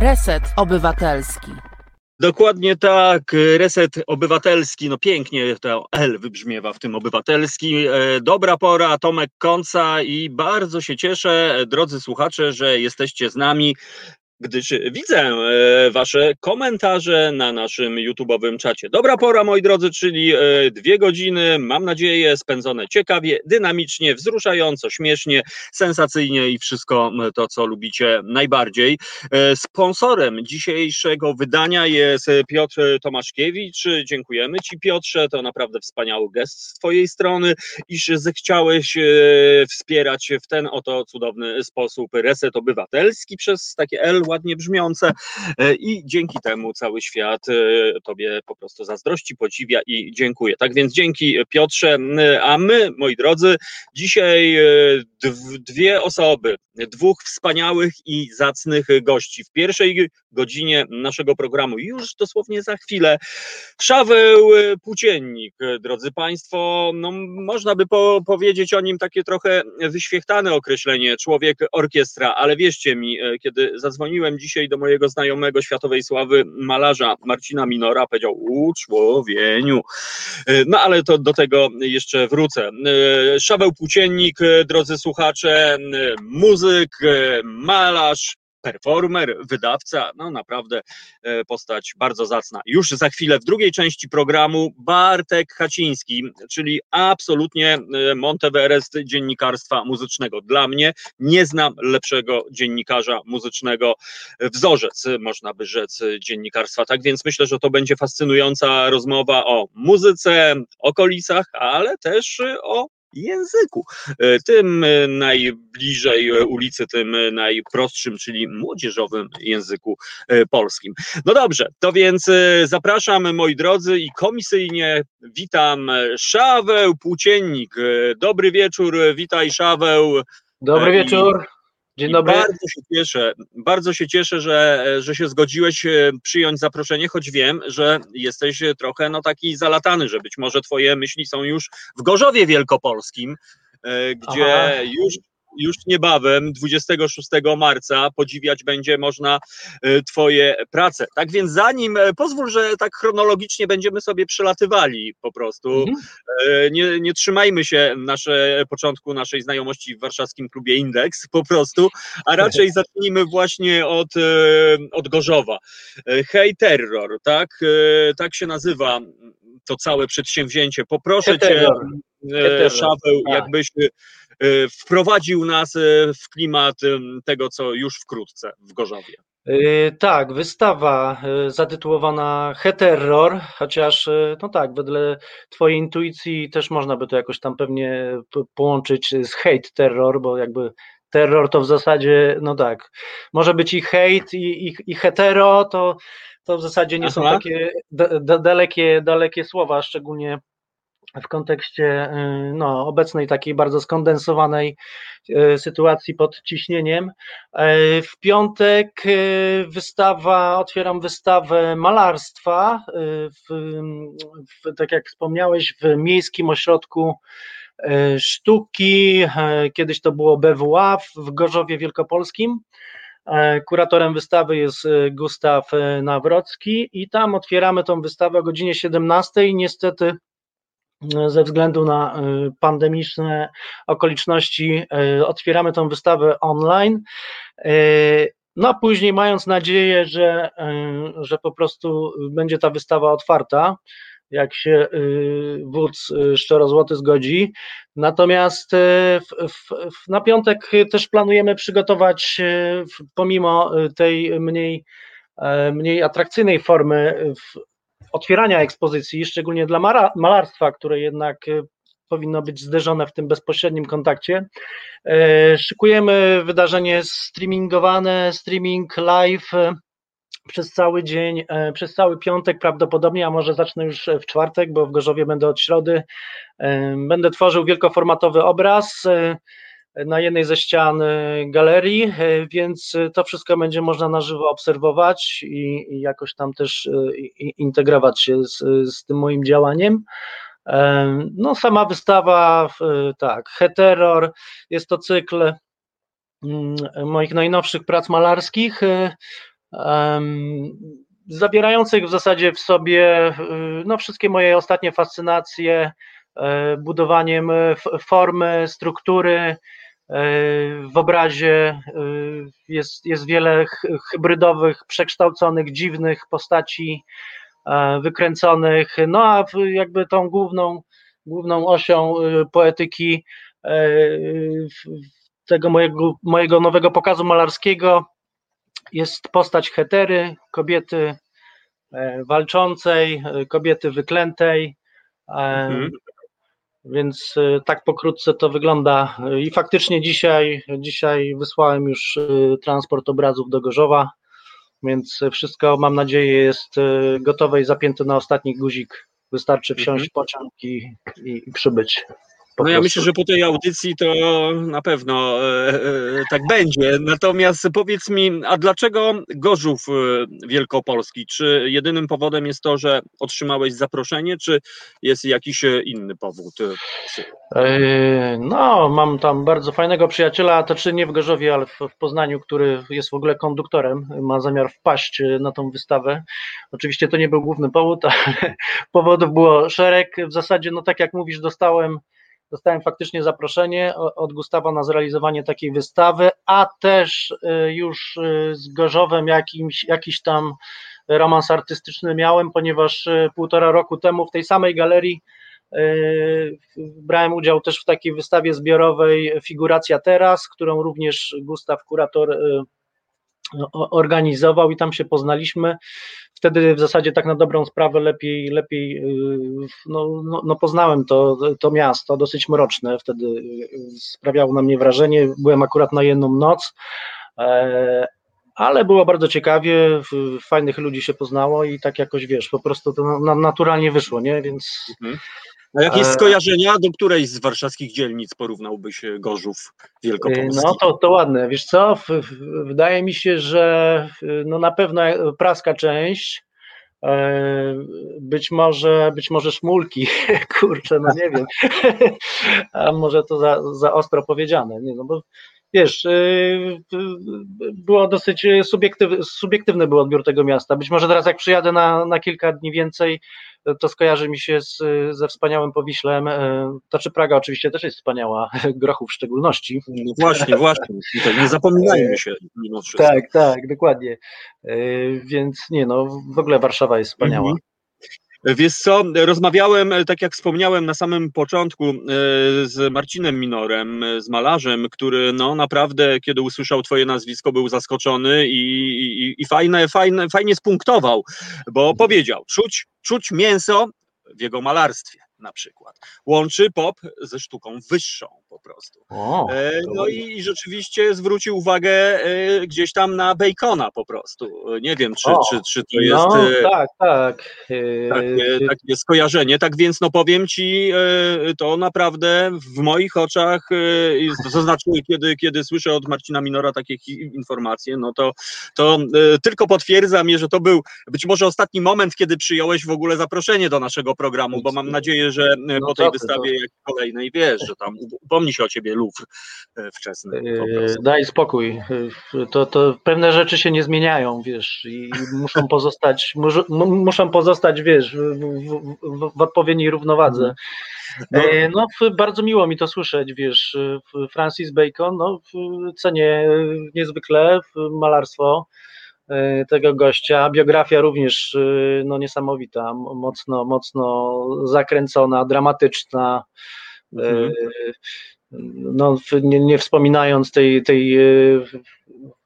Reset Obywatelski. Dokładnie tak, reset obywatelski, no pięknie to L wybrzmiewa w tym obywatelski. E, dobra pora, Tomek Konca i bardzo się cieszę, drodzy słuchacze, że jesteście z nami gdyż widzę e, Wasze komentarze na naszym YouTube'owym czacie. Dobra pora, moi drodzy, czyli e, dwie godziny, mam nadzieję, spędzone ciekawie, dynamicznie, wzruszająco, śmiesznie, sensacyjnie i wszystko to, co lubicie najbardziej. E, sponsorem dzisiejszego wydania jest Piotr Tomaszkiewicz. Dziękujemy Ci, Piotrze, to naprawdę wspaniały gest z Twojej strony, iż zechciałeś wspierać w ten oto cudowny sposób reset obywatelski przez takie L ładnie brzmiące e, i dzięki temu cały świat e, Tobie po prostu zazdrości, podziwia i dziękuję. Tak więc dzięki Piotrze, a my, moi drodzy, dzisiaj e, dwie osoby, dwóch wspaniałych i zacnych gości. W pierwszej godzinie naszego programu, już dosłownie za chwilę, Szaweł Płóciennik, drodzy Państwo, no można by po, powiedzieć o nim takie trochę wyświechtane określenie, człowiek orkiestra, ale wierzcie mi, kiedy zadzwoniłem zadzwoniłem dzisiaj do mojego znajomego światowej sławy malarza Marcina Minora, powiedział, u człowieniu. E, no ale to do tego jeszcze wrócę. E, Szaweł Płóciennik, drodzy słuchacze, muzyk, malarz, performer, wydawca, no naprawdę e, postać bardzo zacna. Już za chwilę w drugiej części programu Bartek Haciński, czyli absolutnie e, Monteverest dziennikarstwa muzycznego. Dla mnie nie znam lepszego dziennikarza muzycznego, wzorzec, można by rzec, dziennikarstwa. Tak więc myślę, że to będzie fascynująca rozmowa o muzyce, okolicach, ale też o języku. E, tym e, najbliżej e, ulicy, tym najprostszym, czyli młodzieżowym języku polskim. No dobrze, to więc zapraszam moi drodzy i komisyjnie witam Szaweł Płóciennik. Dobry wieczór, witaj Szaweł. Dobry wieczór. Dzień dobry. Bardzo się cieszę, bardzo się cieszę, że, że się zgodziłeś e, przyjąć zaproszenie, choć wiem, że jesteś trochę no, taki zalatany, że być może twoje myśli są już w Gorzowie Wielkopolskim, e, gdzie Aha. już już niebawem, 26 marca, podziwiać będzie można e, Twoje prace. Tak więc zanim, e, pozwól, że tak chronologicznie będziemy sobie przelatywali po prostu. Mhm. E, nie, nie trzymajmy się nasze, początku naszej znajomości w warszawskim klubie Indeks po prostu, a raczej zacznijmy właśnie od, od Gorzowa. Hej Terror, tak? Tak się nazywa to całe przedsięwzięcie. Poproszę Cię, Szaweł, tak. jakbyś Y, wprowadził nas y, w klimat tego, co już wkrótce w Gorzowie. Tak, wystawa zatytułowana Heterror, chociaż no tak, wedle Twojej intuicji też można by to jakoś tam pewnie połączyć z hate terror, bo jakby terror to w zasadzie, no tak, może być i hate i, i, i hetero, to, to w zasadzie nie Aha. są takie dalekie, dalekie słowa, szczególnie w kontekście y, no, obecnej takiej bardzo skondensowanej y, sytuacji pod ciśnieniem. Y, w piątek wystawa, otwieram wystawę malarstwa, w, w, tak jak wspomniałeś, w Miejskim Ośrodku Sztuki, kiedyś to było BWA w Gorzowie Wielkopolskim. Kuratorem wystawy jest Gustaw Nawrocki i tam otwieramy tą wystawę o godzinie 17. Niestety ze względu na y, pandemiczne okoliczności y, otwieramy tą wystawę online. Y, no a później mając nadzieję, że, że po prostu będzie ta wystawa otwarta, jak się wódz szczerozłoty zgodzi. Natomiast w, w, na piątek też planujemy przygotować, pomimo tej mniej, mniej atrakcyjnej formy otwierania ekspozycji, szczególnie dla malarstwa, które jednak e, powinno być zderzone w tym bezpośrednim kontakcie. E, szykujemy wydarzenie streamingowane, streaming live e, przez cały dzień, przez cały piątek prawdopodobnie, a może zacznę już w czwartek, bo w Gorzowie będę od środy. Będę tworzył wielkoformatowy obraz na jednej ze ścian galerii, e, więc to wszystko będzie można na żywo obserwować i, i jakoś tam też e, integrować się z, z tym moim działaniem. E, no, sama wystawa, tak, Heteror, jest to cykl mm, moich najnowszych prac malarskich. zawierających w zasadzie w sobie no, wszystkie moje ostatnie fascynacje budowaniem formy, struktury, w obrazie jest, jest wiele hybrydowych, przekształconych, dziwnych postaci wykręconych, no a jakby tą główną, główną osią poetyki tego mojego, mojego nowego pokazu malarskiego jest postać hetery, kobiety walczącej, kobiety wyklętej. Mhm. Więc y, tak pokrótce to wygląda. I faktycznie dzisiaj, dzisiaj wysłałem już y, transport obrazów do Gorzowa, więc wszystko mam nadzieję jest y, gotowe i zapięte na ostatni guzik. Wystarczy wsiąść mhm. pociąg i, i, i przybyć. No ja myślę, że po tej audycji to na pewno e, e, tak będzie. Natomiast powiedz mi, a dlaczego Gorzów e, Wielkopolski? Czy jedynym powodem jest to, że otrzymałeś zaproszenie, czy jest jakiś inny powód? No, mam tam bardzo fajnego przyjaciela, to czy nie w Gorzowie, ale w, w Poznaniu, który jest w ogóle konduktorem, ma zamiar wpaść na tą wystawę. Oczywiście to nie był główny powód, ale powodów było szereg. W zasadzie, no tak jak mówisz, dostałem dostałem faktycznie zaproszenie od Gustawa na zrealizowanie takiej wystawy, a też y, już y, z Gorzowem jakimś, jakiś tam romans artystyczny miałem, ponieważ y, półtora roku temu w tej samej galerii brałem udział też w takiej wystawie zbiorowej Figuracja Teraz, którą również Gustaw, kurator organizował i tam się poznaliśmy. Wtedy w zasadzie tak na dobrą sprawę lepiej, lepiej y, no, no, no poznałem to, to miasto, dosyć mroczne, wtedy y, sprawiało na mnie wrażenie. Byłem akurat na jedną noc, e, ale było bardzo ciekawie, fajnych ludzi się poznało i tak jakoś wiesz, po prostu to naturalnie wyszło, nie? Więc mhm. A jakieś e, skojarzenia, do której z warszawskich dzielnic porównałbyś Gorzów Wielkopolski? No to, to ładne. Wiesz co, wydaje mi się, że no na pewno praska część, e, być może, być może szmulki, kurczę, no nie wiem, a może to za, za ostro powiedziane, nie, no bo wiesz, y, y, było dosyć subiektywny, subiektywny był odbiór tego miasta. Być może teraz jak przyjadę na, na kilka dni więcej, to skojarzy mi się z, ze wspaniałym Powiślem. E, to czy Praga oczywiście też jest wspaniała, Grochów w szczególności. No właśnie, właśnie. Nie zapominajmy się. Tak, tak, dokładnie. Więc nie no, w ogóle Warszawa jest wspaniała. Mhm. Wiesz co, rozmawiałem, tak jak wspomniałem na samym początku, e, z Marcinem Minorem, z malarzem, który no naprawdę, kiedy usłyszał twoje nazwisko, był zaskoczony i, i, i fajne, fajne, fajnie spunktował, bo powiedział, czuć, czuć mięso w jego malarstwie na przykład. Łączy pop ze sztuką wyższą po prostu. O, e, no i, i, rzeczywiście zwrócił uwagę e, gdzieś tam na Bacona po prostu. Nie wiem, czy, o, czy, czy to no, jest no, tak, tak. Takie, takie skojarzenie. Tak więc no powiem ci, to naprawdę w moich oczach, to znaczy kiedy, kiedy słyszę od Marcina Minora takie informacje, no to, to tylko potwierdza mnie, że to był być może ostatni moment, kiedy przyjąłeś w ogóle zaproszenie do naszego programu, bo mam nadzieję, że no po tej wystawie to... jak kolejnej wiesz, że tam upomni się o ciebie Louvre e, wczesny. E, daj spokój. E, to, to pewne rzeczy się nie zmieniają, wiesz, i muszą pozostać, muszą pozostać, wiesz, w, w, w odpowiedniej równowadze. No. no. bardzo miło mi to słyszeć, wiesz, Francis Bacon, no, cenię niezwykle malarstwo tego gościa. Biografia również no, niesamowita, mocno, mocno zakręcona, dramatyczna. Mhm no, nie, nie wspominając tej, tej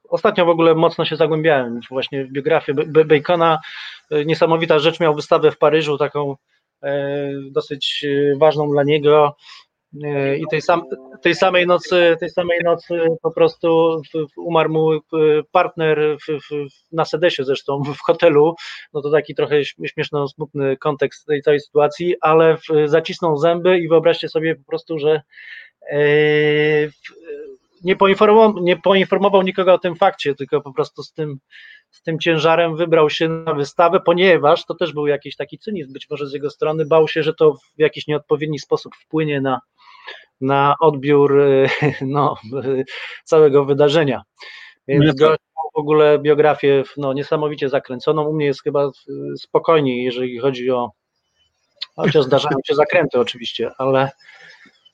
Ostatnio w ogóle mocno się zagłębiałem właśnie w biografię Bacona. Niesamowita rzecz, miał wystawę w Paryżu, taką dosyć ważną dla niego. I tej, sam, tej, samej nocy, tej samej nocy po prostu umarł mu partner w, w, na sedesie zresztą w hotelu. No to taki trochę śmieszno smutny kontekst tej całej sytuacji, ale zacisnął zęby i wyobraźcie sobie po prostu, że Yy, nie poinformował, nie poinformował nikogo o tym fakcie, tylko po prostu z tym, z tym ciężarem wybrał się na wystawę, ponieważ to też był jakiś taki cynizm, być może z jego strony, bał się, że to w jakiś nieodpowiedni sposób wpłynie na, na odbiór no, całego wydarzenia. Więc no w ogóle biografię no, niesamowicie zakręconą. U mnie jest chyba spokojniej, jeżeli chodzi o. Chociaż zdarzają się zakręty oczywiście, ale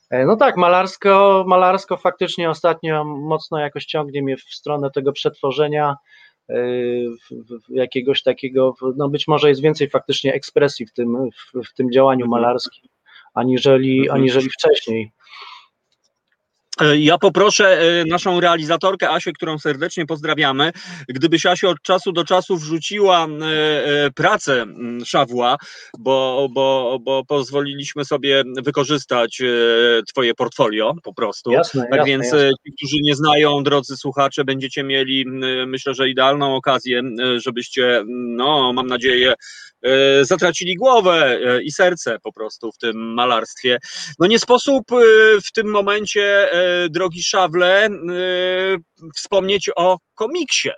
e, no tak, malarsko, malarsko faktycznie ostatnio mocno jakoś ciągnie mnie w stronę tego przetworzenia e, jakiegoś takiego, no być może jest więcej faktycznie ekspresji w tym, w, w tym działaniu mhm. malarskim, aniżeli, mhm. aniżeli wcześniej. E, ja poproszę e, naszą realizatorkę Asię, którą serdecznie pozdrawiamy, gdybyś Asiu od czasu do czasu wrzuciła e, pracę Szawła, bo, bo, bo pozwoliliśmy sobie wykorzystać Twoje portfolio po prostu. Jasne, tak jasne, więc jasne. ci, którzy nie znają, drodzy słuchacze, będziecie mieli myślę, że idealną okazję, żebyście, no mam nadzieję, zatracili głowę e, i serce po prostu w tym malarstwie. No nie sposób e, w tym momencie, drogi Szawle, wspomnieć o komiksie.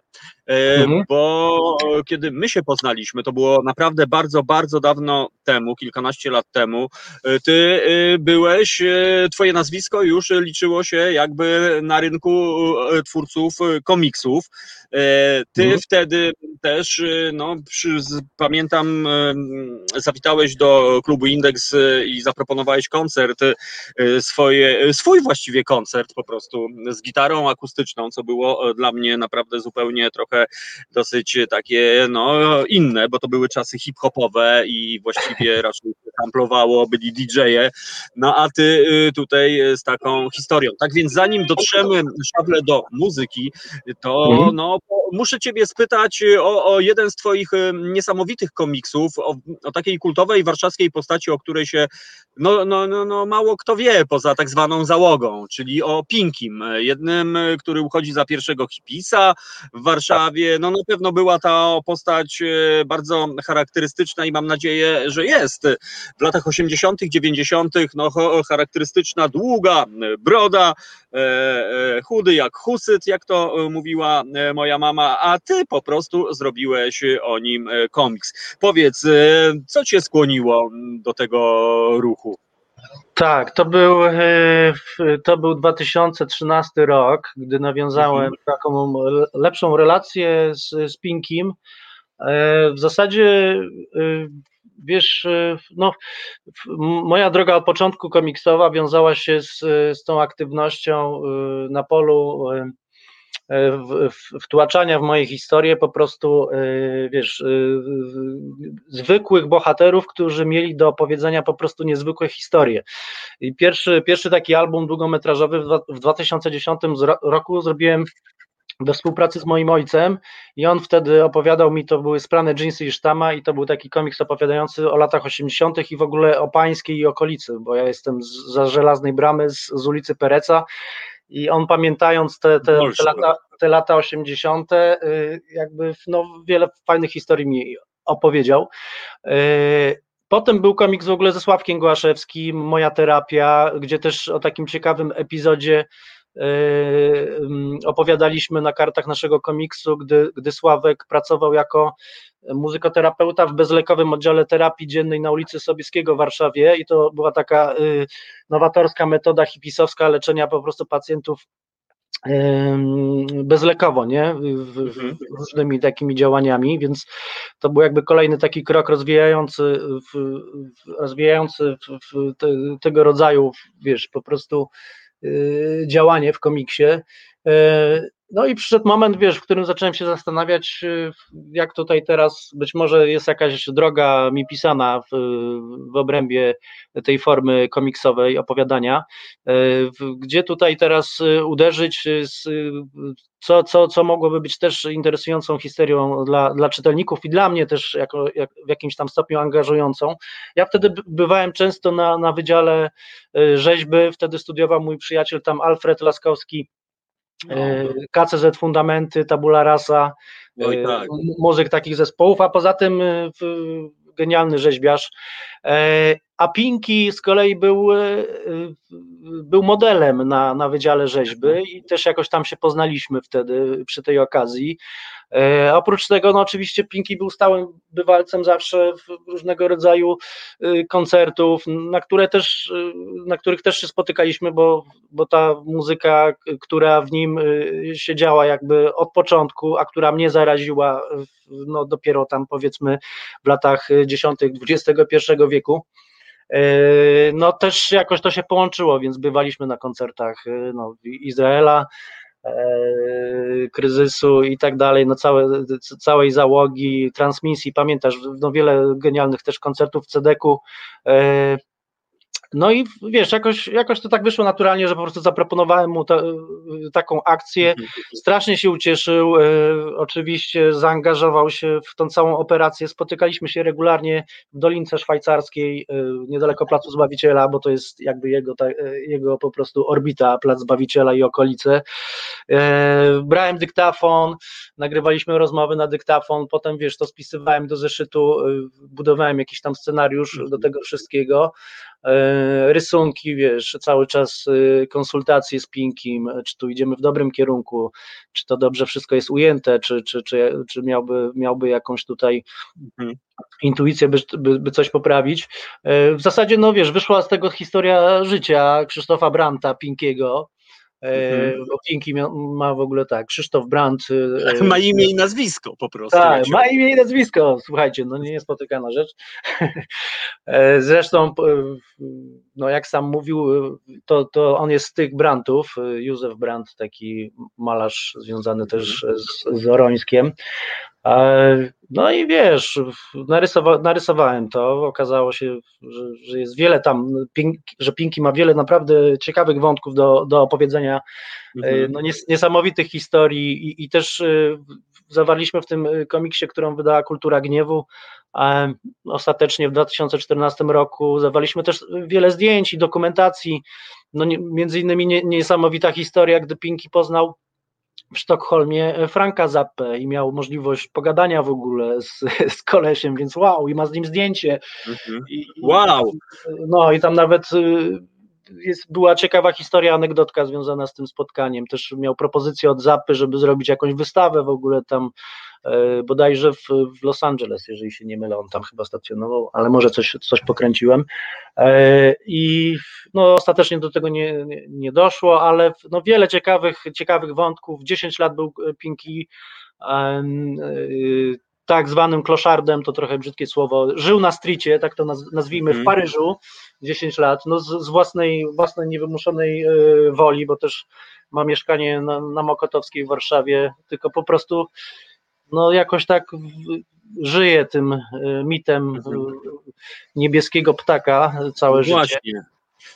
Mhm. Bo kiedy my się poznaliśmy, to było naprawdę bardzo, bardzo dawno temu, kilkanaście lat temu, ty byłeś, twoje nazwisko już liczyło się jakby na rynku twórców komiksów. Ty mhm. wtedy też, no, przy, pamiętam, zawitałeś do klubu Indeks i zaproponowałeś koncert, swoje, swój właściwie koncert po prostu z gitarą akustyczną, co było dla mnie naprawdę zupełnie trochę dosyć takie, no, inne, bo to były czasy hip-hopowe i właściwie raczej samplowało, byli DJ-e, no a ty tutaj z taką historią. Tak więc zanim dotrzemy szable do muzyki, to mhm. no, muszę ciebie spytać o, o jeden z twoich niesamowitych komiksów, o, o, takiej kultowej warszawskiej postaci, o której się no, no, no, no mało kto wie poza tak zwaną załogą, czyli o Pinkim, jednym, który uchodzi za pierwszego hipisa w Warszawie. No na pewno była ta postać bardzo charakterystyczna i mam nadzieję, że jest. W latach 80., 90., no charakterystyczna, długa broda, chudy jak husyt, jak to mówiła moja mama, a ty po prostu zrobiłeś o nim komiks. Powiedz, co cię skłoniło do tego ruchu? Tak, to był, e, to był 2013 rok, gdy nawiązałem mhm. taką lepszą relację z, z Pinkim. E, w zasadzie e, wiesz, no, moja droga od początku komiksowa wiązała się z, z tą aktywnością na polu E, wtłaczania w moje historie po prostu, e, wiesz, e, zwykłych bohaterów, którzy mieli do opowiedzenia po prostu niezwykłe historie. I pierwszy, pierwszy taki album długometrażowy w 2010 roku zrobiłem we współpracy z moim ojcem i on wtedy opowiadał mi, to były sprane dżinsy i sztama i to był taki komiks opowiadający o latach 80. i w ogóle o pańskiej i okolicy, bo ja jestem z, za żelaznej bramy z, z ulicy Pereca i on pamiętając te, te, te, lata, te lata 80., y, jakby no, wiele fajnych historii mi opowiedział. Y, potem był komiks w ogóle ze Sławkiem Głaszewskim, Moja terapia, gdzie też o takim ciekawym epizodzie opowiadaliśmy na kartach naszego komiksu, gdy, gdy Sławek pracował jako muzykoterapeuta w bezlekowym oddziale terapii dziennej na ulicy Sobieskiego w Warszawie i to była taka yy, nowatorska metoda hipisowska leczenia po prostu pacjentów yy, bezlekowo, nie? W, w, mhm. różnymi takimi działaniami, więc to był jakby kolejny taki krok rozwijający, w, rozwijający te, tego rodzaju, wiesz, po prostu działanie w komiksie. Y, no i przyszedł moment, wiesz, w którym zacząłem się zastanawiać, y, jak tutaj teraz być może jest jakaś droga mi pisana w, w obrębie tej formy komiksowej opowiadania, gdzie tutaj teraz uderzyć, co, co, co mogłoby być też interesującą historią dla, dla czytelników i dla mnie też jako, jak, w jakimś tam stopniu angażującą. Ja wtedy bywałem często na, na wydziale rzeźby, wtedy studiował mój przyjaciel tam Alfred Laskowski, KCZ Fundamenty, Tabula Rasa, Oj, e, tak. muzyk takich zespołów, a poza tym e, genialny rzeźbiarz. A Pinki z kolei był, był modelem na, na Wydziale Rzeźby i też jakoś tam się poznaliśmy wtedy przy tej okazji. E, oprócz tego, no oczywiście Pinki był stałym bywalcem zawsze w różnego rodzaju y, koncertów, na które też, y, na których też się spotykaliśmy, bo, bo ta muzyka, która w nim y, siedziała jakby od początku, a która mnie zaraziła no dopiero tam powiedzmy w latach dziesiątych XXI wieku, no też jakoś to się połączyło, więc bywaliśmy na koncertach no, Izraela, E, kryzysu i tak dalej, no całe, całej załogi, transmisji, pamiętasz, no wiele genialnych też koncertów w CDK-u, e, no i wiesz, jakoś, jakoś to tak wyszło naturalnie, że po prostu zaproponowałem mu ta, taką akcję. Mhm. Strasznie się ucieszył, e, oczywiście zaangażował się w tą całą operację. Spotykaliśmy się regularnie w Dolince Szwajcarskiej, e, niedaleko Placu Zbawiciela, bo to jest jakby jego, ta, e, jego po prostu orbita, Plac Zbawiciela i okolice. Brałem dyktafon, nagrywaliśmy rozmowy na dyktafon, potem wiesz, to spisywałem do zeszytu, budowałem jakiś tam scenariusz do tego wszystkiego. E, rysunki, wiesz, cały czas e, konsultacje z Pinkim, czy tu idziemy w dobrym kierunku, czy to dobrze wszystko jest ujęte, czy, czy, czy, czy miałby, miałby jakąś tutaj mhm. intuicję, by, by, by, coś poprawić. E, w zasadzie, no wiesz, wyszła z tego historia życia Krzysztofa Branta, Pinkiego, Mhm. Pinki ma w ogóle tak, Krzysztof Brandt. Ma imię i nazwisko po prostu. Tak, ma imię i nazwisko, słuchajcie, no nie jest spotykana rzecz. Zresztą, no jak sam mówił, to, to on jest z tych Brandtów, Józef Brandt, taki malarz związany też mhm. z, z Orońskiem. No i wiesz, narysowa narysowałem to, okazało się, że, że jest wiele tam, że Pinki ma wiele naprawdę ciekawych wątków do, do opowiedzenia, mhm. no nies niesamowitych historii i, i też y, zawarliśmy w tym komiksie, którą wydała Kultura Gniewu, ostatecznie w 2014 roku. Zawarliśmy też wiele zdjęć i dokumentacji, no między innymi niesamowita historia, gdy Pinki poznał w Sztokholmie e, Franka Zappę i miał możliwość pogadania w ogóle z, z kolesiem, więc wow, i ma z nim zdjęcie. Mhm. I, wow! No i tam nawet y, jest, była ciekawa historia, anegdotka związana z tym spotkaniem. Też miał propozycję od Zappy, żeby zrobić jakąś wystawę w ogóle tam E, bodajże w, w Los Angeles, jeżeli się nie mylę, on tam chyba stacjonował, ale może coś, coś pokręciłem. E, I no, ostatecznie do tego nie, nie, nie doszło, ale no, wiele ciekawych, ciekawych wątków. 10 lat był Pinki e, tak zwanym kloszardem, to trochę brzydkie słowo, żył na stricie, tak to nazwijmy, w mhm. Paryżu 10 lat, no z, z własnej, własnej niewymuszonej woli, bo też ma mieszkanie na, na Mokotowskiej w Warszawie, tylko po prostu no jakoś tak żyje tym e, mitem mhm. niebieskiego ptaka całe no Właśnie. życie.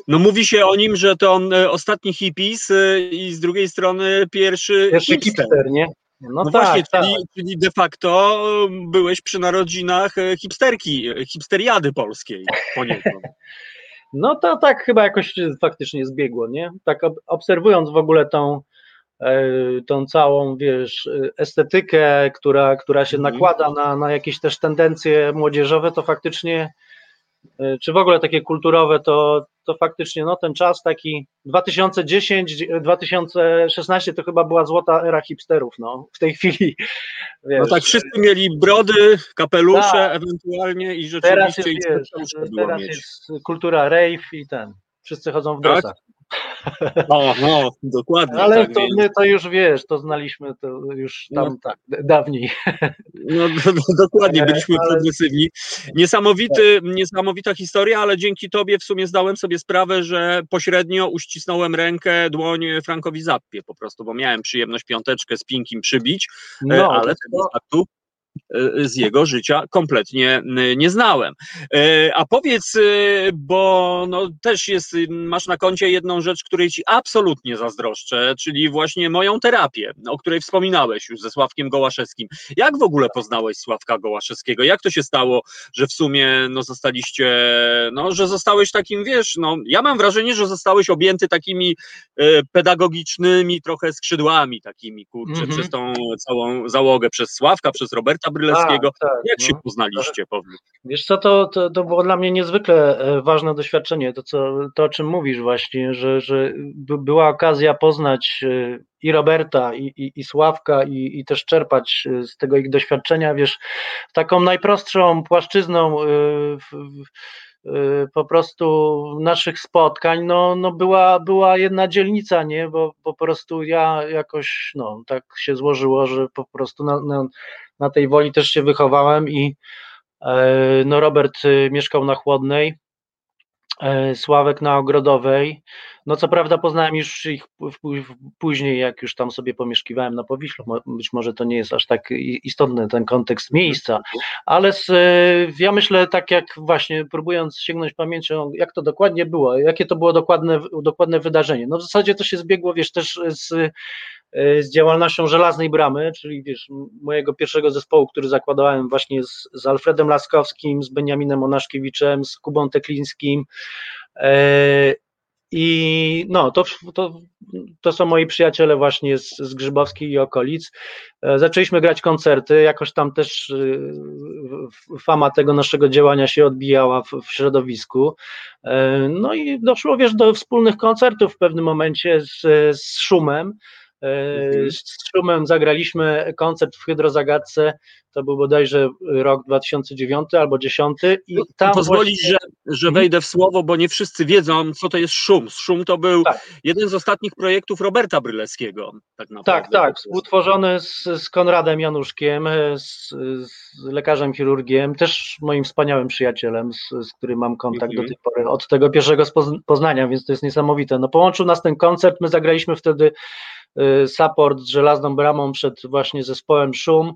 No mówi się o nim, że to on ostatni hippies i z drugiej strony pierwszy, pierwszy hipster. hipster nie? No, no tak, właśnie, tak. Czyli, czyli de facto byłeś przy narodzinach hipsterki, hipsteriady polskiej poniekąd. No to tak chyba jakoś faktycznie zbiegło, nie? Tak obserwując w ogóle tą E, tą całą, wiesz, estetykę, która, która się mhm. nakłada na, na jakieś też tendencje młodzieżowe, to faktycznie, e, czy w ogóle takie kulturowe, to, to faktycznie no, ten czas taki 2010-2016 to chyba była złota era hipsterów, no, w tej chwili. Wiesz, no tak, wszyscy mieli brody, kapelusze tak, ewentualnie i rzeczywiście teraz jest, wiesz, teraz jest kultura rave i ten, wszyscy chodzą w tak? dresach. No, no, dokładnie. Ale tak, to więc... my to już wiesz, to znaliśmy to już tam no, tak, dawniej. No, no dokładnie, byliśmy ale... progresywni. Niesamowity, tak. Niesamowita historia, ale dzięki tobie w sumie zdałem sobie sprawę, że pośrednio uścisnąłem rękę, dłoń Frankowi Zappie po prostu, bo miałem przyjemność piąteczkę z Pinkim przybić, no, e, ale tego faktu z jego życia kompletnie nie znałem. E, a powiedz, bo no też jest, masz na koncie jedną rzecz, której ci absolutnie zazdroszczę, czyli właśnie moją terapię, o której wspominałeś już ze Sławkiem Gołaszewskim. Jak w ogóle poznałeś Sławka Gołaszewskiego? Jak to się stało, że w sumie no zostaliście, no że zostałeś takim, wiesz, no ja mam wrażenie, że zostałeś objęty takimi pedagogicznymi trochę skrzydłami takimi, kurczę, mm -hmm. przez tą całą załogę, przez Sławka, przez Roberta Roberta. Tak, tak, Jak się no. poznaliście, powiedz? Wiesz co, to, to, to było dla mnie niezwykle e, ważne doświadczenie, to, co, to o czym mówisz właśnie, że, że by- była okazja poznać e, i Roberta, i, i, i Sławka, i, i też czerpać e, z tego ich doświadczenia, wiesz, taką najprostszą płaszczyzną w, w, po prostu naszych spotkań, no, no była, była jedna dzielnica, nie, bo po prostu ja jakoś, no, tak się złożyło, że po prostu na, na, na tej woli też się wychowałem i E, No Robert y, mieszkał na Chłodnej, Sławek na Ogrodowej. No co prawda poznałem już ich później, jak już tam sobie pomieszkiwałem na Powiślu. Być może to nie jest aż tak istotny ten kontekst miejsca, ale z, e, ja myślę tak jak właśnie próbując sięgnąć pamięcią, jak to dokładnie było, jakie to było dokładne, dokładne wydarzenie. No w zasadzie to się zbiegło, wiesz, też z e, z działalnością Żelaznej Bramy, czyli wiesz, mojego pierwszego zespołu, który zakładałem właśnie z, z Alfredem Laskowskim, z Beniaminem Onaszkiewiczem, z Kubą Teklińskim. E, I no, to, to, to są moi przyjaciele właśnie z, z Grzybowskiej i okolic. E, Zaczęliśmy grać koncerty, jakoś tam też w- fama tego naszego działania się odbijała w, w środowisku. E, No i doszło, wiesz, do wspólnych koncertów w pewnym momencie z, z Szumem. E, Mhm. Z Szumem zagraliśmy koncert w Hydrozagadce, to był bodajże rok 2009 albo 10 i tam Pozwolić, właśnie- że, że wejdę w słowo, bo nie wszyscy wiedzą, co to jest szum. Szum to był Tak. jeden z ostatnich projektów Roberta Brylewskiego. Tak, naprawdę. Tak, tak, współtworzony z, z Konradem Januszkiem, e, z, z lekarzem chirurgiem, też moim wspaniałym przyjacielem, z, z którym mam kontakt Mhm. do tej pory, od tego pierwszego poznania, więc to jest niesamowite. No połączył nas ten koncert, my zagraliśmy wtedy e, support z Żelazną Bramą przed właśnie zespołem Szum,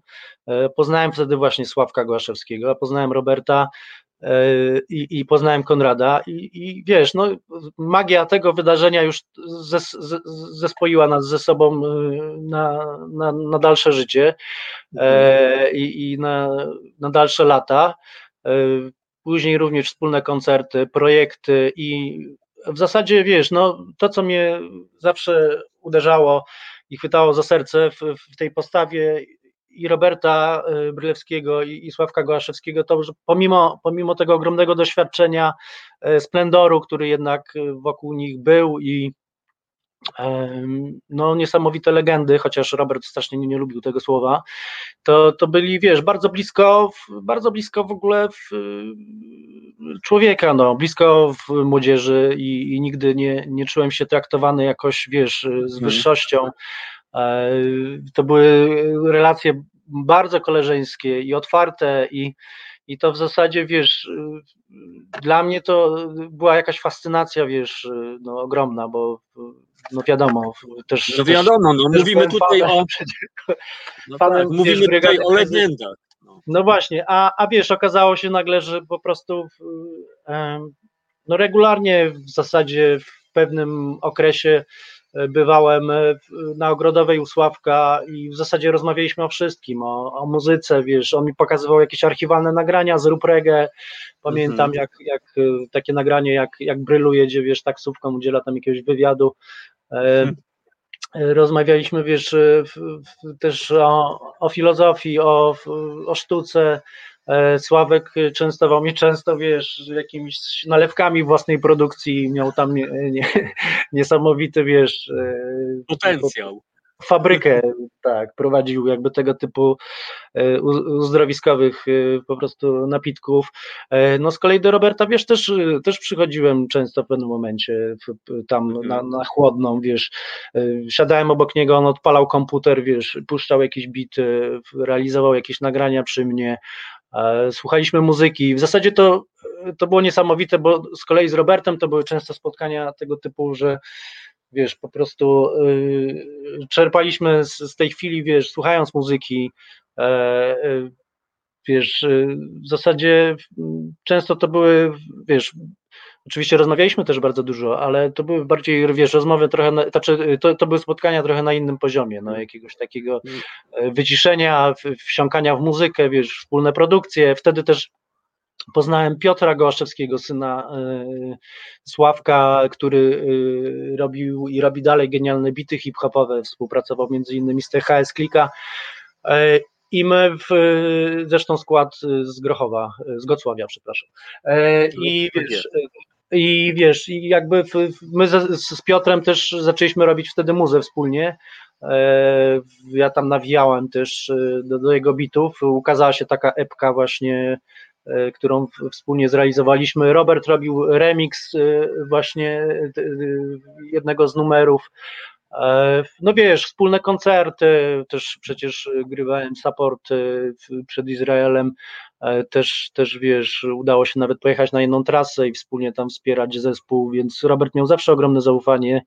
E, poznałem wtedy właśnie Sławka Głaszewskiego, poznałem Roberta, e, i, i poznałem Konrada. I, i wiesz, no magia tego wydarzenia już zes, zespoiła nas ze sobą y, na, na, na dalsze życie e, i, i na, na dalsze lata. E, Później również wspólne koncerty, projekty i w zasadzie wiesz, no to co mnie zawsze uderzało i chwytało za serce w, w tej postawie i Roberta y, Brylewskiego i, i Sławka Gołaszewskiego, to że pomimo, pomimo tego ogromnego doświadczenia, e, splendoru, który jednak y, wokół nich był i no niesamowite legendy, chociaż Robert strasznie nie, nie lubił tego słowa, to, to byli, wiesz, bardzo blisko, bardzo blisko w ogóle w, y, człowieka, no, blisko w młodzieży i, i nigdy nie, nie czułem się traktowany jakoś, wiesz, y, z Mhm. wyższością. E, To były relacje bardzo koleżeńskie i otwarte i, i to w zasadzie, wiesz, y, dla mnie to była jakaś fascynacja, wiesz, y, no, ogromna, bo y, no wiadomo, też... No wiadomo, no, też mówimy tutaj fanem o, no fanem, tak, mówimy wiesz, tutaj o legendach. No. No właśnie, a, a wiesz, okazało się nagle, że po prostu no regularnie w zasadzie w pewnym okresie bywałem e, na Ogrodowej u Sławka i w zasadzie rozmawialiśmy o wszystkim, o, o muzyce, wiesz, on mi pokazywał jakieś archiwalne nagrania z Reggae, pamiętam Mhm. jak, jak e, takie nagranie, jak, jak Brylu jedzie, wiesz, taksówką, udziela tam jakiegoś wywiadu, E, Mhm. Rozmawialiśmy, wiesz, w, w, też o, o filozofii, o, o sztuce. E, Sławek częstował mnie często, wiesz, jakimiś nalewkami własnej produkcji, miał tam nie, nie, niesamowity, wiesz, e, Potencjał. fabrykę, tak, prowadził jakby tego typu e, uzdrowiskowych e, po prostu napitków. E, No z kolei do Roberta, wiesz, też, e, też przychodziłem często w pewnym momencie tam Mhm. na, na chłodną, wiesz, e, siadałem obok niego, on odpalał komputer, wiesz, puszczał jakieś bity, realizował jakieś nagrania przy mnie, e, słuchaliśmy muzyki. W zasadzie to, to było niesamowite, bo z kolei z Robertem to były często spotkania tego typu, że wiesz, po prostu y, czerpaliśmy z, z tej chwili, wiesz, słuchając muzyki, e, wiesz, y, w zasadzie często to były, wiesz, oczywiście rozmawialiśmy też bardzo dużo, ale to były bardziej, wiesz, rozmowy trochę, na, znaczy, to, to były spotkania trochę na innym poziomie, no, jakiegoś takiego e, wyciszenia, w- wsiąkania w muzykę, wiesz, wspólne produkcje, wtedy też Poznałem Piotra Gołaszewskiego, syna e, Sławka, który robił i robi dalej genialne bity hip-hopowe, współpracował między innymi z THS Klika. I my, w, zresztą skład z Grochowa, z Gocławia, przepraszam. I wiesz, i wiesz, i jakby my z Piotrem też zaczęliśmy robić wtedy muzę wspólnie. Ja tam nawijałem też do, do jego bitów. Ukazała się taka epka właśnie E, którą wspólnie zrealizowaliśmy. Robert robił remix e, właśnie e, jednego z numerów. No wiesz, wspólne koncerty, też przecież grywałem support przed Izraelem, też, też wiesz, udało się nawet pojechać na jedną trasę i wspólnie tam wspierać zespół, więc Robert miał zawsze ogromne zaufanie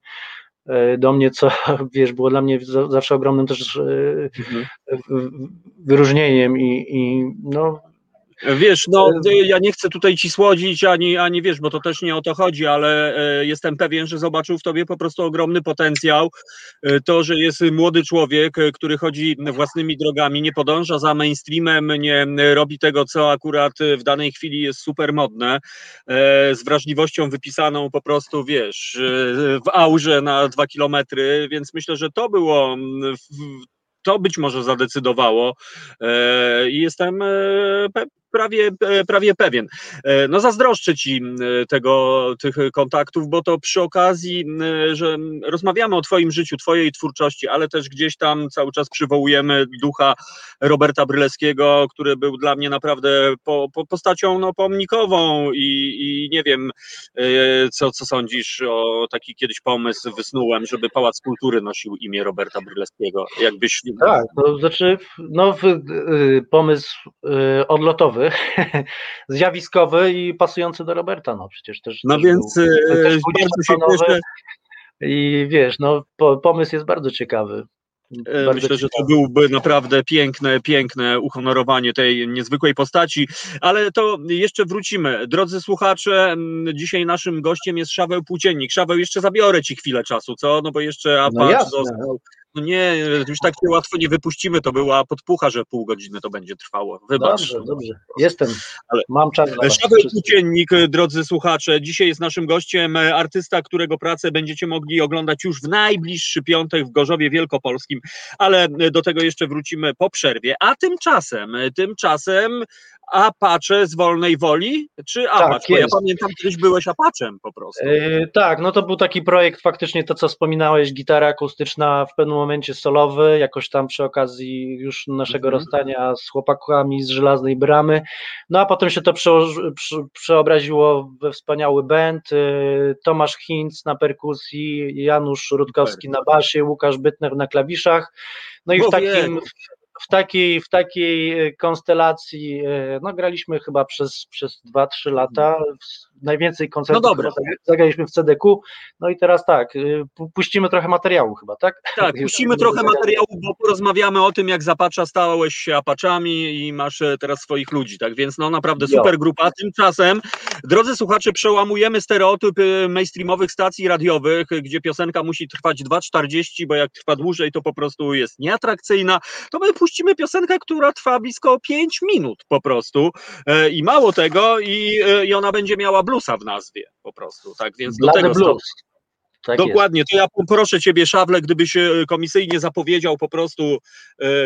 do mnie, co wiesz, było dla mnie zawsze ogromnym też mhm. wyróżnieniem i, i no Wiesz, no ja nie chcę tutaj ci słodzić, ani, ani wiesz, bo to też nie o to chodzi, ale e, jestem pewien, że zobaczył w tobie po prostu ogromny potencjał. E, to, że jest młody człowiek, e, który chodzi własnymi drogami, nie podąża za mainstreamem, nie robi tego, co akurat w danej chwili jest super modne, z wrażliwością wypisaną po prostu, wiesz, w aurze na dwa kilometry, więc myślę, że to było to być może zadecydowało i jestem prawie, e, prawie pewien. E, no zazdroszczę Ci tego, tych kontaktów, bo to przy okazji, że rozmawiamy o Twoim życiu, Twojej twórczości, ale też gdzieś tam cały czas przywołujemy ducha Roberta Brylewskiego, który był dla mnie naprawdę po, po postacią no, pomnikową i, i nie wiem, e, co, co sądzisz o taki kiedyś pomysł wysnułem, żeby Pałac Kultury nosił imię Roberta Brylewskiego. Jakbyś... Tak, to znaczy no, pomysł odlotowy, zjawiskowy i pasujący do Roberta, no przecież też. No też więc był, e, też bardzo się cieszę. I wiesz, no pomysł jest bardzo ciekawy. E, bardzo Myślę, że to byłby naprawdę piękne, piękne uhonorowanie tej niezwykłej postaci, ale to jeszcze wrócimy. Drodzy słuchacze, dzisiaj naszym gościem jest Szaweł Płóciennik. Szaweł, jeszcze zabiorę Ci chwilę czasu, co? No bo jeszcze Apache no został no nie, już tak się łatwo nie wypuścimy, to była podpucha, że pół godziny to będzie trwało. Wybacz. Dobrze, dobrze. Jestem, Ale... mam czas dla Szaweł Płóciennik, drodzy słuchacze, dzisiaj jest naszym gościem artysta, którego pracę będziecie mogli oglądać już w najbliższy piątek w Gorzowie Wielkopolskim, ale do tego jeszcze wrócimy po przerwie. A tymczasem, tymczasem Apache z wolnej woli, czy Apache? Tak, ja pamiętam, kiedyś byłeś Apaczem po prostu. Yy, tak, no to był taki projekt faktycznie, to co wspominałeś, gitara akustyczna w pewnym momencie solowy, jakoś tam przy okazji już naszego mhm. rozstania z chłopakami z Żelaznej Bramy, no a potem się to prze, prze, przeobraziło we wspaniały band, yy, Tomasz Hinz na perkusji, Janusz Rutkowski na basie, Łukasz Bytner na klawiszach, no i w takim, w takiej, w takiej e, konstelacji e, no, graliśmy chyba przez, przez 2-3 lata. Najwięcej koncertów no zagraliśmy w CDQ. No i teraz tak, e, puścimy trochę materiału chyba, tak? Tak, puścimy trochę materiału, bo porozmawiamy o tym, jak Zapacza stałeś się Apaczami i masz teraz swoich ludzi, tak więc no naprawdę super grupa. Tymczasem, drodzy słuchacze, przełamujemy stereotypy mainstreamowych stacji radiowych, gdzie piosenka musi trwać 2,40, bo jak trwa dłużej, to po prostu jest nieatrakcyjna. To my puścimy piosenkę, która trwa blisko 5 minut po prostu e, i mało tego i, e, i ona będzie miała bluesa w nazwie po prostu, tak więc do tego blues. Tak Dokładnie, jest. to ja proszę Ciebie, Szawle, gdybyś e, komisyjnie zapowiedział po prostu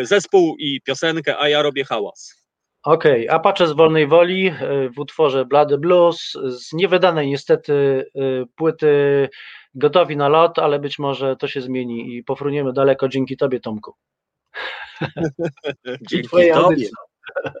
zespół i piosenkę, a ja robię hałas. Okej, okay. Apache z wolnej woli w utworze Bloody Blues z niewydanej niestety płyty gotowi na lot, ale być może to się zmieni i pofruniemy daleko dzięki Tobie, Tomku. Dzięki Tobie. Ja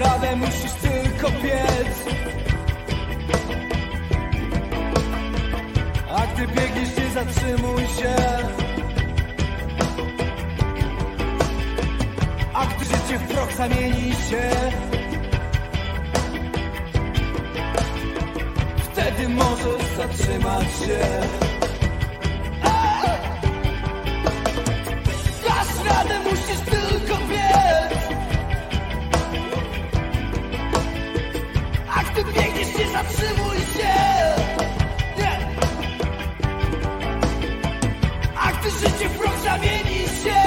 radę, musisz tylko biec. A gdy biegniesz, nie zatrzymuj się. A gdy życie w proch zamieni się. Wtedy możesz zatrzymać się biegniesz, nie zatrzymuj się. Nie. A gdy życie w zamieni się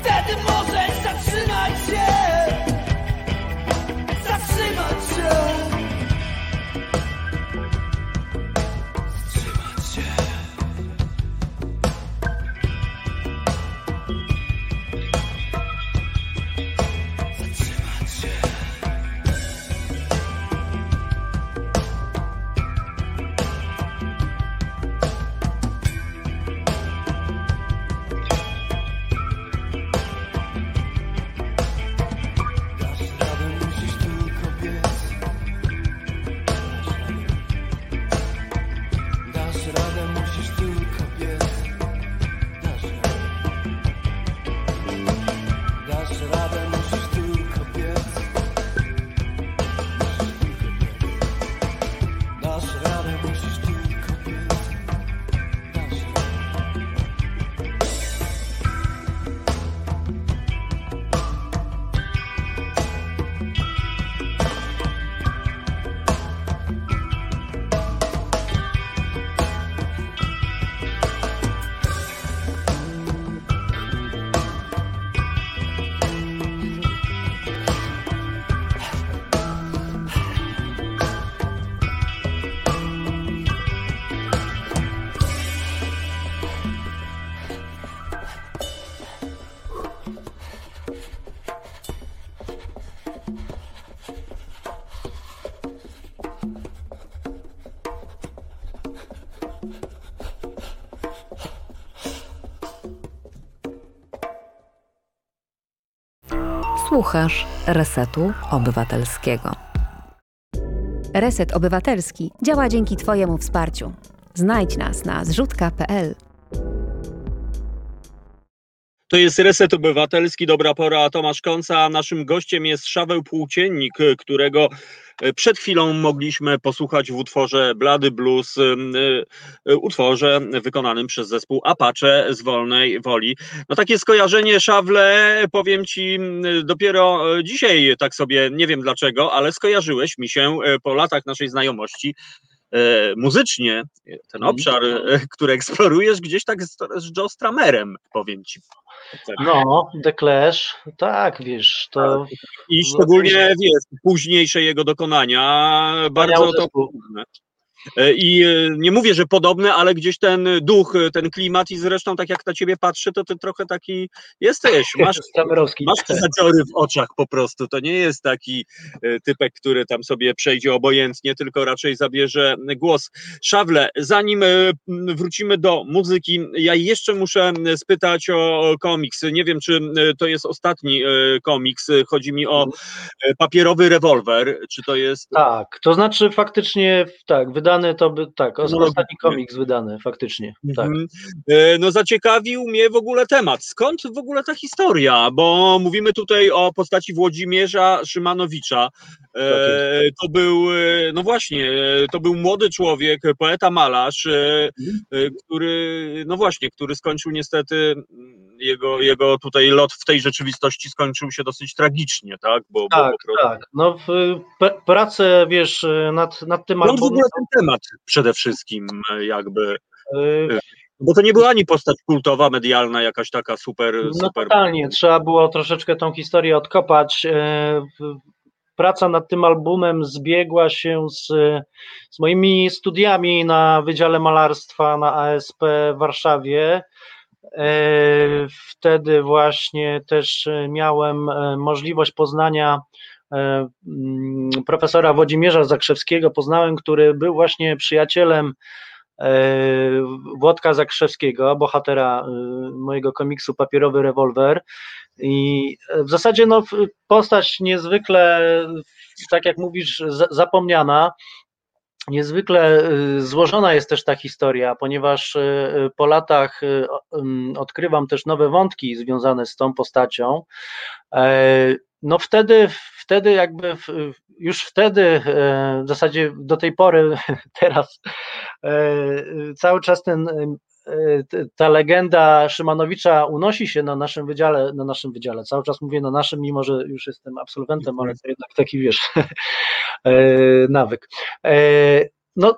Wtedy możesz zatrzymać się Słuchasz Resetu Obywatelskiego. Reset Obywatelski działa dzięki Twojemu wsparciu. Znajdź nas na zrzutka.pl. To jest Reset Obywatelski, dobra pora, Tomasz Konca, a naszym gościem jest Szaweł Płóciennik, którego przed chwilą mogliśmy posłuchać w utworze Blady Blues, e, utworze wykonanym przez zespół Apache z Wolnej Woli. No takie skojarzenie, Szawle, powiem Ci, dopiero e, dzisiaj tak sobie, nie wiem dlaczego, ale skojarzyłeś mi się po latach naszej znajomości muzycznie, ten Mhm. obszar, który eksplorujesz gdzieś tak z, z Joe Stramerem, powiem Ci. Tak. No, The Clash, tak, wiesz, to I szczególnie, wiesz, późniejsze jego dokonania, bardzo to zespół. E, I e, nie mówię, że podobne, ale gdzieś ten duch, e, ten klimat i zresztą tak jak na ciebie patrzę, to ty trochę taki jesteś, masz, masz te zaciory w oczach po prostu, to nie jest taki typek, który tam sobie przejdzie obojętnie, tylko raczej zabierze głos. Szawle, zanim wrócimy do muzyki, ja jeszcze muszę spytać o komiks. Nie wiem, czy to jest ostatni komiks, chodzi mi o papierowy rewolwer, czy to jest... Tak, to znaczy faktycznie, tak, wydany to by, tak, No, ostatni komiks wydany, faktycznie, tak. Mhm. E, No zaciekawił mnie w ogóle temat. Skąd w ogóle ta historia? Bo mówimy tutaj o postaci Włodzimierza Szymanowicza. E, To był, e, no właśnie, to był młody człowiek, poeta malarz, e, który, no właśnie, który skończył niestety mm, jego, jego tutaj lot w tej rzeczywistości skończył się dosyć tragicznie, tak? Bo, bo Tak, prostu... tak, no w, pracę, wiesz, nad, nad tym w albumem, temat przede wszystkim e, jakby, y, bo to nie była ani postać kultowa, medialna, jakaś taka super, No super totalnie, trzeba było troszeczkę tą historię odkopać. E, Praca nad tym albumem zbiegła się z, z moimi studiami na Wydziale Malarstwa na ASP w Warszawie. E, Wtedy właśnie też e, miałem e, możliwość poznania e, profesora Włodzimierza Zakrzewskiego, poznałem, który był właśnie przyjacielem e, Włodka Zakrzewskiego, bohatera e, mojego komiksu Papierowy rewolwer. I w zasadzie no, postać niezwykle, tak jak mówisz, za- zapomniana. Niezwykle złożona jest też ta historia, ponieważ po latach odkrywam też nowe wątki związane z tą postacią. E, No wtedy, wtedy jakby w- już wtedy, e, w zasadzie do tej pory, teraz e, cały czas ten e, ta legenda Szymanowicza unosi się na naszym wydziale, na naszym wydziale. Cały czas mówię na naszym, mimo że już jestem absolwentem, ale to jednak taki wiesz, nawyk. No,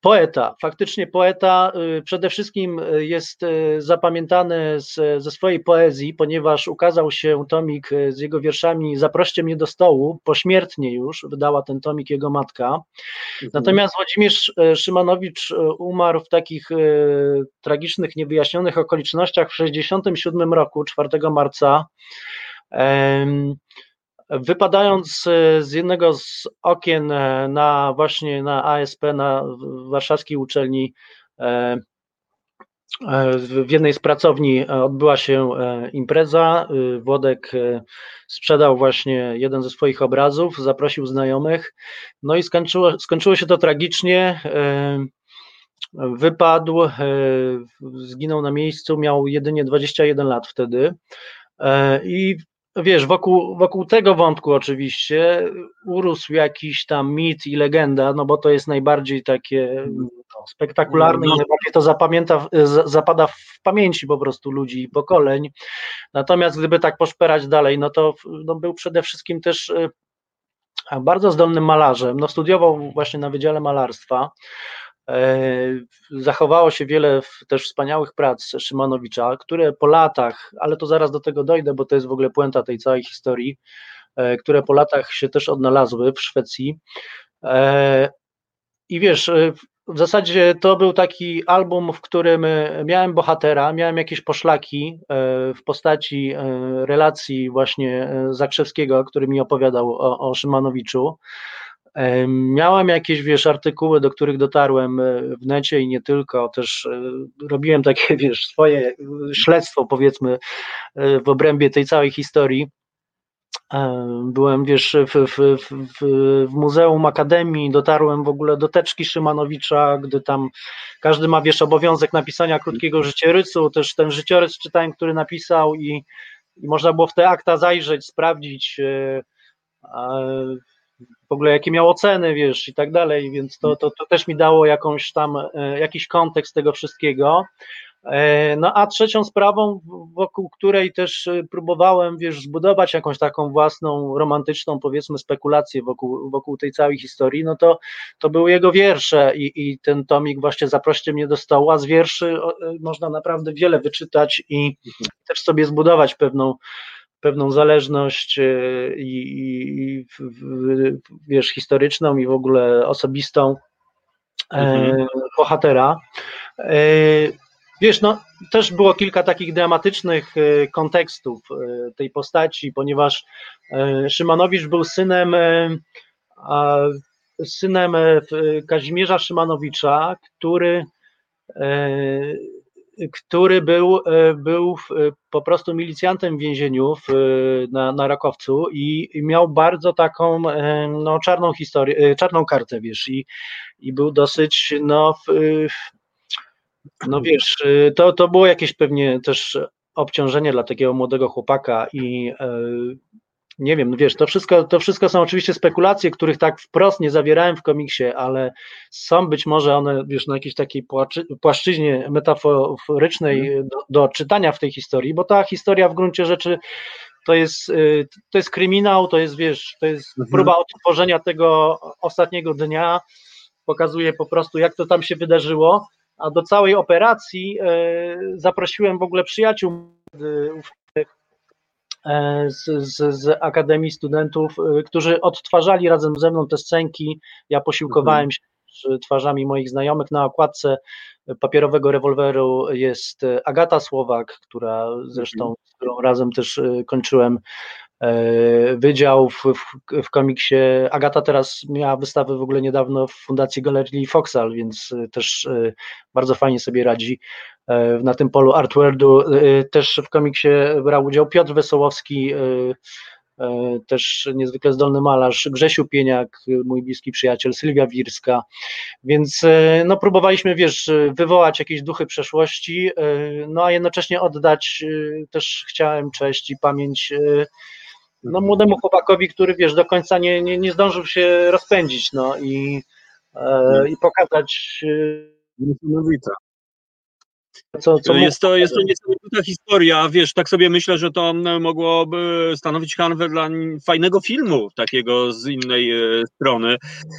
poeta, faktycznie poeta y, przede wszystkim y, jest y, zapamiętany z, ze swojej poezji, ponieważ ukazał się tomik z jego wierszami Zaproście mnie do stołu, pośmiertnie już wydała ten tomik jego matka. Natomiast Włodzimierz Szymanowicz umarł w takich tragicznych, niewyjaśnionych okolicznościach w 1967 roku, 4 marca. Wypadając e, z jednego z okien e, na właśnie na ASP, na warszawskiej uczelni, e, w jednej z pracowni odbyła się impreza. Włodek sprzedał właśnie jeden ze swoich obrazów, zaprosił znajomych. No i skończyło, skończyło się to tragicznie. Wypadł, zginął na miejscu, miał jedynie 21 lat wtedy. I wiesz, wokół, wokół tego wątku oczywiście urósł jakiś tam mit i legenda, no bo to jest najbardziej takie no, spektakularne i No. najbardziej to zapamięta, zapada w pamięci po prostu ludzi i pokoleń. Natomiast gdyby tak poszperać dalej, no to no, był przede wszystkim też e, bardzo zdolnym malarzem. No, studiował właśnie na Wydziale Malarstwa. E, Zachowało się wiele też wspaniałych prac Szymanowicza, które po latach, ale to zaraz do tego dojdę, bo to jest w ogóle puenta tej całej historii, e, które po latach się też odnalazły w Szwecji. E, I wiesz, w zasadzie to był taki album, w którym miałem bohatera, miałem jakieś poszlaki w postaci relacji właśnie Zakrzewskiego, który mi opowiadał o, o Szymanowiczu. Miałem jakieś, wiesz, artykuły, do których dotarłem e, w necie i nie tylko, też e, robiłem takie, wiesz, swoje e, śledztwo, powiedzmy, w obrębie tej całej historii. Byłem, wiesz, w, w, w, w Muzeum Akademii, dotarłem w ogóle do teczki Szymanowicza, gdy tam każdy ma, wiesz, obowiązek napisania krótkiego życiorysu, też ten życiorys czytałem, który napisał i, i można było w te akta zajrzeć, sprawdzić w ogóle jakie miał oceny, wiesz, i tak dalej, więc to, to, to też mi dało jakąś tam, e, jakiś kontekst tego wszystkiego. E, no a trzecią sprawą, wokół której też e, próbowałem, wiesz, zbudować jakąś taką własną, romantyczną, powiedzmy, spekulację wokół, wokół tej całej historii, no to, to były jego wiersze i, i ten tomik właśnie Zaproście mnie do stołu, a z wierszy można naprawdę wiele wyczytać i też sobie zbudować pewną, pewną zależność i, i wiesz, historyczną i w ogóle osobistą mhm. bohatera. Wiesz, no też było kilka takich dramatycznych e, kontekstów e, tej postaci, ponieważ e, Szymanowicz był synem synem Kazimierza Szymanowicza, który który był, był po prostu milicjantem w więzieniu na, na Rakowcu i, i miał bardzo taką no, czarną historię, czarną kartę, wiesz, i, i był dosyć no, no wiesz, to, to było jakieś pewnie też obciążenie dla takiego młodego chłopaka i e, nie wiem, wiesz, to wszystko, to wszystko są oczywiście spekulacje, których tak wprost nie zawierałem w komiksie, ale są być może one, wiesz, na jakiejś takiej płaszczyźnie metaforycznej mhm. do, do czytania w tej historii, bo ta historia w gruncie rzeczy to jest, y, to jest kryminał, to jest, wiesz, to jest mhm. próba odtworzenia tego ostatniego dnia, pokazuje po prostu, jak to tam się wydarzyło, a do całej operacji e, zaprosiłem w ogóle przyjaciół e, z, z, z Akademii Studentów, e, którzy odtwarzali razem ze mną te scenki. Ja posiłkowałem mhm. się twarzami moich znajomych. Na okładce papierowego rewolweru jest Agata Słowak, która zresztą, mhm. z którą razem też kończyłem E, wydział w, w, w, komiksie. Agata teraz miała wystawę w ogóle niedawno w Fundacji Galerii Foxal, więc e, też e, bardzo fajnie sobie radzi na tym polu artwordu. Też w komiksie brał udział Piotr Wesołowski, też niezwykle zdolny malarz, Grzesiu Pieniak, mój bliski przyjaciel, Sylwia Wirska, więc no próbowaliśmy, wiesz, wywołać jakieś duchy przeszłości, no a jednocześnie oddać, też chciałem cześć i pamięć no, młodemu chłopakowi, który wiesz, do końca nie, nie, nie zdążył się rozpędzić, no i, e, i pokazać. E, Niesamowita. Co, co jest, to, jest to niesamowita historia, wiesz, tak sobie myślę, że to mogłoby stanowić kanwę dla fajnego filmu, takiego z innej e, strony.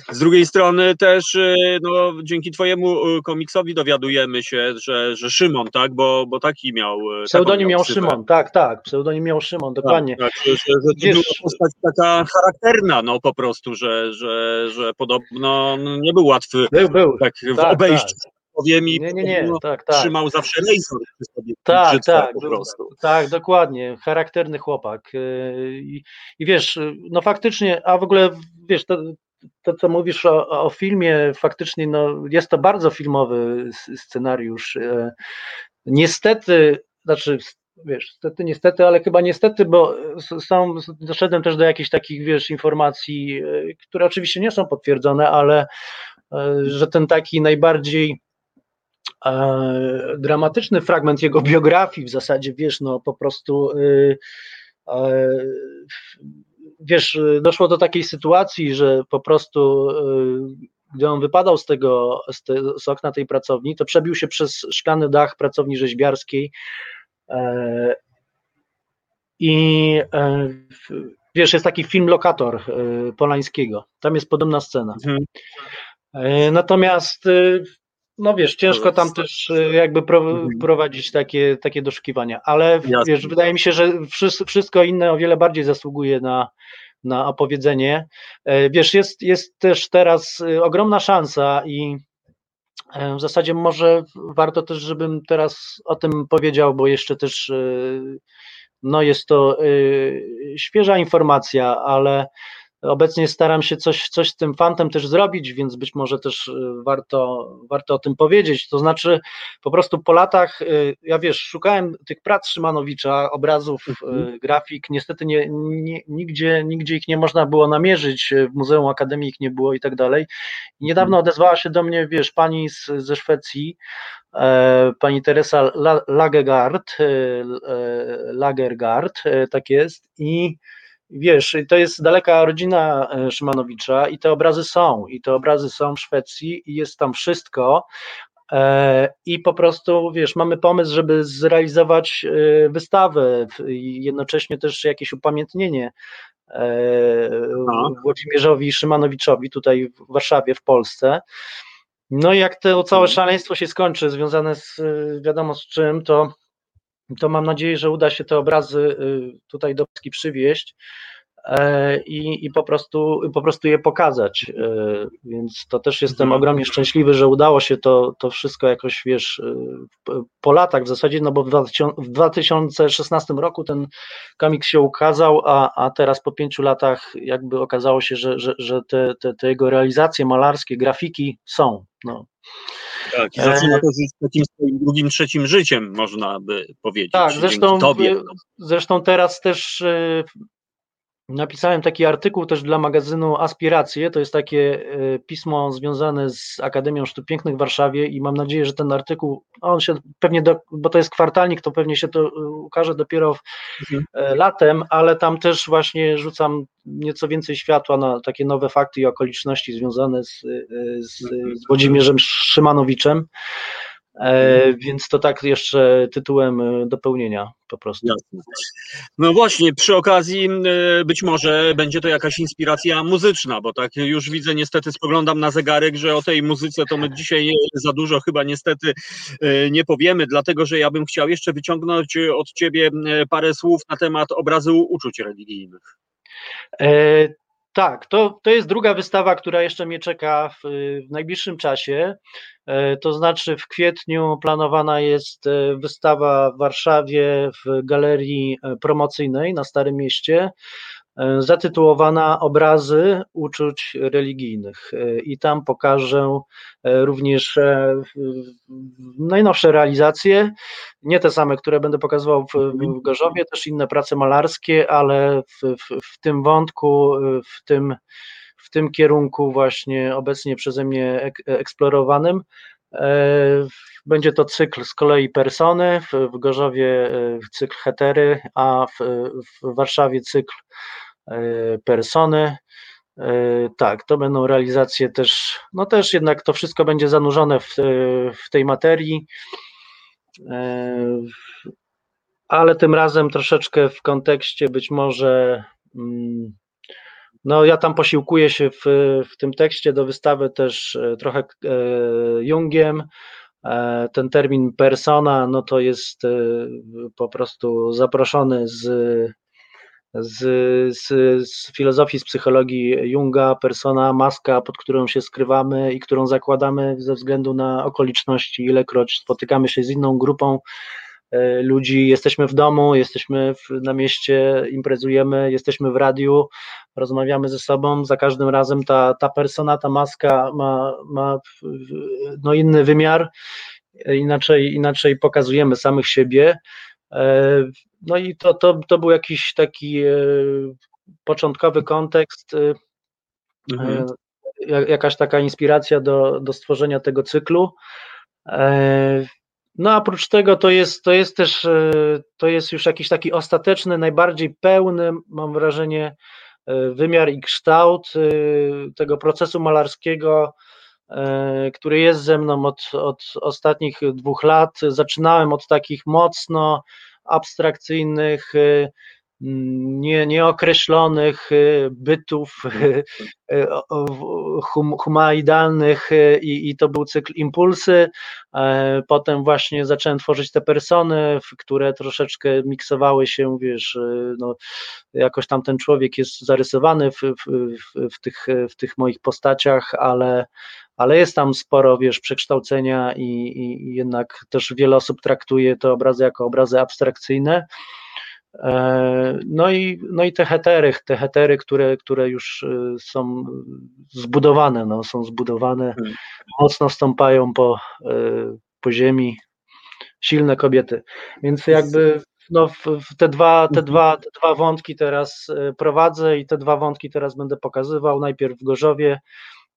Z drugiej strony też e, no, dzięki twojemu e, komiksowi dowiadujemy się, że, że Szymon, tak, bo, bo taki miał... Pseudonim miał, miał Szymon, tak, tak, pseudonim miał Szymon, tak, dokładnie. Tak, tak, że, że to była postać taka charakterna, no po prostu, że, że, że podobno nie był łatwy był, był. tak w tak, obejściu. Tak powiem i nie, nie, nie. Tak, tak. trzymał zawsze laser przy sobie. Tak, tak, po prostu. tak, dokładnie, charakterny chłopak. Y, I, I, wiesz, no faktycznie, a w ogóle wiesz, to, to co mówisz o, o, filmie, faktycznie no, jest to bardzo filmowy scenariusz. Y, niestety, znaczy wiesz, niestety, niestety, ale chyba niestety, bo są, doszedłem też do jakichś takich, wiesz, informacji, y, które oczywiście nie są potwierdzone, ale że ten taki najbardziej dramatyczny fragment jego biografii, w zasadzie, wiesz, no po prostu y, e, wiesz, doszło do takiej sytuacji, że po prostu y, gdy on wypadał z tego, z, te, z okna tej pracowni, to przebił się przez szklany dach pracowni rzeźbiarskiej e, i wiesz, jest taki film Lokator Polańskiego, tam jest podobna scena. Mhm. Natomiast no wiesz, ciężko tam też y, jakby mhm. prowadzić takie, takie doszukiwania, ale wiesz, wydaje mi się, że wszystko inne o wiele bardziej zasługuje na, na opowiedzenie. E, wiesz, jest, jest też teraz y, ogromna szansa i e, w zasadzie może warto też, żebym teraz o tym powiedział, bo jeszcze też y, no jest to świeża informacja, ale Obecnie staram się coś, coś z tym fantem też zrobić, więc być może też y, warto, warto o tym powiedzieć. To znaczy, po prostu po latach, y, ja wiesz, szukałem tych prac Szymanowicza, obrazów, Mhm. grafik. Niestety nie, nie, nigdzie, nigdzie ich nie można było namierzyć, w Muzeum Akademii ich nie było i tak dalej. Niedawno odezwała się do mnie, wiesz, pani z, ze Szwecji, e, pani Teresa La- Lagergard, Lagergard, e, tak jest, i wiesz, to jest daleka rodzina e, Szymanowicza i te obrazy są, i te obrazy są w Szwecji i jest tam wszystko, E, I po prostu, wiesz, mamy pomysł, żeby zrealizować e, wystawę i jednocześnie też jakieś upamiętnienie e, Włodzimierzowi Szymanowiczowi tutaj w Warszawie, w Polsce. No i jak to całe szaleństwo się skończy, związane z wiadomo z czym, to, to mam nadzieję, że uda się te obrazy e, tutaj do Polski przywieźć e, i, i po, prostu, po prostu je pokazać. e, Więc to też jestem Mhm. ogromnie szczęśliwy, że udało się to, to wszystko jakoś, wiesz, p- po latach w zasadzie, no bo w 2000 w 2016 roku ten komiks się ukazał, a, a teraz po pięciu latach jakby okazało się, że, że, że te, te, te jego realizacje malarskie, grafiki są. No. Tak, i E, zaczyna to żyć takim swoim drugim, trzecim życiem, można by powiedzieć. Tak, zresztą, tobie. zresztą teraz też e, napisałem taki artykuł też dla magazynu Aspiracje, to jest takie e, pismo związane z Akademią Sztuk Pięknych w Warszawie i mam nadzieję, że ten artykuł, on się pewnie, do, bo to jest kwartalnik, to pewnie się to e, ukaże dopiero w, Mhm. e, latem, ale tam też właśnie rzucam nieco więcej światła na takie nowe fakty i okoliczności związane z, z, z Włodzimierzem Szymanowiczem. E, więc to tak jeszcze tytułem e, dopełnienia po prostu. Jasne. No właśnie, przy okazji e, być może będzie to jakaś inspiracja muzyczna, bo tak już widzę, niestety spoglądam na zegarek, że o tej muzyce to my dzisiaj za dużo chyba niestety e, nie powiemy, dlatego że ja bym chciał jeszcze wyciągnąć od ciebie parę słów na temat obrazu uczuć religijnych. E, tak, to, to jest druga wystawa, która jeszcze mnie czeka w, w najbliższym czasie. E, to znaczy w kwietniu planowana jest e, wystawa w Warszawie w galerii e, promocyjnej na Starym Mieście zatytułowana Obrazy uczuć religijnych. E, I tam pokażę e, również e, najnowsze realizacje, nie te same, które będę pokazywał w, w Gorzowie, też inne prace malarskie, ale w, w, w tym wątku, w tym, w tym kierunku właśnie obecnie przeze mnie ek, eksplorowanym. E, Będzie to cykl z kolei persony, w, Gorzowie e, cykl hetery, a w, w Warszawie cykl e, persony. Tak, to będą realizacje też, no też jednak to wszystko będzie zanurzone w, w tej materii. Ale tym razem troszeczkę w kontekście być może. No, ja tam posiłkuję się w, w tym tekście do wystawy też e, trochę e, Jungiem. E, Ten termin persona, no to jest po prostu zaproszony z, z, z, z filozofii, z psychologii Junga, persona, maska, pod którą się skrywamy i którą zakładamy ze względu na okoliczności, ilekroć spotykamy się z inną grupą ludzi, jesteśmy w domu, jesteśmy w, na mieście, imprezujemy, jesteśmy w radiu, rozmawiamy ze sobą, za każdym razem ta, ta persona, ta maska ma, ma no inny wymiar, e, inaczej, inaczej pokazujemy samych siebie. E, No i to, to, to był jakiś taki e, początkowy kontekst, e, Mhm. ja- jakaś taka inspiracja do, do stworzenia tego cyklu. No a oprócz tego to jest, to jest też, e, to jest już jakiś taki ostateczny, najbardziej pełny, mam wrażenie, e, wymiar i kształt e, tego procesu malarskiego, który jest ze mną od, od ostatnich dwóch lat. Zaczynałem od takich mocno abstrakcyjnych, nie, nieokreślonych e, bytów e, o- o- hum, humaidalnych i, i to był cykl impulsy. E, Potem właśnie zacząłem tworzyć te persony, które troszeczkę miksowały się, wiesz, no, jakoś tam ten człowiek jest zarysowany w, w, w, w, tych, w tych moich postaciach, ale, ale jest tam sporo, wiesz, przekształcenia i, i, i jednak też wiele osób traktuje te obrazy jako obrazy abstrakcyjne. E, No i, no i te hetery, te hetery, które, które już y, są zbudowane, no, są zbudowane, Hmm. mocno stąpają po, y, po ziemi, silne kobiety. Więc jakby no, te, dwa, te, Mhm. dwa, te dwa wątki teraz prowadzę i te dwa wątki teraz będę pokazywał. Najpierw w Gorzowie,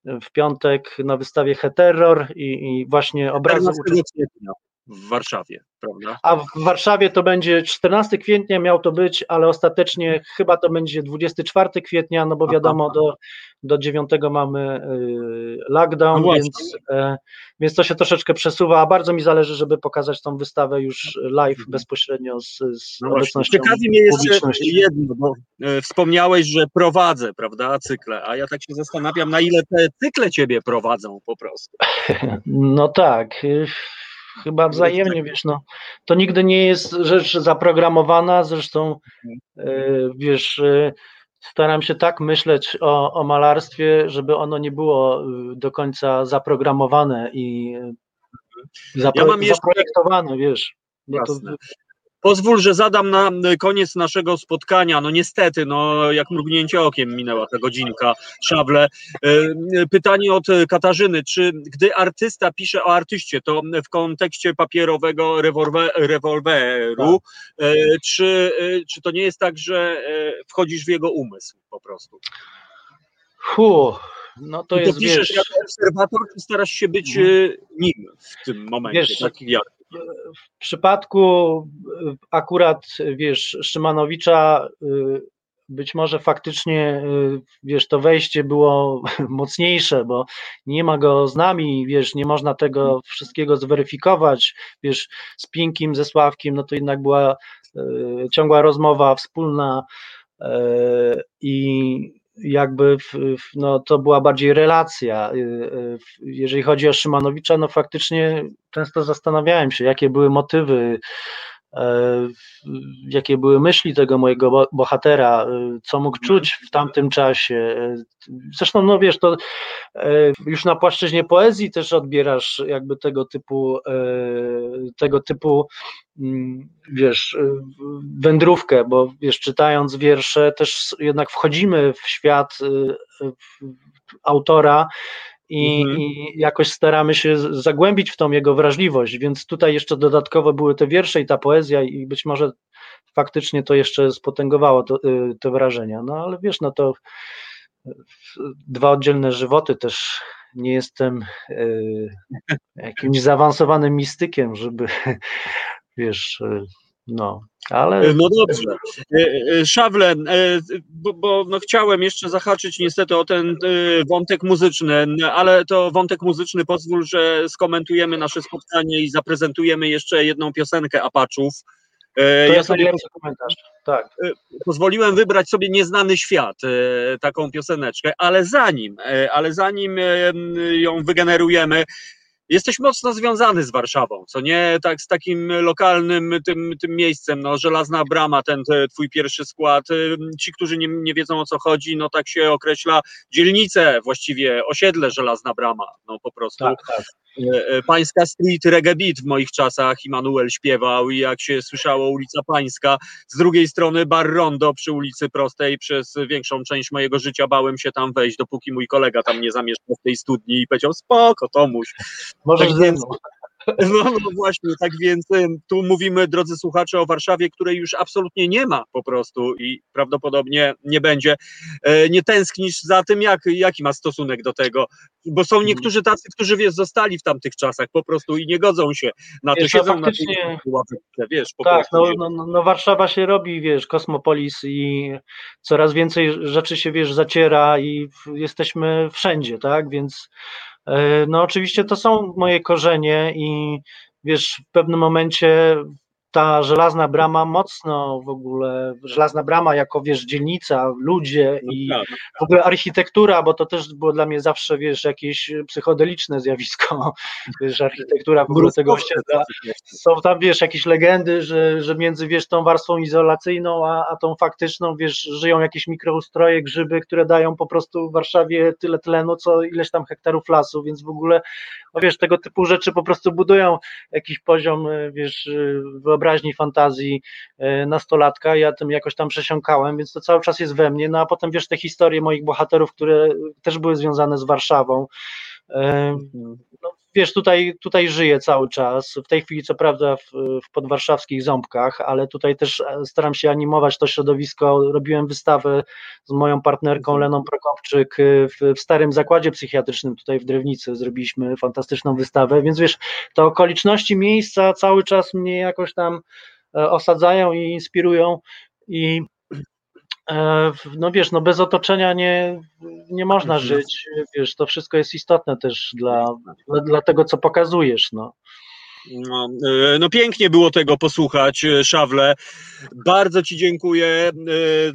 w piątek na wystawie Heterror i, i właśnie obrazy 14 uczestników. W Warszawie, prawda? A w Warszawie to będzie 14 kwietnia miał to być, ale ostatecznie chyba to będzie 24 kwietnia, no bo wiadomo, do, do 9 mamy y, lockdown, No więc, e, więc to się troszeczkę przesuwa, a bardzo mi zależy, żeby pokazać tą wystawę już live Mhm. bezpośrednio z, z No obecnością Ciekawi mnie jeszcze jedno, bo e, wspomniałeś, że prowadzę, prawda, cykle, a ja tak się zastanawiam, na ile te cykle ciebie prowadzą po prostu. No tak, y, chyba wzajemnie, wiesz, no, to nigdy nie jest rzecz zaprogramowana, zresztą y, wiesz, y, staram się tak myśleć o, o malarstwie, żeby ono nie było y, do końca zaprogramowane i zapro, Ja mam jeszcze- zaprojektowane, wiesz. Bo to. Pozwól, że zadam na koniec naszego spotkania. No niestety, no jak mrugnięcie okiem minęła ta godzinka, szable. E, Pytanie od Katarzyny. Czy gdy artysta pisze o artyście, to w kontekście papierowego rewolwe, rewolweru, e, czy, e, czy to nie jest tak, że e, wchodzisz w jego umysł po prostu? hu, no to I to jest, piszesz wiesz, jako obserwator, czy starasz się być Mhm. e, nim w tym momencie? Wiesz, tak jak w przypadku y, akurat, wiesz, Szymanowicza, y, być może faktycznie, y, wiesz, to wejście było mocniejsze, bo nie ma go z nami, wiesz, nie można tego wszystkiego zweryfikować, wiesz, z Pinkim, ze Sławkiem, no to jednak była y, ciągła rozmowa wspólna y, i jakby w, w, no, to była bardziej relacja. Y, y, Jeżeli chodzi o Szymanowicza, no faktycznie często zastanawiałem się, jakie były motywy, jakie były myśli tego mojego bo- bohatera, e, co mógł czuć w tamtym czasie. E, Zresztą, no wiesz, to e, już na płaszczyźnie poezji też odbierasz jakby tego typu, e, tego typu mm, wiesz, e, wędrówkę, bo wiesz, czytając wiersze też jednak wchodzimy w świat e, autora i, Mhm. i jakoś staramy się zagłębić w tą jego wrażliwość, więc tutaj jeszcze dodatkowo były te wiersze i ta poezja i być może faktycznie to jeszcze spotęgowało to, y, te wrażenia, no ale wiesz, no to y, dwa oddzielne żywoty też nie jestem y, jakimś zaawansowanym mistykiem, żeby wiesz, no, ale No dobrze. E, e, Szawle, e, bo, bo no chciałem jeszcze zahaczyć niestety o ten e, wątek muzyczny, ale to wątek muzyczny pozwól, że skomentujemy nasze spotkanie i zaprezentujemy jeszcze jedną piosenkę Apaczów. E, to Ja jest sobie komentarz, tak. pozwoliłem wybrać sobie Nieznany Świat, e, taką pioseneczkę, ale zanim, e, ale zanim e, ją wygenerujemy, jesteś mocno związany z Warszawą, co nie tak z takim lokalnym tym, tym miejscem, no Żelazna Brama, ten te, twój pierwszy skład, ci, którzy nie, nie wiedzą o co chodzi, no tak się określa dzielnicę, właściwie osiedle Żelazna Brama, no po prostu. Tak, tak. E, e, Pańska Street Reggae Beat w moich czasach Immanuel śpiewał i jak się słyszało ulica Pańska, z drugiej strony bar Rondo przy ulicy Prostej przez większą część mojego życia bałem się tam wejść, dopóki mój kolega tam nie zamieszkał w tej studni i powiedział spoko Tomuś. Możesz Tak więc-. No, no właśnie, tak więc tu mówimy, drodzy słuchacze, o Warszawie, której już absolutnie nie ma po prostu i prawdopodobnie nie będzie. E, Nie tęsknisz za tym, jak, jaki ma stosunek do tego, bo są niektórzy tacy, którzy wiesz, zostali w tamtych czasach po prostu i nie godzą się na to, Wiesz, siedzą na tej wiesz, po Tak, prostu. no, no, no, no Warszawa się robi, wiesz, kosmopolis i coraz więcej rzeczy się, wiesz, zaciera i jesteśmy wszędzie, tak, więc no oczywiście to są moje korzenie i wiesz, w pewnym momencie ta żelazna brama mocno w ogóle, żelazna brama jako, wiesz, dzielnica, ludzie No i tak. w ogóle architektura, bo to też było dla mnie zawsze, wiesz, jakieś psychodeliczne zjawisko, wiesz, architektura w ogóle tego osiedla są tam, wiesz, jakieś legendy, że, że między, wiesz, tą warstwą izolacyjną, a, a tą faktyczną, wiesz, żyją jakieś mikroustroje, grzyby, które dają po prostu w Warszawie tyle tlenu, co ileś tam hektarów lasu, więc w ogóle, no wiesz, tego typu rzeczy po prostu budują jakiś poziom, wiesz, wyobraźni wyobraźni, fantazji e, nastolatka. Ja tym jakoś tam przesiąkałem, więc to cały czas jest we mnie. No a potem wiesz te historie moich bohaterów, które też były związane z Warszawą. E, no, wiesz, tutaj, tutaj żyję cały czas. W tej chwili, co prawda, w, w podwarszawskich ząbkach, ale tutaj też staram się animować to środowisko. Robiłem wystawę z moją partnerką Leną Prokopczyk w, w starym zakładzie psychiatrycznym tutaj w Drewnicy. Zrobiliśmy fantastyczną wystawę, więc wiesz, te okoliczności miejsca cały czas mnie jakoś tam osadzają i inspirują. I E, no wiesz, no bez otoczenia nie, nie można mhm. żyć, wiesz, to wszystko jest istotne też dla, dla, dla tego, co pokazujesz, no. No, e, no, pięknie było tego posłuchać, e, Szawle. Bardzo Ci dziękuję. E,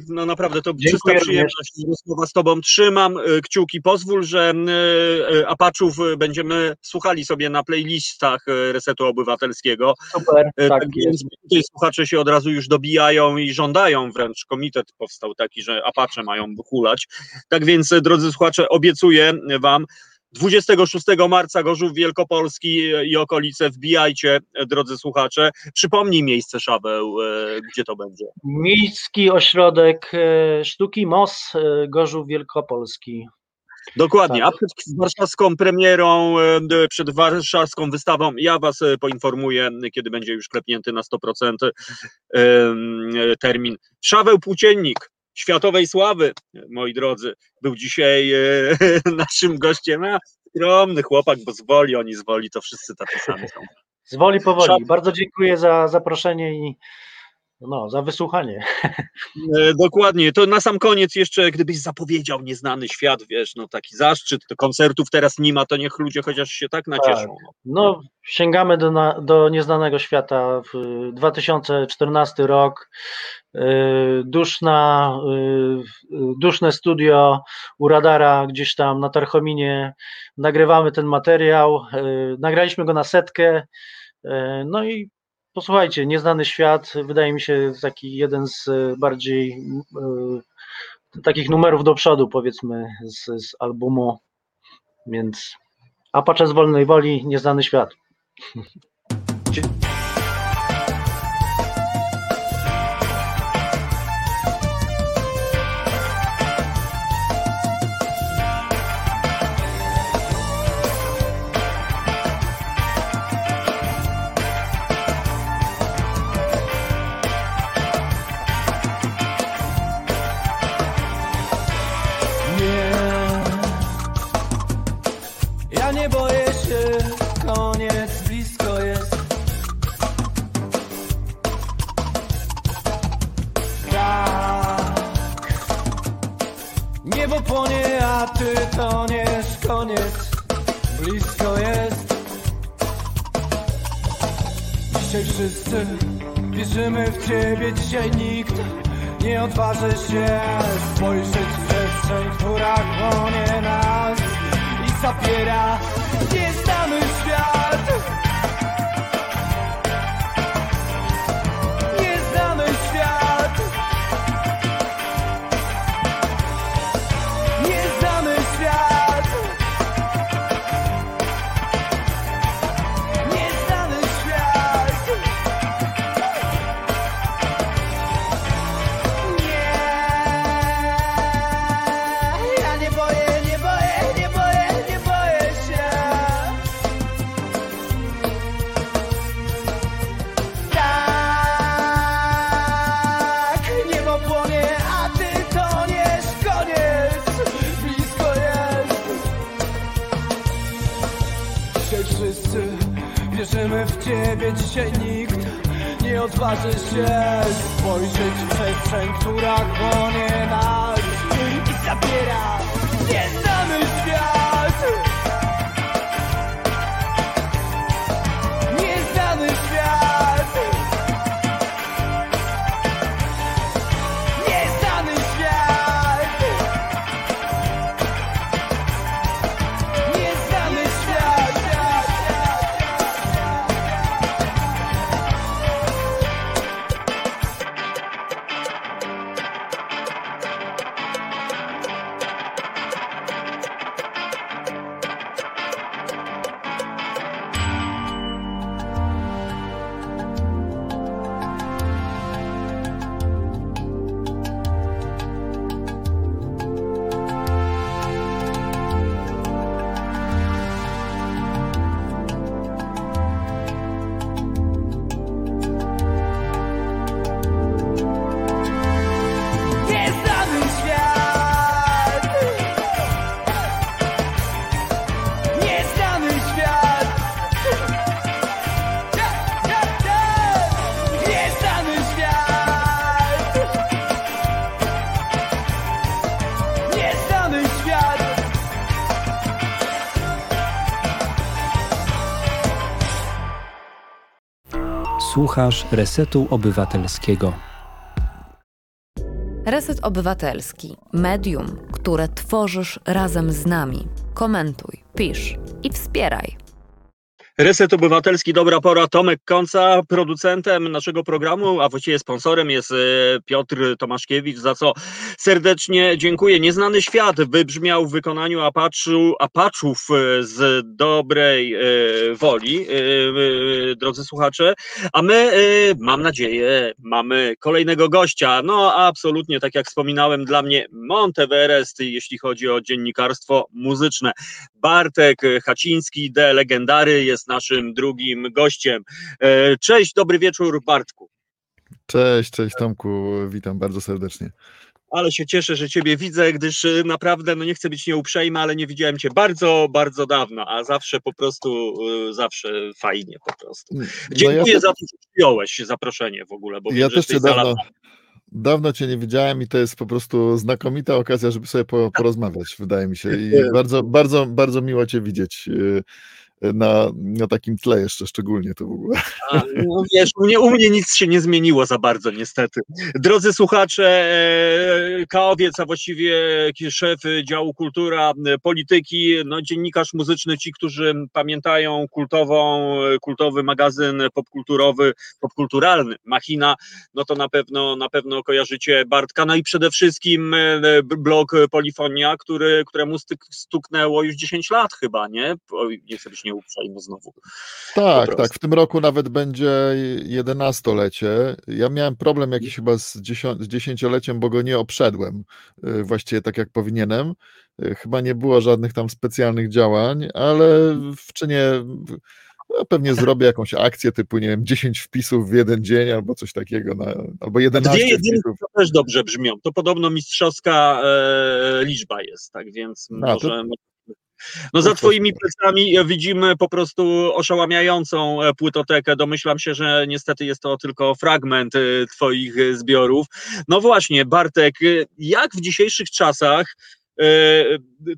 no naprawdę to dziękuję czysta przyjemność rozmowa z Tobą. Trzymam kciuki. Pozwól, że Apaczów będziemy słuchali sobie na playlistach Resetu Obywatelskiego. Super, tak, tak więc tutaj słuchacze się od razu już dobijają i żądają wręcz. Komitet powstał taki, że Apacze mają hulać. Tak więc, drodzy słuchacze, obiecuję Wam, 26 marca Gorzów Wielkopolski i okolice, wbijajcie, drodzy słuchacze. Przypomnij miejsce Szabeł, e, gdzie to będzie. Miejski Ośrodek e, Sztuki MOS e, Gorzów Wielkopolski. Dokładnie, tak. a przed warszawską premierą, przed warszawską wystawą ja Was poinformuję, kiedy będzie już klepnięty na 100% termin. Szaweł Płóciennik, światowej sławy, moi drodzy, był dzisiaj e, naszym gościem. A, skromny chłopak, bo z woli oni z woli, to wszyscy tacy sami są. Z woli powoli. Bardzo dziękuję za zaproszenie i no, za wysłuchanie. E, dokładnie. To na sam koniec jeszcze, gdybyś zapowiedział Nieznany Świat, wiesz, no taki zaszczyt, to koncertów teraz nie ma, to niech ludzie chociaż się tak nacieszą. Tak. No. sięgamy do, na, do Nieznanego Świata. W 2014 rok, e, duszna, e, duszne studio u Radara gdzieś tam na Tarchominie. Nagrywamy ten materiał. Nagraliśmy go na setkę. No i posłuchajcie, Nieznany Świat wydaje mi się taki jeden z e, bardziej y, takich numerów do przodu, powiedzmy, z, z albumu, więc Apache z wolnej woli, Nieznany Świat. dzisiaj nikt. Nie odważy się spojrzeć w przestrzeń, która chłonie nas i zapiera. Nieznany świat. Dzisiaj nikt. Nie odważy się spojrzeć w przestrzeń, która chłonie nas i zabiera Słuchasz Resetu Obywatelskiego. Reset Obywatelski. Medium, które tworzysz razem z nami. Komentuj, pisz i wspieraj. Reset Obywatelski, dobra pora. Tomek Konca, producentem naszego programu, a właściwie sponsorem jest e, Piotr Tomaszkiewicz, za co serdecznie dziękuję. Nieznany świat wybrzmiał w wykonaniu Apaczu, Apaczów e, z dobrej e, woli, drodzy słuchacze, a my, mam nadzieję, mamy kolejnego gościa. No, absolutnie, tak jak wspominałem, dla mnie Monteverest, jeśli chodzi o dziennikarstwo muzyczne. Bartek Haciński, de legendary, jest naszym drugim gościem. E, cześć, dobry wieczór Bartku. Cześć, cześć Tomku, witam bardzo serdecznie. Ale się cieszę, że Ciebie widzę, gdyż e, naprawdę, no nie chcę być nieuprzejmy, ale nie widziałem Cię bardzo, bardzo dawno, a zawsze po prostu, e, zawsze fajnie po prostu. Dziękuję no ja za to, że przyjąłeś zaproszenie w ogóle, bo ja wiem, też Cię dawno, dawno Cię nie widziałem i to jest po prostu znakomita okazja, żeby sobie porozmawiać, wydaje mi się. I bardzo, bardzo, bardzo miło Cię widzieć na, na takim tle jeszcze szczególnie to w ogóle. A, no wiesz, u mnie, u mnie nic się nie zmieniło za bardzo niestety. Drodzy słuchacze, e, Kaowiec, a właściwie szef działu kultura, e, polityki, no dziennikarz muzyczny, ci, którzy pamiętają kultową, kultowy magazyn popkulturowy, popkulturalny, Machina, no to na pewno, na pewno kojarzycie Bartka, no i przede wszystkim e, blog Polifonia, który, któremu stuknęło już 10 lat chyba, nie? Nie chcę być nie znowu. Tak, tak. W tym roku nawet będzie jedenastolecie. Ja miałem problem jakiś chyba z, z dziesięcioleciem, bo go nie obszedłem y, właściwie tak jak powinienem. Y, chyba nie było żadnych tam specjalnych działań, ale w czynie no, pewnie zrobię jakąś akcję typu, nie wiem, 10 wpisów w jeden dzień albo coś takiego, na, albo 11 Dwie jedynki to też dobrze brzmią. To podobno mistrzowska e, liczba jest, tak więc A, może, to... No za twoimi plecami widzimy po prostu oszałamiającą e, płytotekę. Domyślam się, że niestety jest to tylko fragment e, twoich e, zbiorów. No właśnie, Bartek, jak w dzisiejszych czasach E,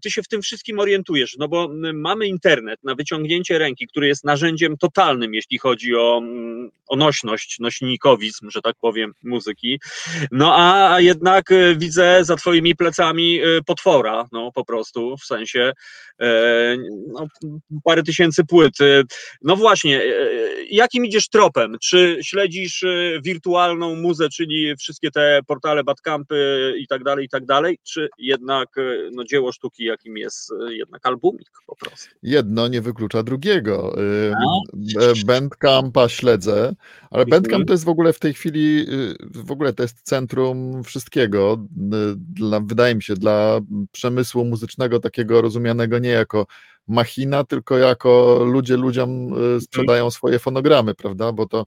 ty się w tym wszystkim orientujesz, no bo mamy internet na wyciągnięcie ręki, który jest narzędziem totalnym, jeśli chodzi o, o nośność, nośnikowizm, że tak powiem, muzyki. No a jednak e, widzę za twoimi plecami e, potwora, no po prostu, w sensie no, parę tysięcy płyt. No właśnie, jakim idziesz tropem? Czy śledzisz wirtualną muzę, czyli wszystkie te portale, badkampy i tak dalej, i tak dalej, czy jednak no, dzieło sztuki, jakim jest e, jednak albumik po prostu. Jedno nie wyklucza drugiego. Bandcampa śledzę, ale Bandcamp mhm. to jest w ogóle w tej chwili, y, w ogóle to jest centrum wszystkiego, dla, wydaje mi się, dla przemysłu muzycznego takiego rozumianego nie jako machina, tylko jako ludzie ludziom y, mhm. sprzedają swoje fonogramy, prawda, bo to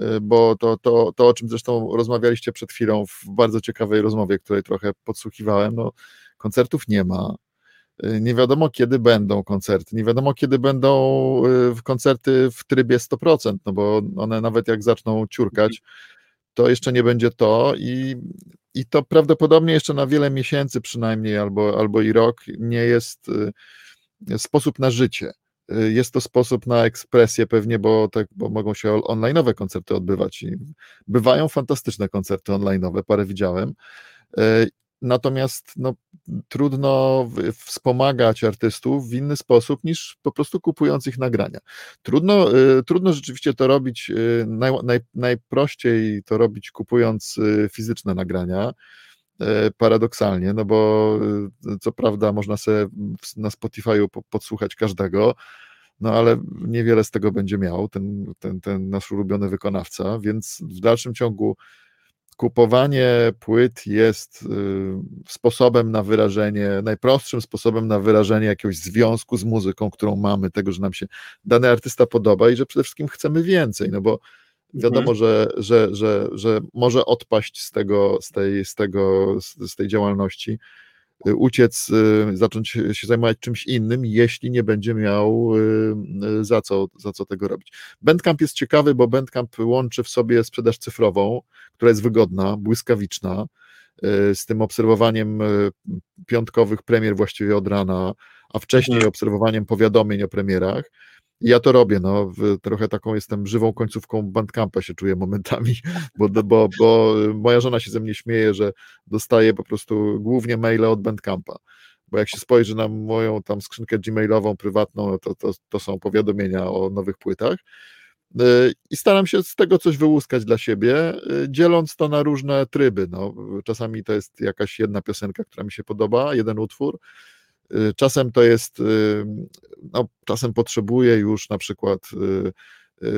y, bo to, to, to, o czym zresztą rozmawialiście przed chwilą w bardzo ciekawej rozmowie, której trochę podsłuchiwałem, no, koncertów nie ma. Y, nie wiadomo, kiedy będą koncerty, nie wiadomo, kiedy będą y, koncerty w trybie 100%, no bo one nawet jak zaczną ciurkać, to jeszcze nie będzie to i, i to prawdopodobnie jeszcze na wiele miesięcy przynajmniej, albo, albo i rok, nie jest y, sposób na życie. Jest to sposób na ekspresję pewnie, bo, tak, bo mogą się online'owe koncerty odbywać. I bywają fantastyczne koncerty online'owe, parę widziałem. Natomiast no, trudno wspomagać artystów w inny sposób niż po prostu kupując ich nagrania. Trudno, y, trudno rzeczywiście to robić, y, naj, naj, najprościej to robić kupując y, fizyczne nagrania paradoksalnie, no bo co prawda można sobie na Spotify'u podsłuchać każdego, no ale niewiele z tego będzie miał ten, ten, ten nasz ulubiony wykonawca, więc w dalszym ciągu kupowanie płyt jest y, sposobem na wyrażenie, najprostszym sposobem na wyrażenie jakiegoś związku z muzyką, którą mamy, tego, że nam się dany artysta podoba i że przede wszystkim chcemy więcej, no bo wiadomo, mhm. że, że, że, że może odpaść z tego, z tej, z tego, z tej działalności, uciec, y, zacząć się zajmować czymś innym, jeśli nie będzie miał za co, za co tego robić. Bandcamp jest ciekawy, bo Bandcamp łączy w sobie sprzedaż cyfrową, która jest wygodna, błyskawiczna, y, z tym obserwowaniem y, piątkowych premier właściwie od rana, a wcześniej mhm. obserwowaniem powiadomień o premierach. Ja to robię, no, trochę taką jestem żywą końcówką bandcampa się czuję momentami, bo, bo, bo moja żona się ze mnie śmieje, że dostaje po prostu głównie maile od bandcampa, bo jak się spojrzy na moją tam skrzynkę gmailową prywatną, no to, to, to są powiadomienia o nowych płytach, y, i staram się z tego coś wyłuskać dla siebie, y, dzieląc to na różne tryby. No, czasami to jest jakaś jedna piosenka, która mi się podoba, jeden utwór, Y, czasem to jest, y, no, czasem potrzebuję już na przykład y,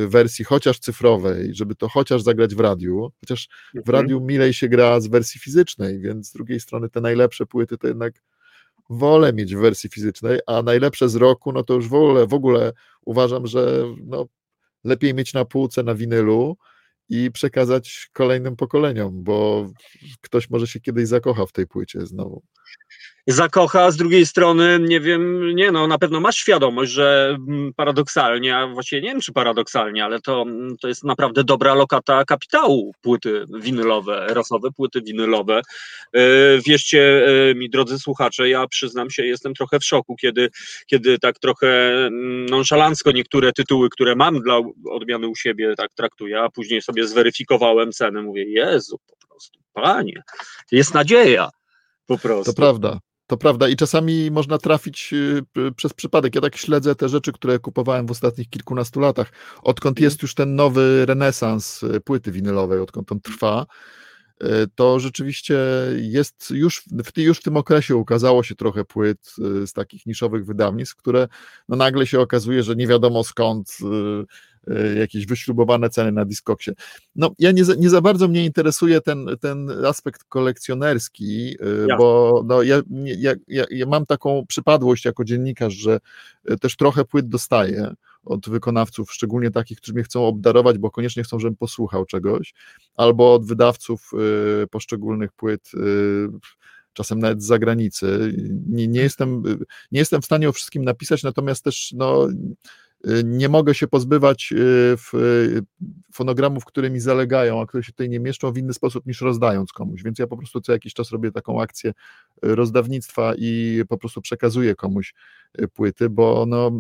wersji chociaż cyfrowej, żeby to chociaż zagrać w radiu, chociaż w mhm. radiu milej się gra z wersji fizycznej, więc z drugiej strony te najlepsze płyty to jednak wolę mieć w wersji fizycznej, a najlepsze z roku, no to już w ogóle, w ogóle uważam, że no, lepiej mieć na półce na winylu i przekazać kolejnym pokoleniom, bo ktoś może się kiedyś zakocha w tej płycie znowu zakocha, z drugiej strony, nie wiem, nie no, na pewno masz świadomość, że mm, paradoksalnie, a właściwie nie wiem, czy paradoksalnie, ale to, mm, to jest naprawdę dobra lokata kapitału płyty winylowe, rasowe płyty winylowe. E, wierzcie e, mi, drodzy słuchacze, ja przyznam się, jestem trochę w szoku, kiedy, kiedy tak trochę mm, nonszalancko niektóre tytuły, które mam dla odmiany u siebie, tak traktuję, a później sobie zweryfikowałem cenę, mówię, Jezu, po prostu, panie, jest nadzieja. Po prostu. To prawda. To prawda i czasami można trafić y, przez przypadek. Ja tak śledzę te rzeczy, które kupowałem w ostatnich kilkunastu latach. Odkąd jest już ten nowy renesans y, płyty winylowej, odkąd on trwa, y, to rzeczywiście jest już w, już w tym okresie ukazało się trochę płyt z takich niszowych wydawnictw, które no nagle się okazuje, że nie wiadomo skąd jakieś wyśrubowane ceny na Discogsie. No, ja nie za, nie za bardzo mnie interesuje ten, ten aspekt kolekcjonerski, y, ja. bo no, ja, ja, ja, ja mam taką przypadłość jako dziennikarz, że y, też trochę płyt dostaję od wykonawców, szczególnie takich, którzy mnie chcą obdarować, bo koniecznie chcą, żebym posłuchał czegoś, albo od wydawców y, poszczególnych płyt, y, czasem nawet z zagranicy. Nie, nie, jestem, nie jestem w stanie o wszystkim napisać, natomiast też no, nie mogę się pozbywać y, y, fonogramów, które mi zalegają, a które się tutaj nie mieszczą w inny sposób niż rozdając komuś, więc ja po prostu co jakiś czas robię taką akcję y, rozdawnictwa i po prostu przekazuję komuś płyty, bo no,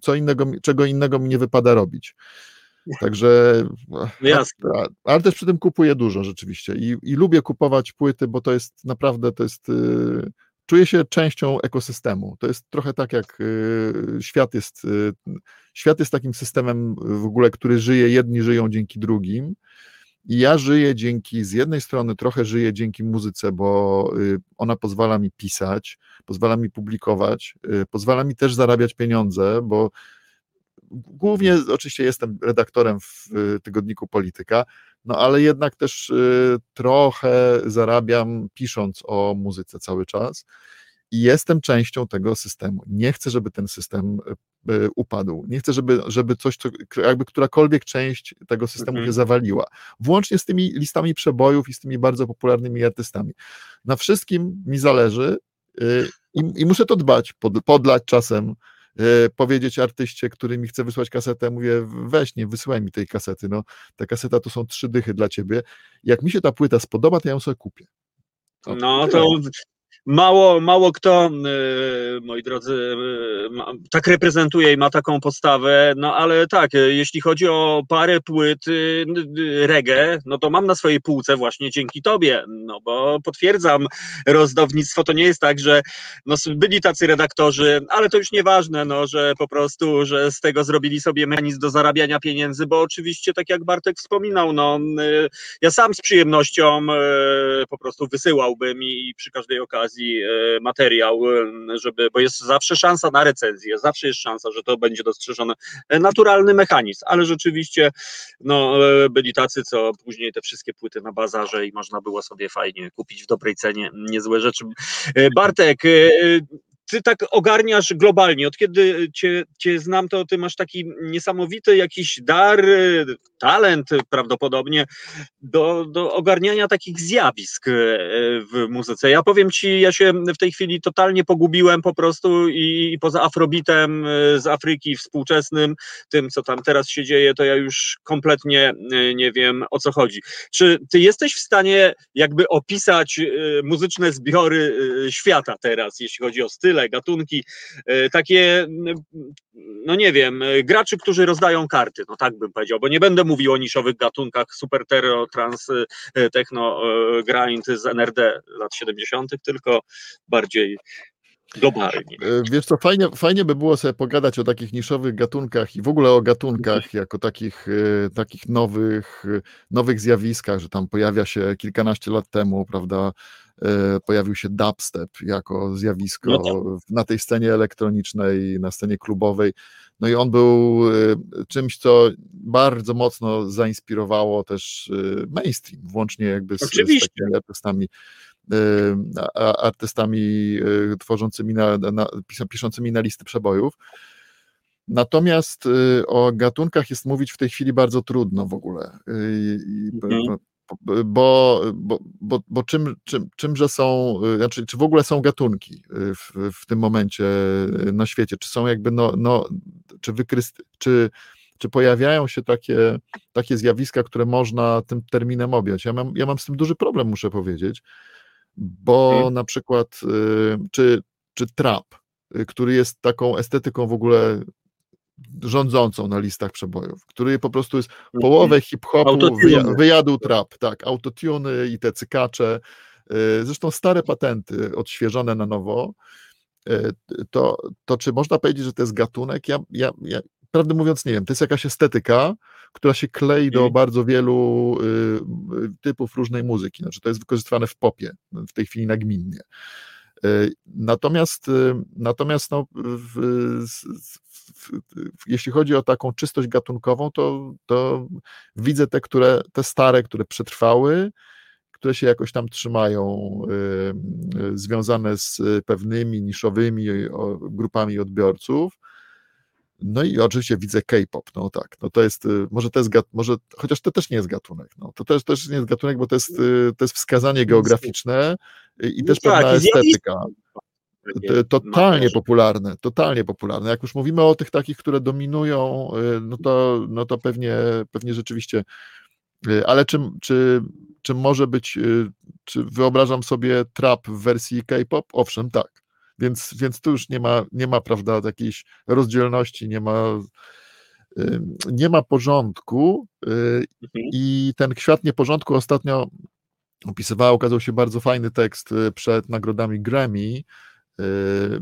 co innego, czego innego mi nie wypada robić. Także, no Jasne. ale też przy tym kupuję dużo rzeczywiście i, i lubię kupować płyty, bo to jest naprawdę, to jest czuję się częścią ekosystemu. To jest trochę tak, jak y, świat jest. Y, świat jest takim systemem w ogóle, który żyje, jedni żyją dzięki drugim. I ja żyję dzięki, z jednej strony trochę żyję dzięki muzyce, bo y, ona pozwala mi pisać, pozwala mi publikować, pozwala mi też zarabiać pieniądze, bo głównie oczywiście jestem redaktorem w tygodniku Polityka, no ale jednak też y, trochę zarabiam pisząc o muzyce cały czas i jestem częścią tego systemu. Nie chcę, żeby ten system y, y, upadł. Nie chcę, żeby, żeby coś, co, jakby którakolwiek część tego systemu mhm. się zawaliła. Włącznie z tymi listami przebojów i z tymi bardzo popularnymi artystami. Na wszystkim mi zależy i, i muszę to dbać, pod, podlać czasem powiedzieć artyście, który mi chce wysłać kasetę, mówię, weź nie, wysyłaj mi tej kasety, no, ta kaseta to są trzy dychy dla ciebie, jak mi się ta płyta spodoba, to ja ją sobie kupię. no to Mało, mało kto, y, moi drodzy, y, tak reprezentuje i ma taką postawę, no ale tak, y, jeśli chodzi o parę płyt reggae, no to mam na swojej półce właśnie dzięki tobie, no bo potwierdzam, rozdawnictwo. To nie jest tak, że no, byli tacy redaktorzy, ale to już nieważne, no, że po prostu, że z tego zrobili sobie mechanizm do zarabiania pieniędzy, bo oczywiście, tak jak Bartek wspominał, no, ja sam z przyjemnością po prostu wysyłałbym i przy każdej okazji okazji e, materiał, e, żeby, bo jest zawsze szansa na recenzję, zawsze jest szansa, że to będzie dostrzeżony e, naturalny mechanizm, ale rzeczywiście no, byli tacy, co później te wszystkie płyty na bazarze i można było sobie fajnie kupić w dobrej cenie niezłe rzeczy. Bartek, ty tak ogarniasz globalnie. Od kiedy cię, cię znam, to ty masz taki niesamowity jakiś dar talent prawdopodobnie do, do ogarniania takich zjawisk e, w muzyce. Ja powiem ci, ja się w tej chwili totalnie pogubiłem po prostu i, i poza afrobitem e, z Afryki współczesnym, tym co tam teraz się dzieje, to ja już kompletnie e, nie wiem o co chodzi. Czy ty jesteś w stanie jakby opisać muzyczne zbiory świata teraz, jeśli chodzi o style, gatunki, takie, no nie wiem, graczy, którzy rozdają karty, no tak bym powiedział, bo nie będę mówił o niszowych gatunkach super terror, trans, e, techno, e, grind z NRD lat 70., tylko bardziej globalnie. E, wiesz co, fajnie, fajnie by było sobie pogadać o takich niszowych gatunkach i w ogóle o gatunkach mhm. jako takich, takich nowych, nowych zjawiskach, że tam pojawia się kilkanaście lat temu, prawda, pojawił się dubstep jako zjawisko no tak. na tej scenie elektronicznej, na scenie klubowej. No i on był y, czymś, co bardzo mocno zainspirowało też y, mainstream, włącznie jakby z, z takimi artystami, y, artystami tworzącymi na, na, piszącymi na listy przebojów. Natomiast o gatunkach jest mówić w tej chwili bardzo trudno w ogóle. Mhm bo, bo, bo, bo czym, czym, czymże są, y, znaczy, czy w ogóle są gatunki y, w, w tym momencie y, na świecie, czy są jakby, no, no czy, wykryst, czy, czy pojawiają się takie, takie zjawiska, które można tym terminem objąć. Ja mam, ja mam z tym duży problem, muszę powiedzieć, bo hmm. na przykład, czy, czy trap, który jest taką estetyką w ogóle rządzącą na listach przebojów, który po prostu jest mhm. połowę hip-hopu wyjadł trap, tak, autotuny i te cykacze, y, zresztą stare patenty odświeżone na nowo, y, to, to czy można powiedzieć, że to jest gatunek? Ja, ja, ja prawdę mówiąc nie wiem, to jest jakaś estetyka, która się klei do mhm. bardzo wielu y, typów różnej muzyki, znaczy to jest wykorzystywane w popie, w tej chwili nagminnie. Natomiast, natomiast no, w, w, jeśli chodzi o taką czystość gatunkową, to, to widzę te, które, te stare, które przetrwały, które się jakoś tam trzymają, y, związane z pewnymi niszowymi grupami odbiorców. No i oczywiście widzę K-pop, no tak, no to jest, y, może to jest, może, chociaż to też nie jest gatunek, no to też, też nie jest gatunek, bo to jest, to jest wskazanie geograficzne i też no pewna tak, estetyka. Totalnie popularne, totalnie popularne. Jak już mówimy o tych takich, które dominują, y, no to, no to pewnie, pewnie rzeczywiście. Y, ale czym, czy, czy może być, y, czy wyobrażam sobie trap w wersji K-pop? Owszem, tak. Więc, więc tu już nie ma, nie ma, prawda, jakiejś rozdzielności, nie ma, nie ma porządku mhm. i ten kwiat nieporządku ostatnio opisywała, okazał się bardzo fajny tekst przed nagrodami Grammy, yy,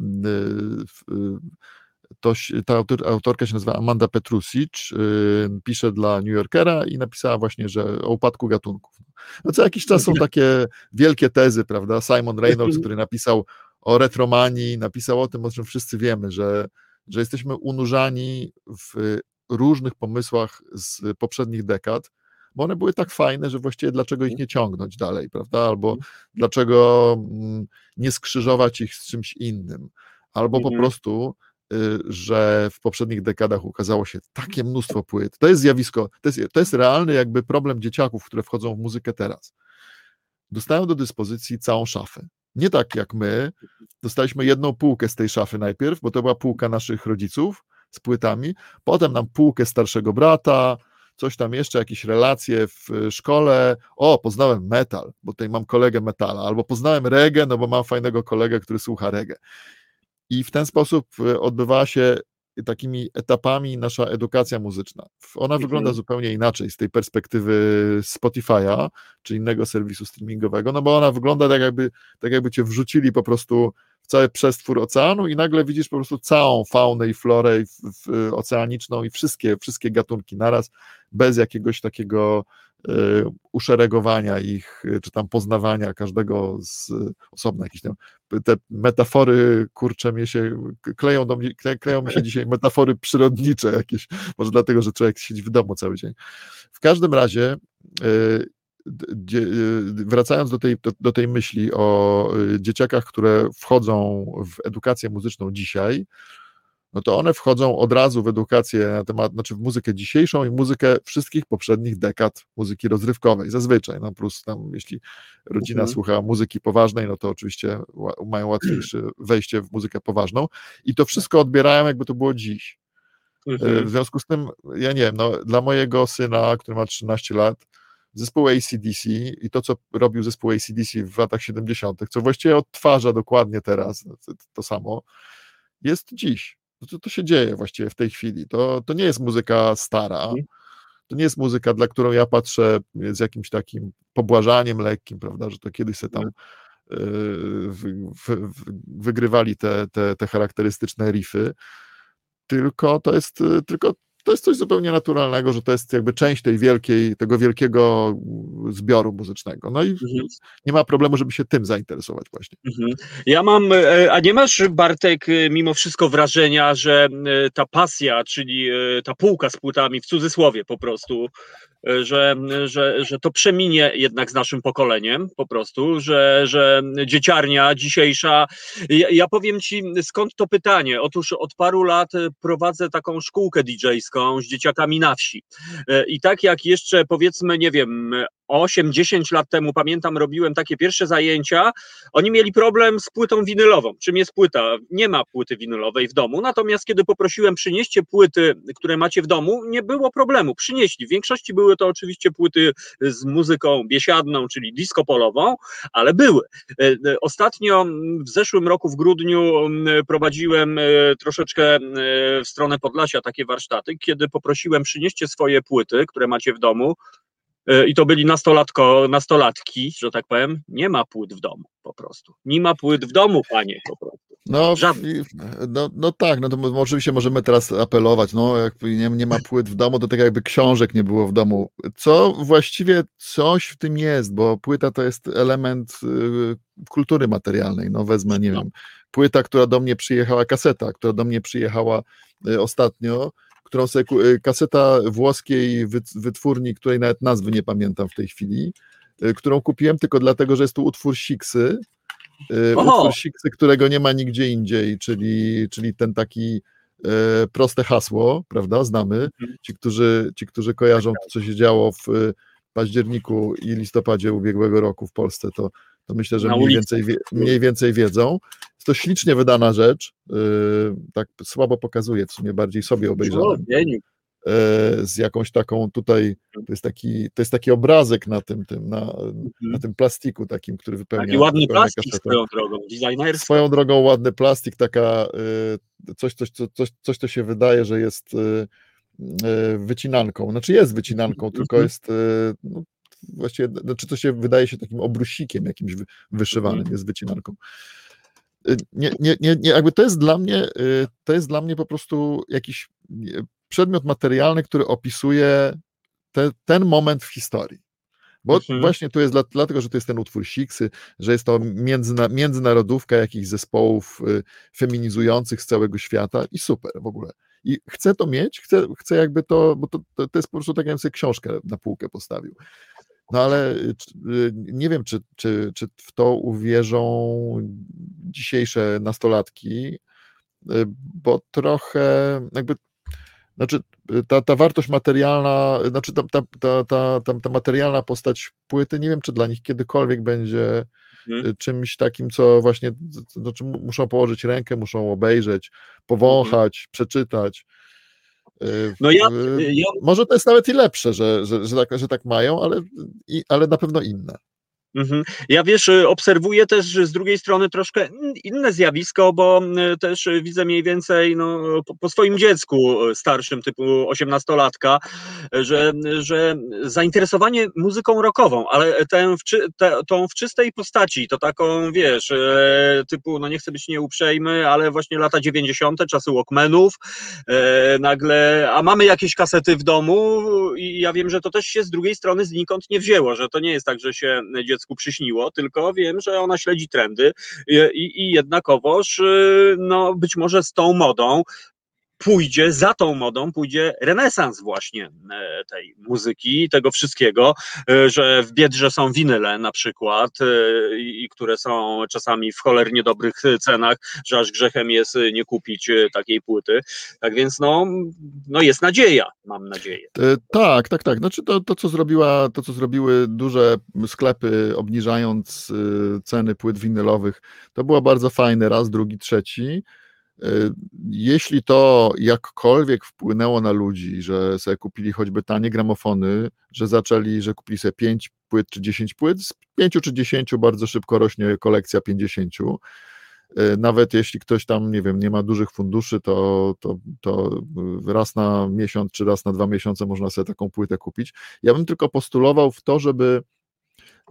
to, ta autor, autorka się nazywa Amanda Petrusic, pisze dla New Yorkera i napisała właśnie, że o upadku gatunków. No co jakiś czas są takie wielkie tezy, prawda? Simon Reynolds, który napisał o retromanii, napisał o tym, o czym wszyscy wiemy, że, że jesteśmy unurzani w różnych pomysłach z poprzednich dekad, bo one były tak fajne, że właściwie dlaczego ich nie ciągnąć dalej, prawda? Albo mhm. dlaczego mm, nie skrzyżować ich z czymś innym, albo po mhm. prostu y, że w poprzednich dekadach ukazało się takie mnóstwo płyt. To jest zjawisko, to jest, to jest realny jakby problem dzieciaków, które wchodzą w muzykę teraz. Dostają do dyspozycji całą szafę. Nie tak jak my, dostaliśmy jedną półkę z tej szafy najpierw, bo to była półka naszych rodziców z płytami, potem nam półkę starszego brata, coś tam jeszcze, jakieś relacje w szkole, o, poznałem metal, bo tutaj mam kolegę metala, albo poznałem reggae, no bo mam fajnego kolegę, który słucha reggae. I w ten sposób e, odbywała się takimi etapami nasza edukacja muzyczna. Ona mhm. wygląda zupełnie inaczej z tej perspektywy Spotify'a, czy innego serwisu streamingowego, no bo ona wygląda tak jakby, tak jakby cię wrzucili po prostu w cały przestwór oceanu i nagle widzisz po prostu całą faunę i florę oceaniczną i wszystkie, wszystkie gatunki naraz, bez jakiegoś takiego uszeregowania ich, czy tam poznawania każdego z osobna. Jakieś tam, te metafory, kurcze mnie się, kleją, do mnie, kleją mi się dzisiaj metafory przyrodnicze jakieś, może dlatego, że człowiek siedzi w domu cały dzień. W każdym razie y, Y, wracając do tej, do, do, tej myśli o y, dzieciakach, które wchodzą w edukację muzyczną dzisiaj, no to one wchodzą od razu w edukację na temat, znaczy w muzykę dzisiejszą i muzykę wszystkich poprzednich dekad muzyki rozrywkowej, zazwyczaj, no plus tam, jeśli rodzina Mhm. słucha muzyki poważnej, no to oczywiście mają łatwiejsze wejście w muzykę poważną i to wszystko odbierają jakby to było dziś. E, Mhm. W związku z tym, ja nie wiem, no, dla mojego syna, który ma 13 lat, zespół ACDC i to, co robił zespół ACDC w latach 70., co właściwie odtwarza dokładnie teraz, to, to samo, jest dziś. To, to, to się dzieje właściwie w tej chwili. To, to nie jest muzyka stara. Mhm. To nie jest muzyka, dla którą ja patrzę z jakimś takim pobłażaniem lekkim, prawda, że to kiedyś se tam Mhm. yy, wy- wy- wy- wygrywali te, te, te charakterystyczne riffy, tylko to jest tylko to jest coś zupełnie naturalnego, że to jest jakby część tej wielkiej, tego wielkiego zbioru muzycznego. No i Mhm. nie ma problemu, żeby się tym zainteresować właśnie. Mhm. Ja mam, e, a nie masz Bartek e, mimo wszystko wrażenia, że e, ta pasja, czyli ta półka z płytami w cudzysłowie po prostu, że, że, że to przeminie jednak z naszym pokoleniem po prostu, że, że dzieciarnia dzisiejsza, ja, ja powiem ci skąd to pytanie, otóż od paru lat e, prowadzę taką szkółkę DJ-ską z dzieciakami na wsi. E, i tak jak jeszcze powiedzmy, nie wiem, 8-10 lat temu pamiętam robiłem takie pierwsze zajęcia, oni mieli problem z płytą winylową. Czym jest płyta? Nie ma płyty winylowej w domu. Natomiast kiedy poprosiłem, przynieście płyty, które macie w domu, nie było problemu. Przynieśli. W większości były to oczywiście płyty z muzyką biesiadną, czyli disco polową, ale były. E, e, Ostatnio w zeszłym roku w grudniu prowadziłem e, troszeczkę w stronę Podlasia takie warsztaty, kiedy poprosiłem, przynieście swoje płyty, które macie w domu. I to byli nastolatko, nastolatki, że tak powiem. Nie ma płyt w domu po prostu. Nie ma płyt w domu, panie, po prostu. No, no, no tak, no to oczywiście możemy teraz apelować, no jak nie, nie ma płyt w domu, to tak jakby książek nie było w domu. Co właściwie coś w tym jest, bo płyta to jest element y, kultury materialnej, no wezmę, nie No. wiem, płyta, która do mnie przyjechała, kaseta, która do mnie przyjechała y, ostatnio, którą sobie, y, kaseta włoskiej wyt- wytwórni, której nawet nazwy nie pamiętam w tej chwili, y, którą kupiłem tylko dlatego, że jest tu utwór Siksy, y, Oho! utwór Siksy, którego nie ma nigdzie indziej, czyli, czyli ten taki proste hasło, prawda, znamy. Mhm. Ci, którzy, ci, którzy kojarzą to, co się działo w październiku i listopadzie ubiegłego roku w Polsce, to, to myślę, że mniej więcej, mniej więcej wiedzą. Jest to ślicznie wydana rzecz, e, tak słabo pokazuje, w sumie bardziej sobie obejrzałem e, z jakąś taką tutaj, to jest taki, to jest taki obrazek na tym, tym na, na tym plastiku takim, który wypełnia Mhm. Taki ładny plastik kasetę. swoją drogą, designerski. Swoją drogą ładny plastik, taka y, coś, coś, coś, coś, coś to się wydaje, że jest y, y, wycinanką. Znaczy jest wycinanką, tylko Mhm. jest y, no, właściwie, znaczy to się wydaje się takim obrusikiem jakimś wy- wyszywanym, Mhm. jest wycinanką. Nie, nie, nie, nie, jakby to jest dla mnie, y, to jest dla mnie po prostu jakiś przedmiot materialny, który opisuje te, ten moment w historii. Bo Mhm. właśnie to jest dla, dlatego, że to jest ten utwór Siksy, że jest to międzyna, międzynarodówka jakichś zespołów y, feminizujących z całego świata i super w ogóle. I chcę to mieć, chcę, chcę jakby to, bo to, to, to jest po prostu tak, jakbym sobie książkę na półkę postawił. No ale y, y, nie wiem, czy, czy, czy w to uwierzą dzisiejsze nastolatki, y, bo trochę jakby znaczy, ta, ta wartość materialna, znaczy ta, ta, ta, ta, ta, materialna postać płyty, nie wiem, czy dla nich kiedykolwiek będzie Mhm. czymś takim, co właśnie, znaczy mu- muszą położyć rękę, muszą obejrzeć, powąchać, przeczytać. Y, No ja, y, ja Może to jest nawet i lepsze, że, że, że, tak, że tak mają, ale, i, ale na pewno inne. Mhm. Ja wiesz, y, obserwuję też z drugiej strony troszkę in- inne zjawisko, bo y, też widzę mniej więcej no, po, swoim dziecku y, starszym, typu osiemnastolatka, że, że zainteresowanie muzyką rockową, ale tę tą w czystej postaci, to taką wiesz, typu, no nie chcę być nieuprzejmy, ale właśnie lata 90., czasy Walkmanów, nagle, a mamy jakieś kasety w domu i ja wiem, że to też się z drugiej strony znikąd nie wzięło, że to nie jest tak, że się dziecku przyśniło, tylko wiem, że ona śledzi trendy i, i, jednakowoż, y, no być może z tą modą pójdzie, za tą modą pójdzie renesans właśnie e, tej muzyki, tego wszystkiego, e, że w Biedrze są winyle na przykład, e, i które są czasami w cholernie dobrych cenach, że aż grzechem jest nie kupić takiej płyty. Tak więc no, no jest nadzieja, mam nadzieję. Tak, tak, tak. Znaczy to, to, co zrobiła, to, co zrobiły duże sklepy, obniżając ceny płyt winylowych, to było bardzo fajne, raz, drugi, trzeci. Y, jeśli to jakkolwiek wpłynęło na ludzi, że sobie kupili choćby tanie gramofony, że zaczęli, że kupili sobie 5 płyt czy 10 płyt, z 5 czy 10 bardzo szybko rośnie kolekcja 50. Y, nawet jeśli ktoś tam, nie wiem, nie ma dużych funduszy, to, to, to raz na miesiąc czy raz na dwa miesiące można sobie taką płytę kupić. Ja bym tylko postulował w to, żeby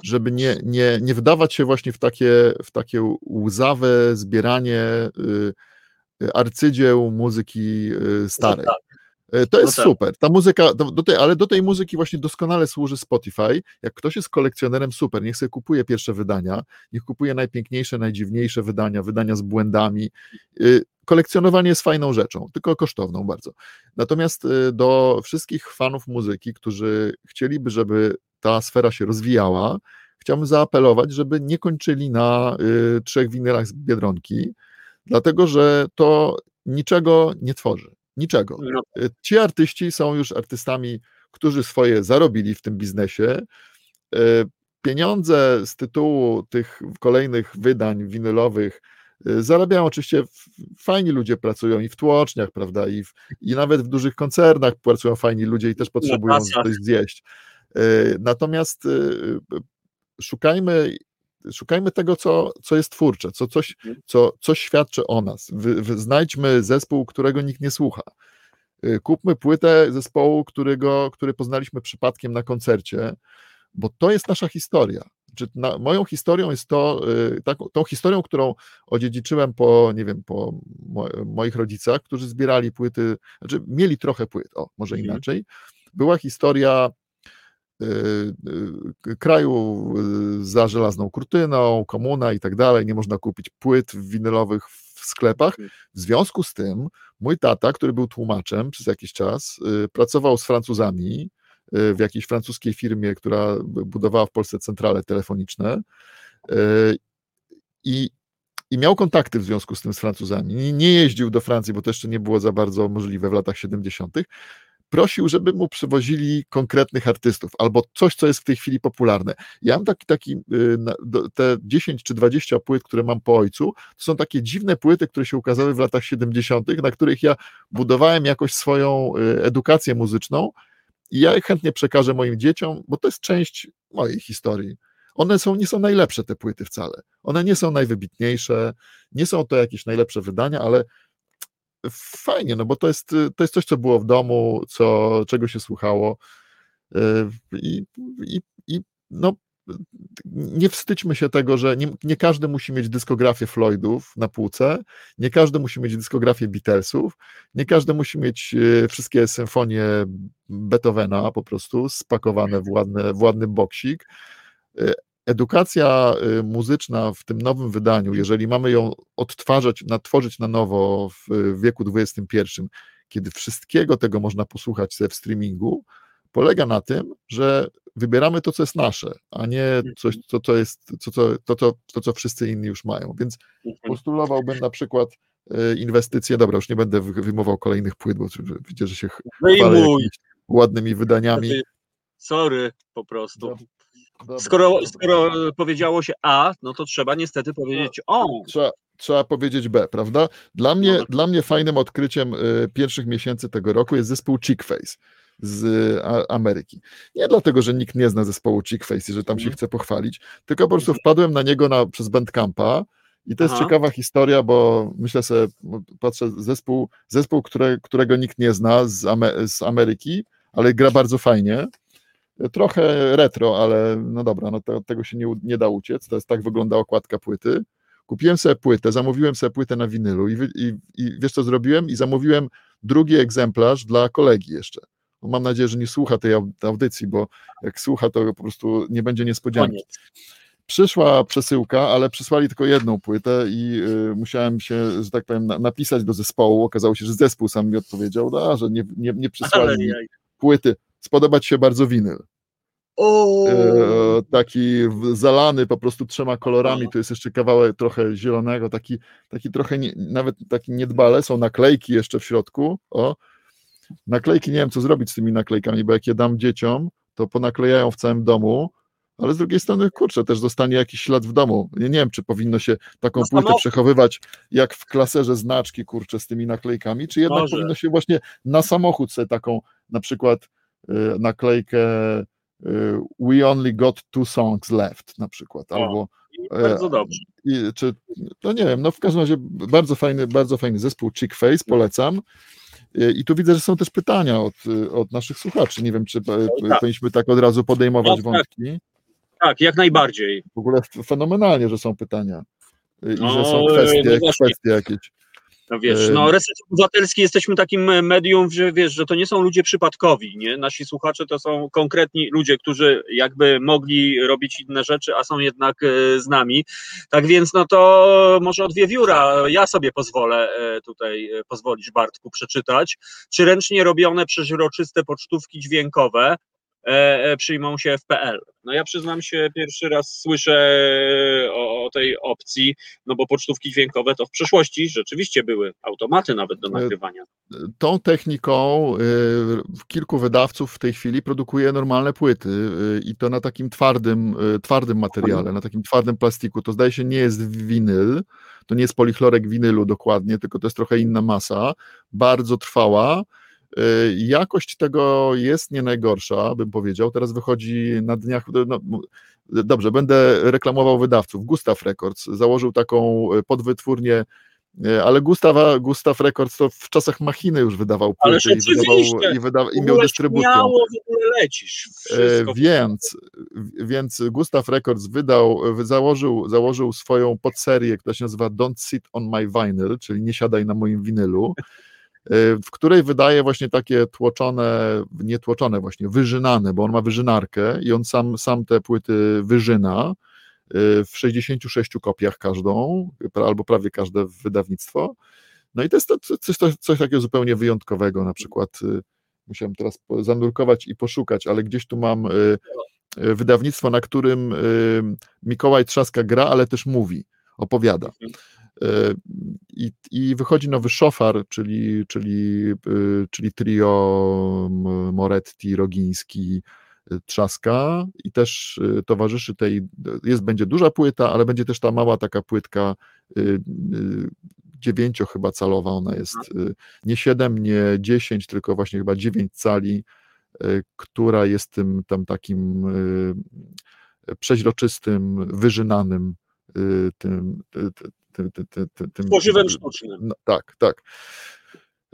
żeby nie, nie, nie wdawać się właśnie w takie, w takie łzawe zbieranie y, arcydzieł muzyki y, starej. Tak. Y, to jest no tak. super. Ta muzyka, do, tej, ale do tej muzyki właśnie doskonale służy Spotify. Jak ktoś jest kolekcjonerem, super, niech sobie kupuje pierwsze wydania, niech kupuje najpiękniejsze, najdziwniejsze wydania, wydania z błędami. Y, kolekcjonowanie jest fajną rzeczą, tylko kosztowną bardzo. Natomiast do wszystkich fanów muzyki, którzy chcieliby, żeby ta sfera się rozwijała, chciałbym zaapelować, żeby nie kończyli na y, trzech winylach z Biedronki, dlatego że to niczego nie tworzy. Niczego. No. Y, ci artyści są już artystami, którzy swoje zarobili w tym biznesie. Y, pieniądze z tytułu tych kolejnych wydań winylowych y, zarabiają oczywiście, fajni ludzie pracują i w tłoczniach, prawda, i, w, i nawet w dużych koncernach pracują fajni ludzie i też potrzebują coś zjeść. Natomiast szukajmy szukajmy tego, co, co jest twórcze, co, coś, mhm. co, coś świadczy o nas. Wy, wy, znajdźmy zespół, którego nikt nie słucha. Y, kupmy płytę zespołu, którego, który poznaliśmy przypadkiem na koncercie, bo to jest nasza historia. Czy na, moją historią jest to, y, tak, tą historią, którą odziedziczyłem po, nie wiem, po mo, moich rodzicach, którzy zbierali płyty, znaczy mieli trochę płyt, o, może mhm. inaczej. Była historia kraju y, za żelazną kurtyną, komuna i tak dalej, nie można kupić płyt winylowych w sklepach. W związku z tym mój tata, który był tłumaczem przez jakiś czas, pracował z Francuzami w jakiejś francuskiej firmie, która budowała w Polsce centrale telefoniczne i, i miał kontakty w związku z tym z Francuzami. Nie jeździł do Francji, bo to jeszcze nie było za bardzo możliwe w latach 70., prosił, żeby mu przywozili konkretnych artystów albo coś, co jest w tej chwili popularne. Ja mam taki, taki y, te 10 czy 20 płyt, które mam po ojcu, to są takie dziwne płyty, które się ukazały w latach 70., na których ja budowałem jakoś swoją y, edukację muzyczną i ja chętnie przekażę moim dzieciom, bo to jest część mojej historii. One są, nie są najlepsze te płyty wcale. One nie są najwybitniejsze, nie są to jakieś najlepsze wydania, ale fajnie, no bo to jest, to jest coś, co było w domu, co, czego się słuchało y, i, i, i no nie wstydźmy się tego, że nie, nie, każdy musi mieć dyskografię Floydów na półce, nie każdy musi mieć dyskografię Beatlesów, nie każdy musi mieć y, wszystkie symfonie Beethovena po prostu spakowane w, ładne, w ładny boksik. Edukacja y, muzyczna w tym nowym wydaniu, jeżeli mamy ją odtwarzać, natworzyć na nowo w wieku XXI, kiedy wszystkiego tego można posłuchać sobie w streamingu, polega na tym, że wybieramy to, co jest nasze, a nie coś, co, co jest, co, co, to, to, to, co wszyscy inni już mają. Więc mhm. postulowałbym na przykład y, inwestycje, dobra, już nie będę wyjmował kolejnych płyt, bo widzę, że się chwalę ładnymi wydaniami. Sorry, po prostu. Dobra, skoro, skoro powiedziało się A, no to trzeba niestety powiedzieć O. Trzeba, trzeba powiedzieć B, prawda? Dla mnie, no. dla mnie fajnym odkryciem y, pierwszych miesięcy tego roku jest zespół Chickface z Ameryki. Nie dlatego, że nikt nie zna zespołu Chickface i że tam się mhm. chce pochwalić, tylko po prostu mhm. wpadłem na niego na, przez Bandcampa i to jest Aha. ciekawa historia, bo myślę sobie, patrzę, zespół, zespół które, którego nikt nie zna z Ameryki, ale gra bardzo fajnie Trochę retro, ale no dobra, no to, tego się nie, nie da uciec. To jest tak wygląda okładka płyty. Kupiłem sobie płytę, zamówiłem sobie płytę na winylu i, i, i wiesz co zrobiłem? I zamówiłem drugi egzemplarz dla kolegi jeszcze. Mam nadzieję, że nie słucha tej audycji, bo jak słucha, to po prostu nie będzie niespodzianki. przyszła przesyłka, ale przysłali tylko jedną płytę i y, musiałem się, że tak powiem, na, napisać do zespołu. Okazało się, że zespół sam mi odpowiedział, da, że nie, nie, nie przysłali płyty. Spodobać się bardzo winyl. O, E, taki zalany po prostu trzema kolorami, tu jest jeszcze kawałek trochę zielonego, taki, taki trochę, nie, nawet taki niedbale, są naklejki jeszcze w środku, o, naklejki, nie wiem co zrobić z tymi naklejkami, bo jak je dam dzieciom, to ponaklejają w całym domu, ale z drugiej strony, kurczę, też zostanie jakiś ślad w domu. Ja nie wiem, czy powinno się taką Na płytę przechowywać jak w klaserze znaczki, kurczę, z tymi naklejkami, czy jednak Może. powinno się właśnie na samochód sobie taką na przykład naklejkę y, We only got two songs left na przykład, O. albo e, bardzo dobrze. czy, no nie wiem, no w każdym razie bardzo fajny, bardzo fajny zespół Chick Face, polecam. Y, I tu widzę, że są też pytania od, y, od naszych słuchaczy. Nie wiem, czy e, tak. powinniśmy tak od razu podejmować Tak, tak. wątki. Tak, jak najbardziej. W ogóle fenomenalnie, że są pytania. Y, I No, że są no kwestie, właśnie. kwestie jakieś. No wiesz, no Reset Obywatelski jesteśmy takim e, medium, że wiesz, że to nie są ludzie przypadkowi, nie? Nasi słuchacze to są konkretni ludzie, którzy jakby mogli robić inne rzeczy, a są jednak e, z nami. Tak więc no to może od wiewióra ja sobie pozwolę e, tutaj pozwolić Bartku przeczytać. Czy ręcznie robione przeźroczyste pocztówki dźwiękowe przyjmą się w PL? No ja przyznam się, pierwszy raz słyszę e, o, o tej opcji, no bo pocztówki dźwiękowe to w przeszłości rzeczywiście były automaty nawet do E, nagrywania. Tą techniką kilku wydawców w tej chwili produkuje normalne płyty i to na takim twardym, twardym materiale, na takim twardym plastiku. To zdaje się nie jest winyl, to nie jest polichlorek winylu dokładnie, tylko to jest trochę inna masa, bardzo trwała. Y, Jakość tego jest nie najgorsza, bym powiedział. Teraz wychodzi na dniach. No, dobrze, będę reklamował wydawców. Gustav Records założył taką y, podwytwórnię, y, ale Gustav, Gustav Records to w czasach Machiny już wydawał płyty i, wydawał, i, wyda, i miał dystrybucję. w ogóle lecisz. Wszystko. Więc, więc Gustav Records wydał, wy- założył, założył swoją podserię, która się nazywa Don't Sit on My Vinyl, czyli nie siadaj na moim winylu, w której wydaje właśnie takie tłoczone, nie tłoczone właśnie, wyżynane, bo on ma wyżynarkę i on sam, sam te płyty wyżyna e, w 66 kopiach każdą, albo prawie każde wydawnictwo. No i to jest coś, takiego zupełnie wyjątkowego, na przykład y, musiałem teraz zanurkować i poszukać, ale gdzieś tu mam y, y, wydawnictwo, na którym y, Mikołaj Trzaska gra, ale też mówi, opowiada. I, I wychodzi nowy szofar, czyli, czyli, y, czyli trio Moretti, Rogiński, y, Trzaska i też y, towarzyszy tej, jest, będzie duża płyta, ale będzie też ta mała taka płytka dziewięcio chyba calowa ona jest, y, nie 7, nie 10, tylko właśnie chyba 9 cali, która jest tym tam takim przeźroczystym, wyżynanym tym, ty- ty- ty- ty- ty- ty- tym Tworzywem sztucznym. no, tak, tak.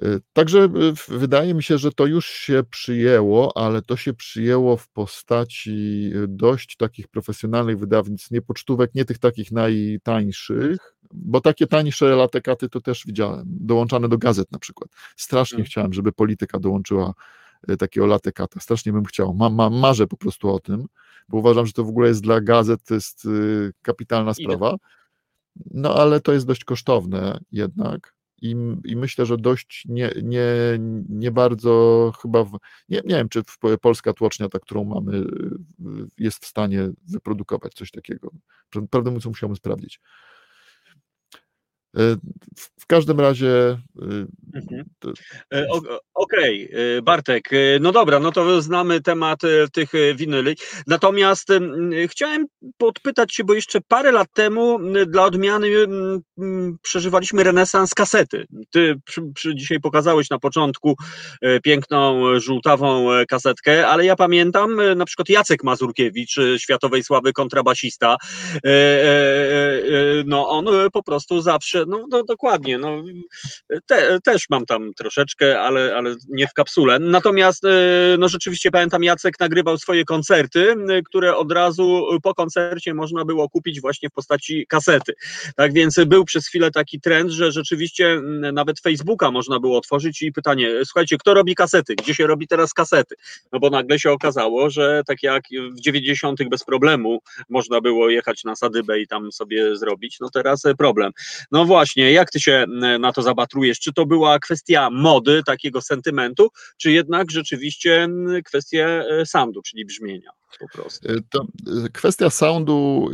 Y, Także y, wydaje mi się, że to już się przyjęło, ale to się przyjęło w postaci y, dość takich profesjonalnych wydawnictw, nie pocztówek, nie tych takich najtańszych, bo takie tańsze latekaty to też widziałem, dołączane do gazet na przykład. Strasznie Mhm. chciałem, żeby polityka dołączyła takiego latekata, strasznie bym chciał, ma, ma, marzę po prostu o tym, bo uważam, że to w ogóle jest dla gazet, jest kapitalna sprawa. No ale to jest dość kosztowne jednak i, i myślę, że dość nie, nie, nie bardzo chyba, w, nie, nie wiem, czy w, polska tłocznia, ta, którą mamy, jest w stanie wyprodukować coś takiego. Pra- Prawdę mówiąc, musiałbym sprawdzić. Y, W, każdym razie y, Mhm. to- E, Okej, e, Bartek, e, no dobra, no to znamy temat e, tych e, winyli. Natomiast em, chciałem podpytać się, bo jeszcze parę lat temu dla odmiany przeżywaliśmy renesans kasety. Ty przy, przy, dzisiaj pokazałeś na początku piękną, żółtawą kasetkę, ale ja pamiętam na przykład Jacek Mazurkiewicz, światowej sławy kontrabasista, no on po prostu zawsze no, no dokładnie, no, te, też mam tam troszeczkę, ale, ale nie w kapsule. Natomiast e, no rzeczywiście pamiętam Jacek nagrywał swoje koncerty, które od razu po koncercie można było kupić właśnie w postaci kasety. Tak więc był przez chwilę taki trend, że rzeczywiście nawet Facebooka można było otworzyć i pytanie, słuchajcie, kto robi kasety? Gdzie się robi teraz kasety? No bo nagle się okazało, że tak jak w 90. bez problemu można było jechać na Sadybę i tam sobie zrobić, no teraz problem. No właśnie, jak ty się na to zapatrujesz? Czy to była kwestia mody, takiego sentymentu, czy jednak rzeczywiście kwestia e, soundu, czyli brzmienia? po prostu. E, to e, kwestia soundu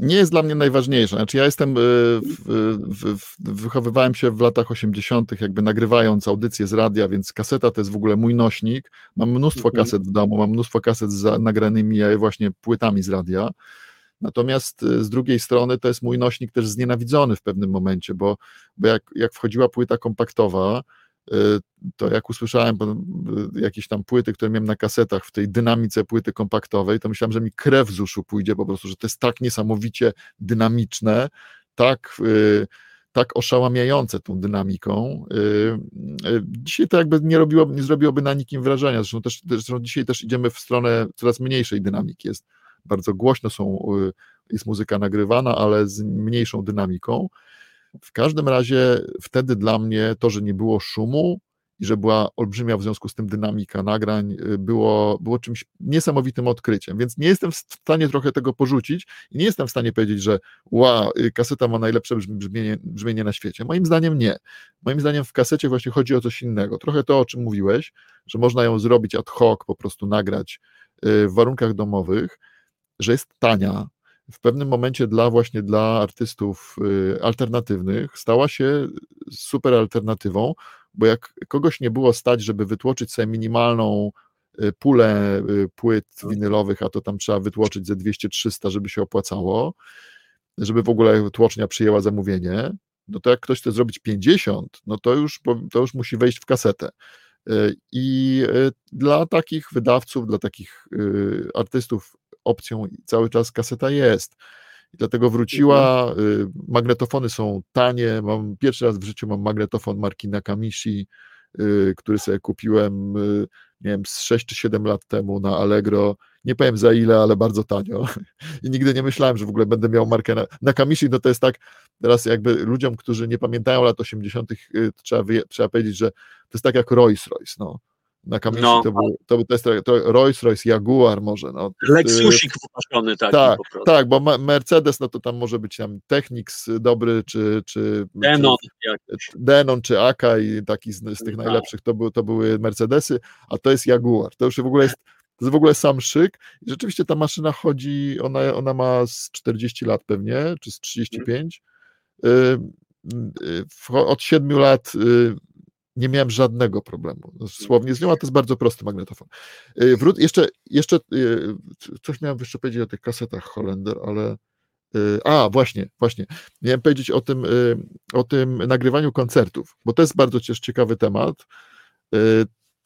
nie jest dla mnie najważniejsza. Znaczy ja jestem, w, w, wychowywałem się w latach 80., jakby nagrywając audycje z radia, więc kaseta to jest w ogóle mój nośnik. Mam mnóstwo mhm. kaset w domu, mam mnóstwo kaset z nagranymi właśnie płytami z radia. Natomiast z drugiej strony to jest mój nośnik też znienawidzony w pewnym momencie, bo, bo jak, jak wchodziła płyta kompaktowa, to jak usłyszałem y, jakieś tam płyty, które miałem na kasetach w tej dynamice płyty kompaktowej, to myślałem, że mi krew z uszu pójdzie po prostu, że to jest tak niesamowicie dynamiczne, tak, tak oszałamiające tą dynamiką. Dzisiaj to jakby nie, robiło, nie zrobiłoby na nikim wrażenia, zresztą, też, zresztą dzisiaj też idziemy w stronę coraz mniejszej dynamiki. Jest bardzo głośno są, y, jest muzyka nagrywana, ale z mniejszą dynamiką. W każdym razie wtedy dla mnie to, że nie było szumu i że była olbrzymia w związku z tym dynamika nagrań, y, było, było czymś niesamowitym odkryciem. Więc nie jestem w stanie trochę tego porzucić i nie jestem w stanie powiedzieć, że wow, kaseta ma najlepsze brzmienie, brzmienie na świecie. Moim zdaniem nie. Moim zdaniem w kasecie właśnie chodzi o coś innego. Trochę to, o czym mówiłeś, że można ją zrobić ad hoc, po prostu nagrać y, w warunkach domowych że jest tania, w pewnym momencie dla właśnie dla artystów y, alternatywnych stała się super alternatywą, bo jak kogoś nie było stać, żeby wytłoczyć sobie minimalną y, pulę y, płyt tak. winylowych, a to tam trzeba wytłoczyć ze 200-300, żeby się opłacało, żeby w ogóle tłocznia przyjęła zamówienie, no to jak ktoś chce zrobić 50, no to już, to już musi wejść w kasetę. I dla takich wydawców, dla takich artystów opcją cały czas kaseta jest. I dlatego wróciła. Mhm. Y, magnetofony są tanie. Mam pierwszy raz w życiu mam magnetofon marki Nakamishi, y, który sobie kupiłem, y, nie wiem, z 6 czy 7 lat temu na Allegro. Nie powiem za ile, ale bardzo tanio. I nigdy nie myślałem, że w ogóle będę miał markę Nakamishi. No to jest tak, teraz jakby ludziom, którzy nie pamiętają lat 80., trzeba, trzeba powiedzieć, że to jest tak jak Rolls Royce. No na kamieni no. to, był, to, jest to Rolls Royce, Jaguar może. No. Lexusik wypasiony taki tak, Tak, bo Mercedes, no to tam może być tam Technics dobry, czy, czy Denon, czy, Denon czy Aka i taki z, z tych tak. najlepszych to, był, to były Mercedesy, a to jest Jaguar. To już w ogóle jest to jest w ogóle sam szyk. I rzeczywiście ta maszyna chodzi, ona, ona ma z 40 lat pewnie, czy z 35. Hmm. Od 7 lat y, nie miałem żadnego problemu. Słownie z nią, a to jest bardzo prosty magnetofon. Y, wrót, jeszcze, jeszcze y, coś miałem jeszcze powiedzieć o tych kasetach Holender, ale y, a, właśnie, właśnie. Miałem powiedzieć o tym, o tym nagrywaniu koncertów, bo to jest bardzo ciekawy temat.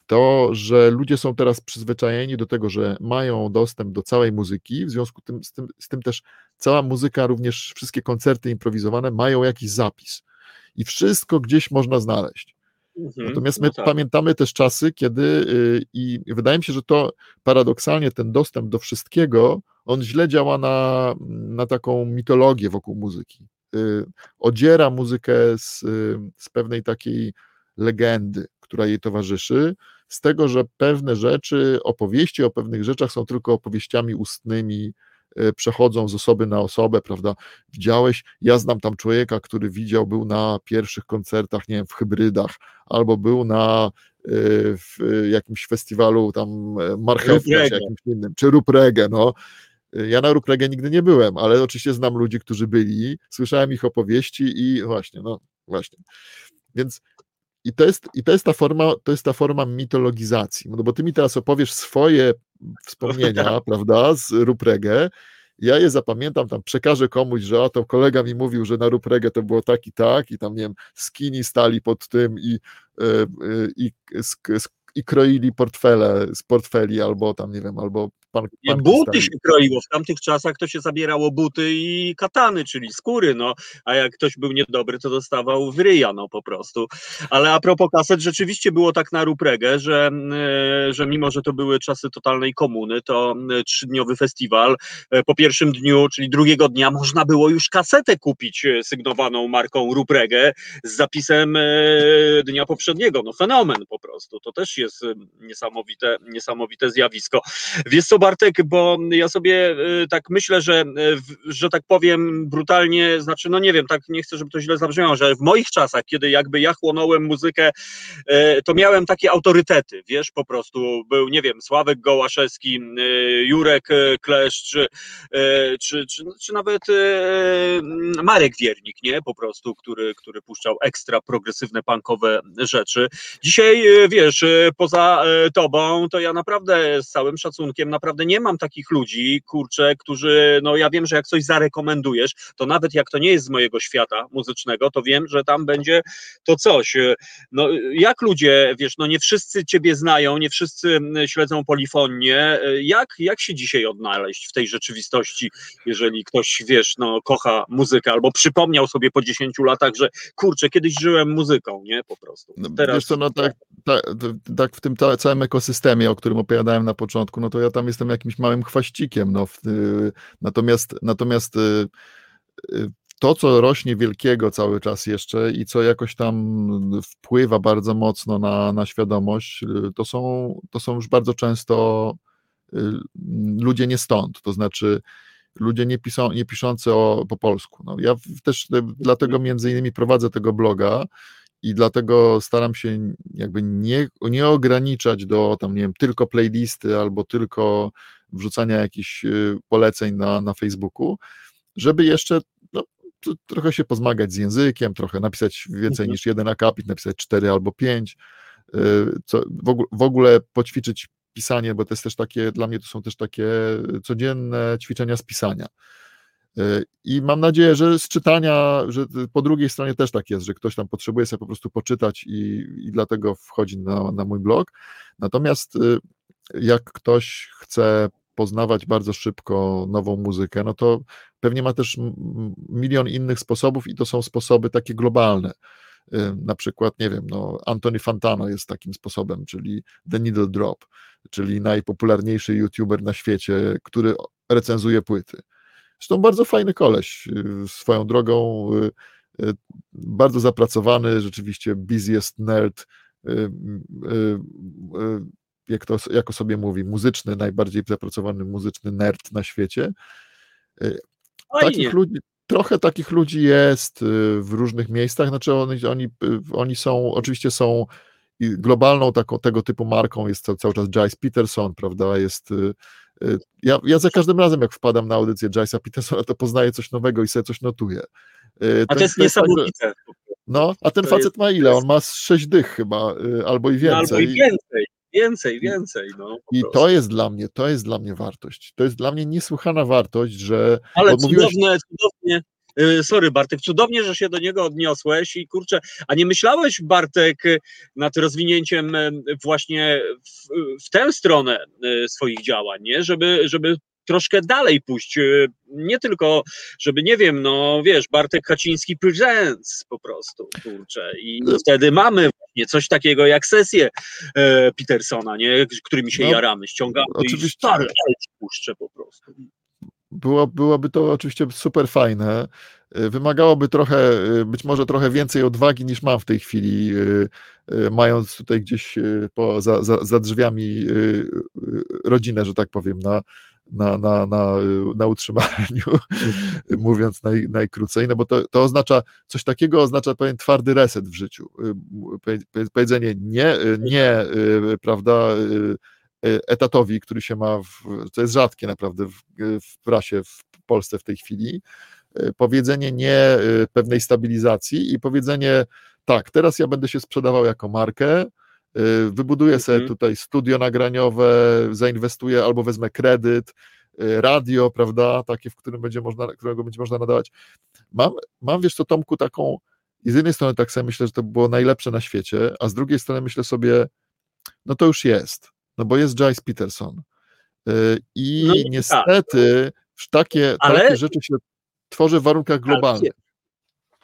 To, że ludzie są teraz przyzwyczajeni do tego, że mają dostęp do całej muzyki, w związku tym, z, tym, z tym też cała muzyka, również wszystkie koncerty improwizowane mają jakiś zapis. I wszystko gdzieś można znaleźć. Mhm, Natomiast my no tak. pamiętamy też czasy, kiedy y, i wydaje mi się, że to paradoksalnie ten dostęp do wszystkiego, on źle działa na, na taką mitologię wokół muzyki. Y, odziera muzykę z, z pewnej takiej legendy, która jej towarzyszy, z tego, że pewne rzeczy, opowieści o pewnych rzeczach są tylko opowieściami ustnymi, przechodzą z osoby na osobę, prawda? Widziałeś, ja znam tam człowieka, który widział, był na pierwszych koncertach, nie wiem, w hybrydach, albo był na y, w jakimś festiwalu tam e, marchewka czy jakimś innym, czy Ruprege, no. Ja na Ruprege nigdy nie byłem, ale oczywiście znam ludzi, którzy byli, słyszałem ich opowieści i właśnie, no właśnie. Więc i to jest, i to jest ta forma, to jest ta forma mitologizacji, no bo ty mi teraz opowiesz swoje wspomnienia, prawda, z Ruprege, ja je zapamiętam, tam przekażę komuś, że a to kolega mi mówił, że na rób reggae to było tak i tak i tam, nie wiem, skini stali pod tym i, e, e, i, i, i kroili portfele z portfeli, albo tam, nie wiem, albo pan, pan buty się kroiło. W tamtych czasach to się zabierało buty i katany, czyli skóry, no. A jak ktoś był niedobry, to dostawał w ryja, no po prostu. Ale a propos kaset, rzeczywiście było tak na Rupregę, że, e, że mimo, że to były czasy totalnej komuny, to e, trzydniowy festiwal e, po pierwszym dniu, czyli drugiego dnia, można było już kasetę kupić sygnowaną marką Rupregę z zapisem dnia poprzedniego. No fenomen po prostu. To też jest niesamowite, niesamowite zjawisko. Wiesz co, Bartek, bo ja sobie y, tak myślę, że, y, że tak powiem brutalnie, znaczy, no nie wiem, tak nie chcę, żeby to źle zabrzmiało, że w moich czasach, kiedy jakby ja chłonąłem muzykę, y, to miałem takie autorytety, wiesz, po prostu był, nie wiem, Sławek Gołaszewski, Jurek Kleszcz, czy, czy, czy, czy nawet Marek Wiernik, nie, po prostu, który, który puszczał ekstra progresywne, punkowe rzeczy. Dzisiaj, wiesz, poza tobą, to ja naprawdę z całym szacunkiem, naprawdę nie mam takich ludzi, kurczę, którzy, no ja wiem, że jak coś zarekomendujesz, to nawet jak to nie jest z mojego świata muzycznego, to wiem, że tam będzie to coś. No jak ludzie, wiesz, no nie wszyscy ciebie znają, nie wszyscy mm, śledzą polifonię. Y, Jak, jak się dzisiaj odnaleźć w tej rzeczywistości, jeżeli ktoś, wiesz, no kocha muzykę albo przypomniał sobie po 10 latach, że kurczę, kiedyś żyłem muzyką, nie, po prostu. No, Teraz Wiesz co, no tak, tak, tak w tym całym ekosystemie, o którym opowiadałem na początku, no to ja tam jestem jakimś małym chwaścikiem, no, y, natomiast, natomiast y, y, to, co rośnie wielkiego cały czas jeszcze i co jakoś tam wpływa bardzo mocno na, na świadomość, to są, to są już bardzo często ludzie nie stąd, to znaczy ludzie nie, pisą, nie piszący o, po polsku. No, ja też dlatego między innymi prowadzę tego bloga, i dlatego staram się jakby nie, nie ograniczać do tam, nie wiem, tylko playlisty albo tylko wrzucania jakichś y, poleceń na, na Facebooku, żeby jeszcze no, trochę się pozmagać z językiem, trochę napisać więcej Mhm. niż jeden akapit, napisać cztery albo pięć, y, co, w, ogóle, w ogóle poćwiczyć pisanie, bo to jest też takie, dla mnie to są też takie codzienne ćwiczenia z pisania. Y, I mam nadzieję, że z czytania, że po drugiej stronie też tak jest, że ktoś tam potrzebuje sobie po prostu poczytać i, i dlatego wchodzi na, na mój blog. Natomiast y, jak ktoś chce poznawać bardzo szybko nową muzykę, no to pewnie ma też milion innych sposobów i to są sposoby takie globalne. Y, Na przykład, nie wiem, no, Anthony Fantano jest takim sposobem, czyli The Needle Drop, czyli najpopularniejszy youtuber na świecie, który recenzuje płyty. Zresztą bardzo fajny koleś, y, swoją drogą, y, y, bardzo zapracowany, rzeczywiście busiest nerd, jak to jako sobie mówi, muzyczny, najbardziej zapracowany muzyczny nerd na świecie. Fajnie. Takich ludzi, trochę takich ludzi jest w różnych miejscach, znaczy oni, oni, oni są, oczywiście są globalną taką, tego typu marką jest ca- cały czas Jace Peterson, prawda, jest ja, ja za każdym razem jak wpadam na audycję Jace'a Petersona, to poznaję coś nowego i sobie coś notuję. Y, A to jest tak, niesamowite. no, a ten to facet jest- ma ile? On ma sześć dych chyba, y, albo i No, więcej. albo i więcej, więcej, więcej. No, I prostu. to jest dla mnie, to jest dla mnie wartość. To jest dla mnie niesłychana wartość, że Ale bo mówiłeś- cudowne, cudownie. Y, Sorry, Bartek, cudownie, że się do niego odniosłeś i kurczę, a nie myślałeś, Bartek, nad rozwinięciem y, właśnie w, w tę stronę y, swoich działań, nie? Żeby, żeby troszkę dalej pójść, nie tylko, żeby, nie wiem, no wiesz, Bartek Kaciński Presents po prostu, kurczę, i No. wtedy mamy właśnie coś takiego jak sesje e, Petersona, nie? Którymi się No, jaramy, ściągamy i oczywiście. stary, ale puszczę po prostu. Było, byłoby to oczywiście super fajne. Y, Wymagałoby trochę, y, być może trochę więcej odwagi niż mam w tej chwili, y, mając tutaj gdzieś po, za, za, za drzwiami rodzinę, że tak powiem, na, na, na, na, na utrzymaniu, mówiąc naj, najkrócej, no bo to, to oznacza, coś takiego oznacza pewien twardy reset w życiu. Powie- powie- Powiedzenie nie, nie, prawda, etatowi, który się ma, w, to jest rzadkie naprawdę w, w prasie w Polsce w tej chwili, y, powiedzenie nie y, pewnej stabilizacji i powiedzenie tak, teraz ja będę się sprzedawał jako markę, y, wybuduję sobie Mhm. tutaj studio nagraniowe, zainwestuję albo wezmę kredyt, y, radio, prawda, takie, w którym będzie można, którego będzie można nadawać. Mam, mam wiesz co, Tomku, taką, i z jednej strony tak sobie myślę, że to było najlepsze na świecie, a z drugiej strony myślę sobie, no to już jest, no bo jest Giles Peterson. Y, I No tak. niestety takie, Ale- takie rzeczy się tworzy w warunkach globalnych.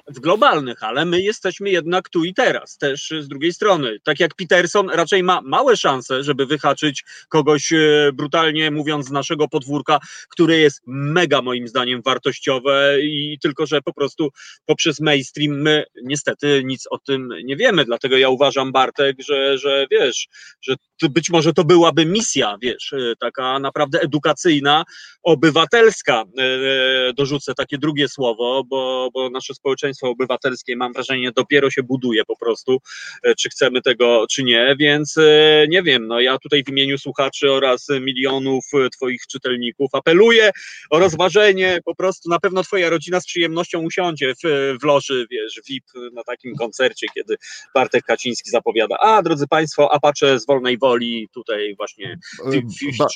W globalnych, ale my jesteśmy jednak tu i teraz, też z drugiej strony. Tak jak Peterson raczej ma małe szanse, żeby wyhaczyć kogoś e, brutalnie mówiąc z naszego podwórka, które jest mega moim zdaniem wartościowe i tylko, że po prostu poprzez mainstream my niestety nic o tym nie wiemy, dlatego ja uważam Bartek, że, że wiesz, że być może to byłaby misja, wiesz, e, taka naprawdę edukacyjna, obywatelska, e, dorzucę takie drugie słowo, bo, bo nasze społeczeństwo obywatelskie, mam wrażenie, dopiero się buduje po prostu, e, czy chcemy tego, czy nie, więc e, nie wiem, no ja tutaj w imieniu słuchaczy oraz milionów e, twoich czytelników apeluję o rozważenie, po prostu na pewno twoja rodzina z przyjemnością usiądzie w, w loży, wiesz, VIP na takim koncercie, kiedy Bartek Kaciński zapowiada, a drodzy państwo, Apache z wolnej woli, tutaj właśnie Ba-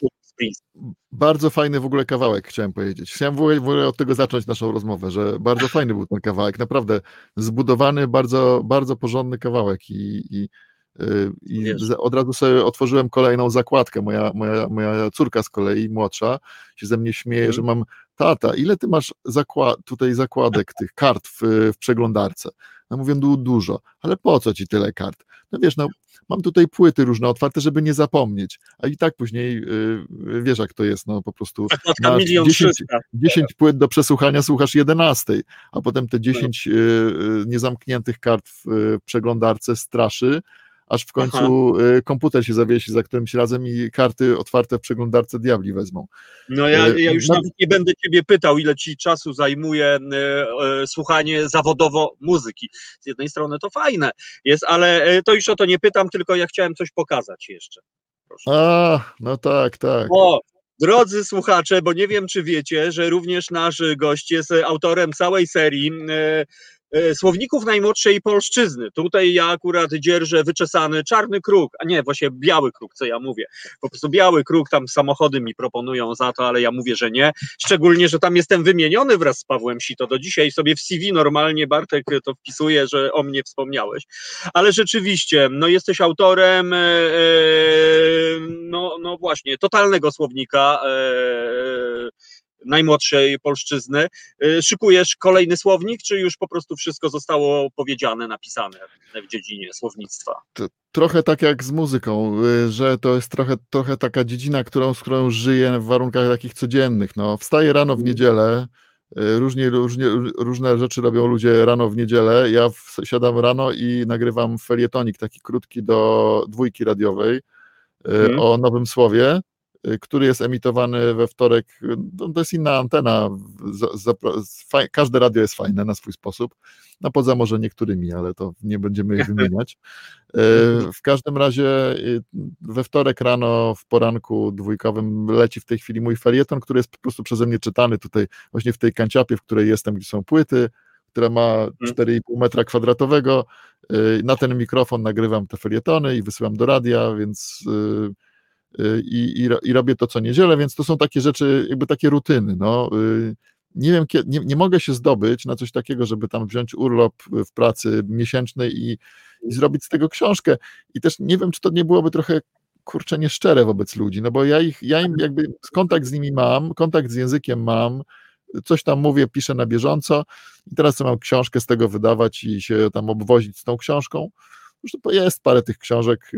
bardzo fajny w ogóle kawałek, chciałem powiedzieć. Chciałem w ogóle, w ogóle od tego zacząć naszą rozmowę, że bardzo fajny był ten kawałek, naprawdę zbudowany, bardzo, bardzo porządny kawałek i, i, y, i Wiesz. od razu sobie otworzyłem kolejną zakładkę. Moja, moja, moja córka z kolei, młodsza, się ze mnie śmieje, Mhm. że mam tata, ile ty masz zakła- tutaj zakładek tych kart w, w przeglądarce? Ja mówię, du- dużo, ale po co ci tyle kart? No wiesz, no mam tutaj płyty różne otwarte, żeby nie zapomnieć, a i tak później y, wiesz jak to jest, no po prostu milion 10 trzysta. 10 płyt do przesłuchania słuchasz 11, a potem te 10 y, y, niezamkniętych kart w y, przeglądarce straszy, aż w końcu y, komputer się zawiesi za którymś razem i karty otwarte w przeglądarce diabli wezmą. No ja, E, ja już no- nawet nie będę ciebie pytał, ile ci czasu zajmuje e, słuchanie zawodowo muzyki. Z jednej strony to fajne jest, ale to już o to nie pytam, tylko ja chciałem coś pokazać jeszcze. Proszę. A, no tak, tak. O, drodzy słuchacze, bo nie wiem, czy wiecie, że również nasz gość jest autorem całej serii słowników najmłodszej polszczyzny. Tutaj ja akurat dzierżę wyczesany czarny kruk, a nie, właśnie biały kruk, co ja mówię. Po prostu biały kruk, tam samochody mi proponują za to, ale ja mówię, że nie. Szczególnie, że tam jestem wymieniony wraz z Pawłem Sito. Do dzisiaj sobie w CV normalnie Bartek to wpisuje, że o mnie wspomniałeś. Ale rzeczywiście, no jesteś autorem, e, e, no, no właśnie, totalnego słownika e, najmłodszej polszczyzny. E, Szykujesz kolejny słownik, czy już po prostu wszystko zostało powiedziane, napisane w dziedzinie słownictwa? Trochę tak jak z muzyką, y, że to jest trochę, trochę taka dziedzina, którą, z którą żyję w warunkach takich codziennych. No, wstaję rano w niedzielę, y, różnie, różnie, różne rzeczy robią ludzie rano w niedzielę. Ja w, siadam rano i nagrywam felietonik taki krótki do dwójki radiowej y, Mhm. o nowym słowie, y, który jest emitowany we wtorek. y, No, to jest inna antena. Każde radio jest fajne na swój sposób. No poza może niektórymi, ale to nie będziemy ich wymieniać. E, W każdym razie y, we wtorek rano w poranku dwójkowym leci w tej chwili mój felieton, który jest po prostu przeze mnie czytany tutaj właśnie w tej kanciapie, w której jestem, gdzie są płyty, która ma 4,5 metra kwadratowego. Y, Na ten mikrofon nagrywam te felietony i wysyłam do radia, więc y, y, i, i, ro- i robię to co niedzielę, więc to są takie rzeczy, jakby takie rutyny. No. Y, Nie wiem, nie, nie mogę się zdobyć na coś takiego, żeby tam wziąć urlop w pracy miesięcznej i, i zrobić z tego książkę. I też nie wiem, czy to nie byłoby trochę kurczę nieszczere wobec ludzi, no bo ja ich, ja im jakby kontakt z nimi mam, kontakt z językiem mam, coś tam mówię, piszę na bieżąco i teraz co mam książkę z tego wydawać i się tam obwozić z tą książką. To jest parę tych książek.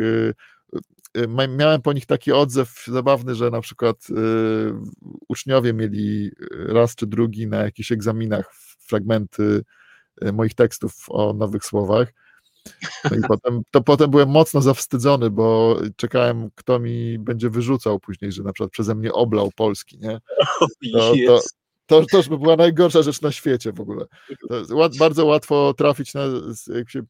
Y, y, Miałem po nich taki odzew zabawny, że na przykład y, uczniowie mieli raz czy drugi na jakichś egzaminach fragmenty y, moich tekstów o nowych słowach. No i potem, to potem byłem mocno zawstydzony, bo czekałem, kto mi będzie wyrzucał później, że na przykład przeze mnie oblał Polski, nie? To, to, to, to już by była najgorsza rzecz na świecie w ogóle. To bardzo łatwo trafić na, jak się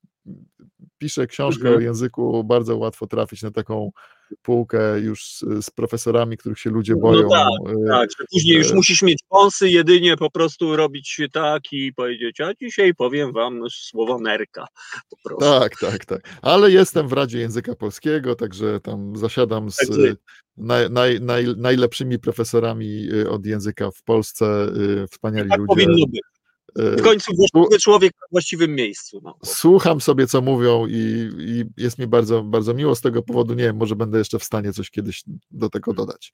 pisze książkę Mhm. o języku, bardzo łatwo trafić na taką półkę już z, z profesorami, których się ludzie boją. tak, y, Tak, że później już e, musisz mieć wąsy, jedynie po prostu robić tak i powiedzieć, a dzisiaj powiem wam słowo nerka. Po prostu. Tak, tak, tak. Ale jestem w Radzie Języka Polskiego, także tam zasiadam z y, naj, naj, naj, najlepszymi profesorami y, od języka w Polsce, y, wspaniali Tak ludzie. powinno być. E, W końcu właściwy człowiek na właściwym miejscu. No. Słucham sobie, co mówią i, i jest mi bardzo, bardzo miło z tego powodu. Nie wiem, może będę jeszcze w stanie coś kiedyś do tego dodać.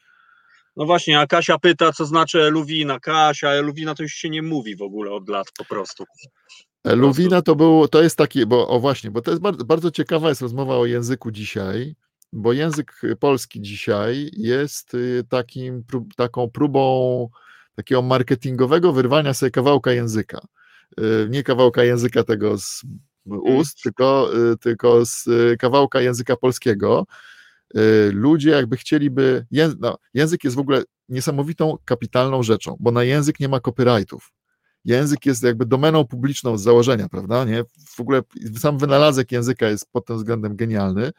No właśnie, a Kasia pyta, co znaczy eluwina. Kasia, eluwina to już się nie mówi w ogóle od lat po prostu. Luwina to był, to jest taki, bo o właśnie, bo to jest bardzo, bardzo ciekawa jest rozmowa o języku dzisiaj, bo język polski dzisiaj jest y, takim, taką próbą takiego marketingowego wyrwania sobie kawałka języka. Y, Nie kawałka języka tego z ust, tylko, y, tylko z kawałka języka polskiego. Ludzie jakby chcieliby, język, no, język jest w ogóle niesamowitą, kapitalną rzeczą, bo na język nie ma copyrightów język jest jakby domeną publiczną z założenia, prawda? Nie? W ogóle sam wynalazek języka jest pod tym względem genialny.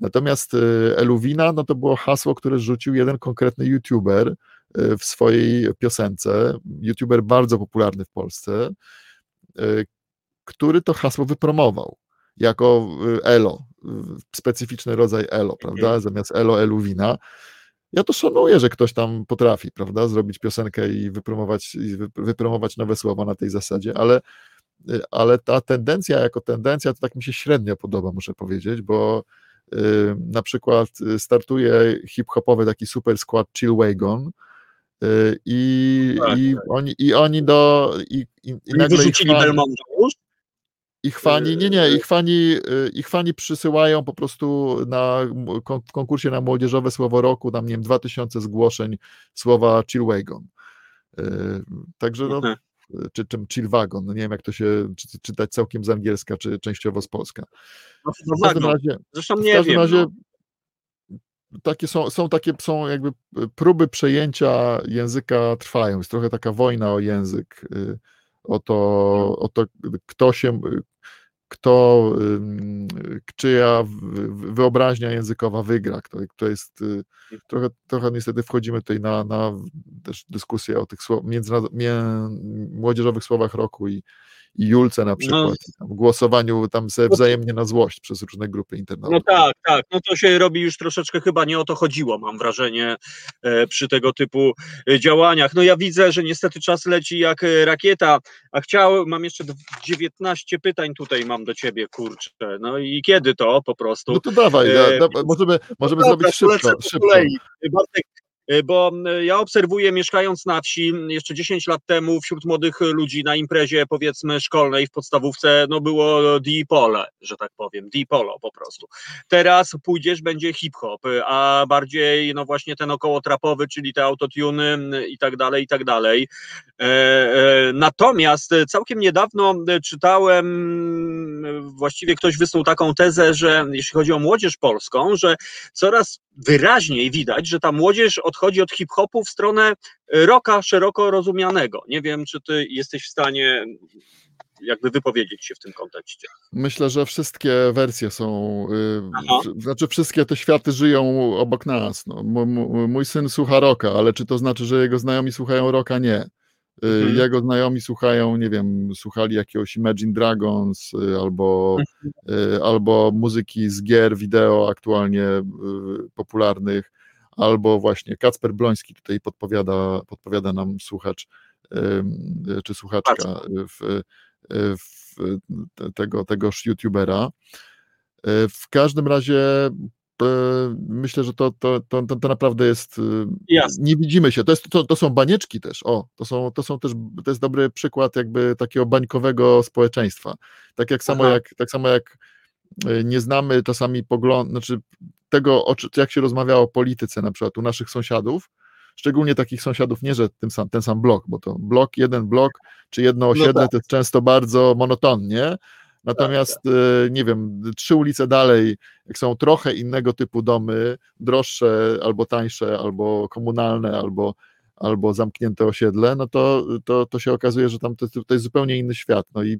Natomiast y, Eluwina, no to było hasło, które rzucił jeden konkretny youtuber y, w swojej piosence, youtuber bardzo popularny w Polsce, y, który to hasło wypromował jako Elo, specyficzny rodzaj Elo, prawda? Zamiast Elo, Eluwina ja to szanuję, że ktoś tam potrafi, prawda, zrobić piosenkę i wypromować, i wypromować nowe słowa na tej zasadzie, ale, y, ale ta tendencja jako tendencja to tak mi się średnio podoba, muszę powiedzieć, bo y, na przykład startuje hip-hopowy taki super skład Chill Wagon, i, Tak, i, oni, i oni do i, i, i Nie nagle wyrzucili już? ich fani, nie, nie, ich fani, y, ich fani przysyłają po prostu na w konkursie na młodzieżowe słowo roku, tam nie wiem, 2000 zgłoszeń słowa chillwagon. Y, Także no, Mhm. czy czym chillwagon, no nie wiem jak to się czy, czytać całkiem z angielska, czy częściowo z polska. No, W każdym razie, Zresztą w każdym wiem. razie no. Takie są, są takie są jakby próby przejęcia języka trwają. Jest trochę taka wojna o język, y, o to, o to kto się, kto, ym, czyja wyobraźnia językowa wygra, kto, kto jest, y, trochę, trochę niestety wchodzimy tutaj na, na dyskusję o tych słow, międzynarod- mię, młodzieżowych słowach roku i, i Julce na przykład, i tam głosowaniu tam sobie wzajemnie na złość przez różne grupy internautowe. No tak, tak. No to się robi już troszeczkę chyba nie o to chodziło, mam wrażenie, e, przy tego typu e, działaniach. No ja widzę, że niestety czas leci jak e, rakieta, a chciałem, mam jeszcze dw- 19 pytań tutaj mam do ciebie, kurczę. No i kiedy to po prostu? No to dawaj, da, możemy, możemy No zrobić dobra, szybko. szybko. Bartek, bo y, ja obserwuję mieszkając na wsi jeszcze 10 lat temu wśród młodych ludzi na imprezie powiedzmy szkolnej w podstawówce no było di-pole, że tak powiem, di-polo po prostu. Teraz pójdziesz, będzie hip-hop, a bardziej no właśnie ten około trapowy, czyli te autotuny i tak dalej, i tak dalej. E, e, Natomiast e, całkiem niedawno e, czytałem, e, właściwie ktoś wysnuł taką tezę, że jeśli chodzi o młodzież polską, że coraz wyraźniej widać, że ta młodzież odchodzi od hip-hopu w stronę e, rocka szeroko rozumianego. Nie wiem, czy ty jesteś w stanie jakby wypowiedzieć się w tym kontekście. Myślę, że wszystkie wersje są, y, Aha. znaczy wszystkie te światy żyją obok nas. No. Mój syn słucha rocka, ale czy to znaczy, że jego znajomi słuchają rocka? Nie. Y, Mhm. Jego znajomi słuchają, nie wiem, słuchali jakiegoś Imagine Dragons y, albo, y, albo muzyki z gier wideo aktualnie y, popularnych, albo właśnie Kacper Bloński tutaj podpowiada, podpowiada nam słuchacz czy słuchaczka w, w te- tego, tegoż youtubera. Y, W każdym razie y, myślę, że to, to, to, to, naprawdę jest. y, Jasne. Nie widzimy się. To, jest, to, to są banieczki też. O, to są, to są też to jest dobry przykład jakby takiego bańkowego społeczeństwa. Tak jak samo jak tak samo jak nie znamy czasami poglądu, znaczy tego, jak się rozmawia o polityce na przykład u naszych sąsiadów, szczególnie takich sąsiadów, nie że ten sam, ten sam blok, bo to blok, jeden blok, czy jedno osiedle tak. to jest często bardzo monotonnie, natomiast y, nie wiem, trzy ulice dalej, jak są trochę innego typu domy, droższe, albo tańsze, albo komunalne, albo, albo zamknięte osiedle, no to, to, to się okazuje, że tam to, to jest zupełnie inny świat, no i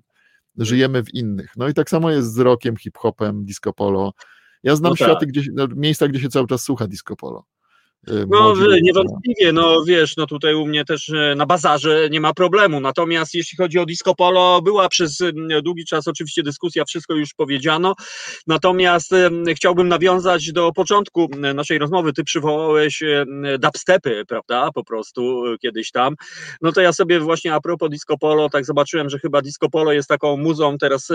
żyjemy w innych. No i tak samo jest z rockiem, hip-hopem, disco polo. Ja znam No tak. światy, gdzie, no, miejsca, gdzie się cały czas słucha disco polo. No młodzi ludzie, niewątpliwie, no wiesz, no tutaj u mnie też e, na bazarze nie ma problemu. Natomiast jeśli chodzi o disco polo, była przez mm, długi czas oczywiście dyskusja, wszystko już powiedziano. Natomiast chciałbym nawiązać do początku naszej rozmowy. Ty przywołałeś dubstepy, prawda? Po prostu kiedyś tam. No to ja sobie właśnie a propos disco polo, tak zobaczyłem, że chyba disco polo jest taką muzą, teraz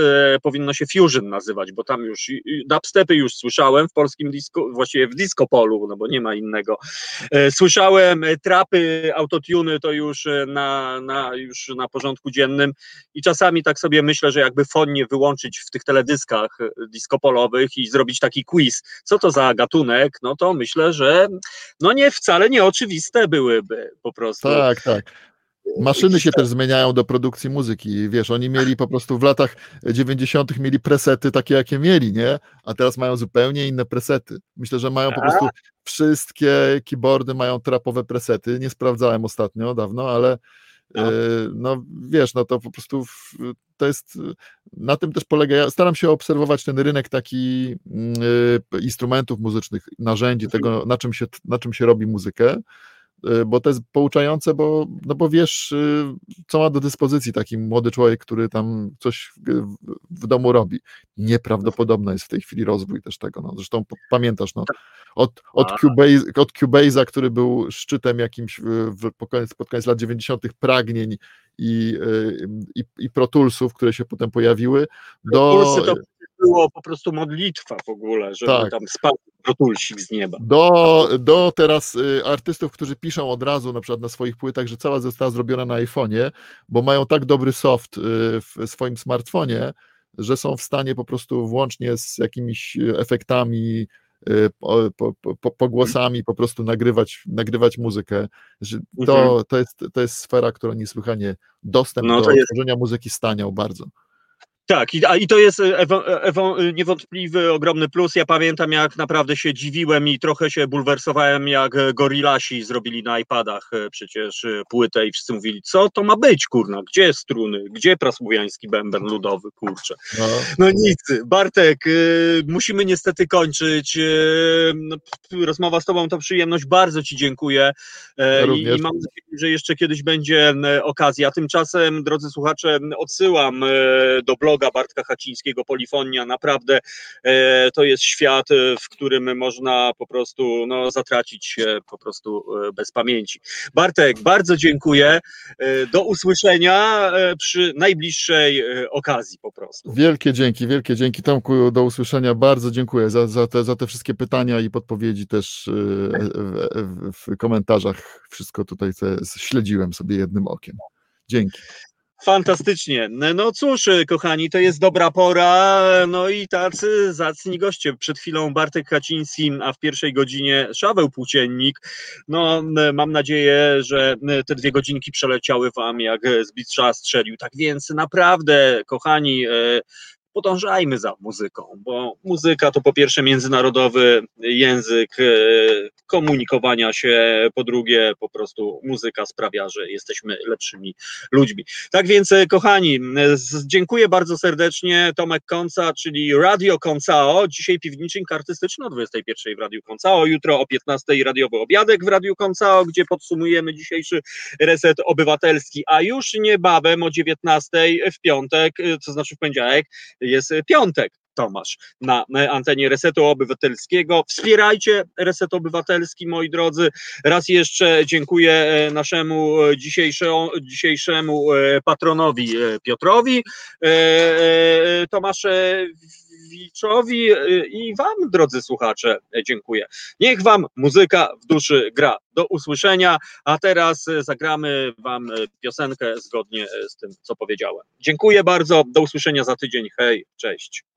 powinno się fusion nazywać, bo tam już dubstepy już słyszałem w polskim disco, właściwie w disco polu, no bo nie ma innego. E, Słyszałem e, trapy, autotuny to już e, na, na, już na porządku dziennym i czasami tak sobie myślę, że jakby fonnie wyłączyć w tych teledyskach disco-polowych i zrobić taki quiz, co to za gatunek, no to myślę, że no nie wcale nieoczywiste byłyby po prostu. Tak, tak. Maszyny się też zmieniają do produkcji muzyki. Wiesz, oni mieli po prostu w latach 90. mieli presety takie, jakie mieli, nie? A teraz mają zupełnie inne presety. Myślę, że mają po prostu wszystkie keyboardy mają trapowe presety. Nie sprawdzałem ostatnio, dawno, ale No. no wiesz, no to po prostu w, to jest, na tym też polega, ja staram się obserwować ten rynek taki mm, e, instrumentów muzycznych, narzędzi, tego na czym się, na czym się robi muzykę, bo to jest pouczające, bo, no bo wiesz, e, co ma do dyspozycji taki młody człowiek, który tam coś w, domu robi. Nieprawdopodobny jest w tej chwili rozwój też tego, no. zresztą pamiętasz, no, od, od. Cubase, od Cubase'a, który był szczytem jakimś w, pod koniec, pod koniec lat 90. pragnień i, y, i, i Pro Toolsów, które się potem pojawiły, do, było po prostu modlitwa w ogóle, żeby Tak. tam spadł protulsik z nieba. do, do teraz y, artystów, którzy piszą od razu na przykład na swoich płytach, że cała została zrobiona na iPhone'ie, bo mają tak dobry soft y, w swoim smartfonie, że są w stanie po prostu włącznie z jakimiś y, efektami, po, po, po, pogłosami po prostu nagrywać, nagrywać muzykę. To, Mhm. to, jest, to jest sfera, która niesłychanie dostęp No do jest- tworzenia muzyki staniał bardzo. Tak, i, a, i to jest e, ewo, ewo, niewątpliwy ogromny plus. Ja pamiętam, jak naprawdę się dziwiłem i trochę się bulwersowałem, jak e, Gorillasi zrobili na iPadach e, przecież e, płytę i wszyscy mówili, co to ma być, kurna, gdzie struny, gdzie prasłowiański bęben ludowy, kurczę. No. No nic, Bartek, y, musimy niestety kończyć. y, no, rozmowa z Tobą to przyjemność, bardzo Ci dziękuję e, Ja i, i mam nadzieję, że jeszcze kiedyś będzie okazja. Tymczasem, drodzy słuchacze, odsyłam e, do bloga Bartka Hacińskiego Polifonia. Naprawdę e, to jest świat, e, w którym można po prostu no, zatracić się po prostu e, bez pamięci. Bartek, bardzo dziękuję. Do usłyszenia przy najbliższej okazji po prostu. Wielkie dzięki, wielkie dzięki Tomku, do usłyszenia. Bardzo dziękuję za, za, te, za te wszystkie pytania i podpowiedzi też w, w, w komentarzach. Wszystko tutaj te, śledziłem sobie jednym okiem. Dzięki. Fantastycznie. No cóż, kochani, to jest dobra pora. No i tacy zacni goście. Przed chwilą Bartek Kaciński, a w pierwszej godzinie Szaweł Płóciennik. No, mam nadzieję, że te dwie godzinki przeleciały wam jak z strzelił. Tak więc naprawdę, kochani, e, podążajmy za muzyką, bo muzyka to po pierwsze międzynarodowy język e, komunikowania się, po drugie po prostu muzyka sprawia, że jesteśmy lepszymi ludźmi. Tak więc, e, kochani, e, dziękuję bardzo serdecznie. Tomek Konca, czyli Radio Koncao. Dzisiaj piwniczynka artystyczna o 21 w Radiu Koncao, jutro o 15 radiowy obiadek w Radiu Koncao, gdzie podsumujemy dzisiejszy reset obywatelski, a już niebawem o 19 w piątek, to znaczy w poniedziałek, jest e, piątek. Tomasz, na antenie Resetu Obywatelskiego. Wspierajcie Reset Obywatelski, moi drodzy. Raz jeszcze dziękuję e, naszemu e, dzisiejszemu e, patronowi e, Piotrowi, e, e, Tomaszewiczowi e, i Wam, drodzy słuchacze, dziękuję. Niech Wam muzyka w duszy gra. Do usłyszenia, a teraz zagramy Wam piosenkę zgodnie z tym, co powiedziałem. Dziękuję bardzo, do usłyszenia za tydzień. Hej, cześć.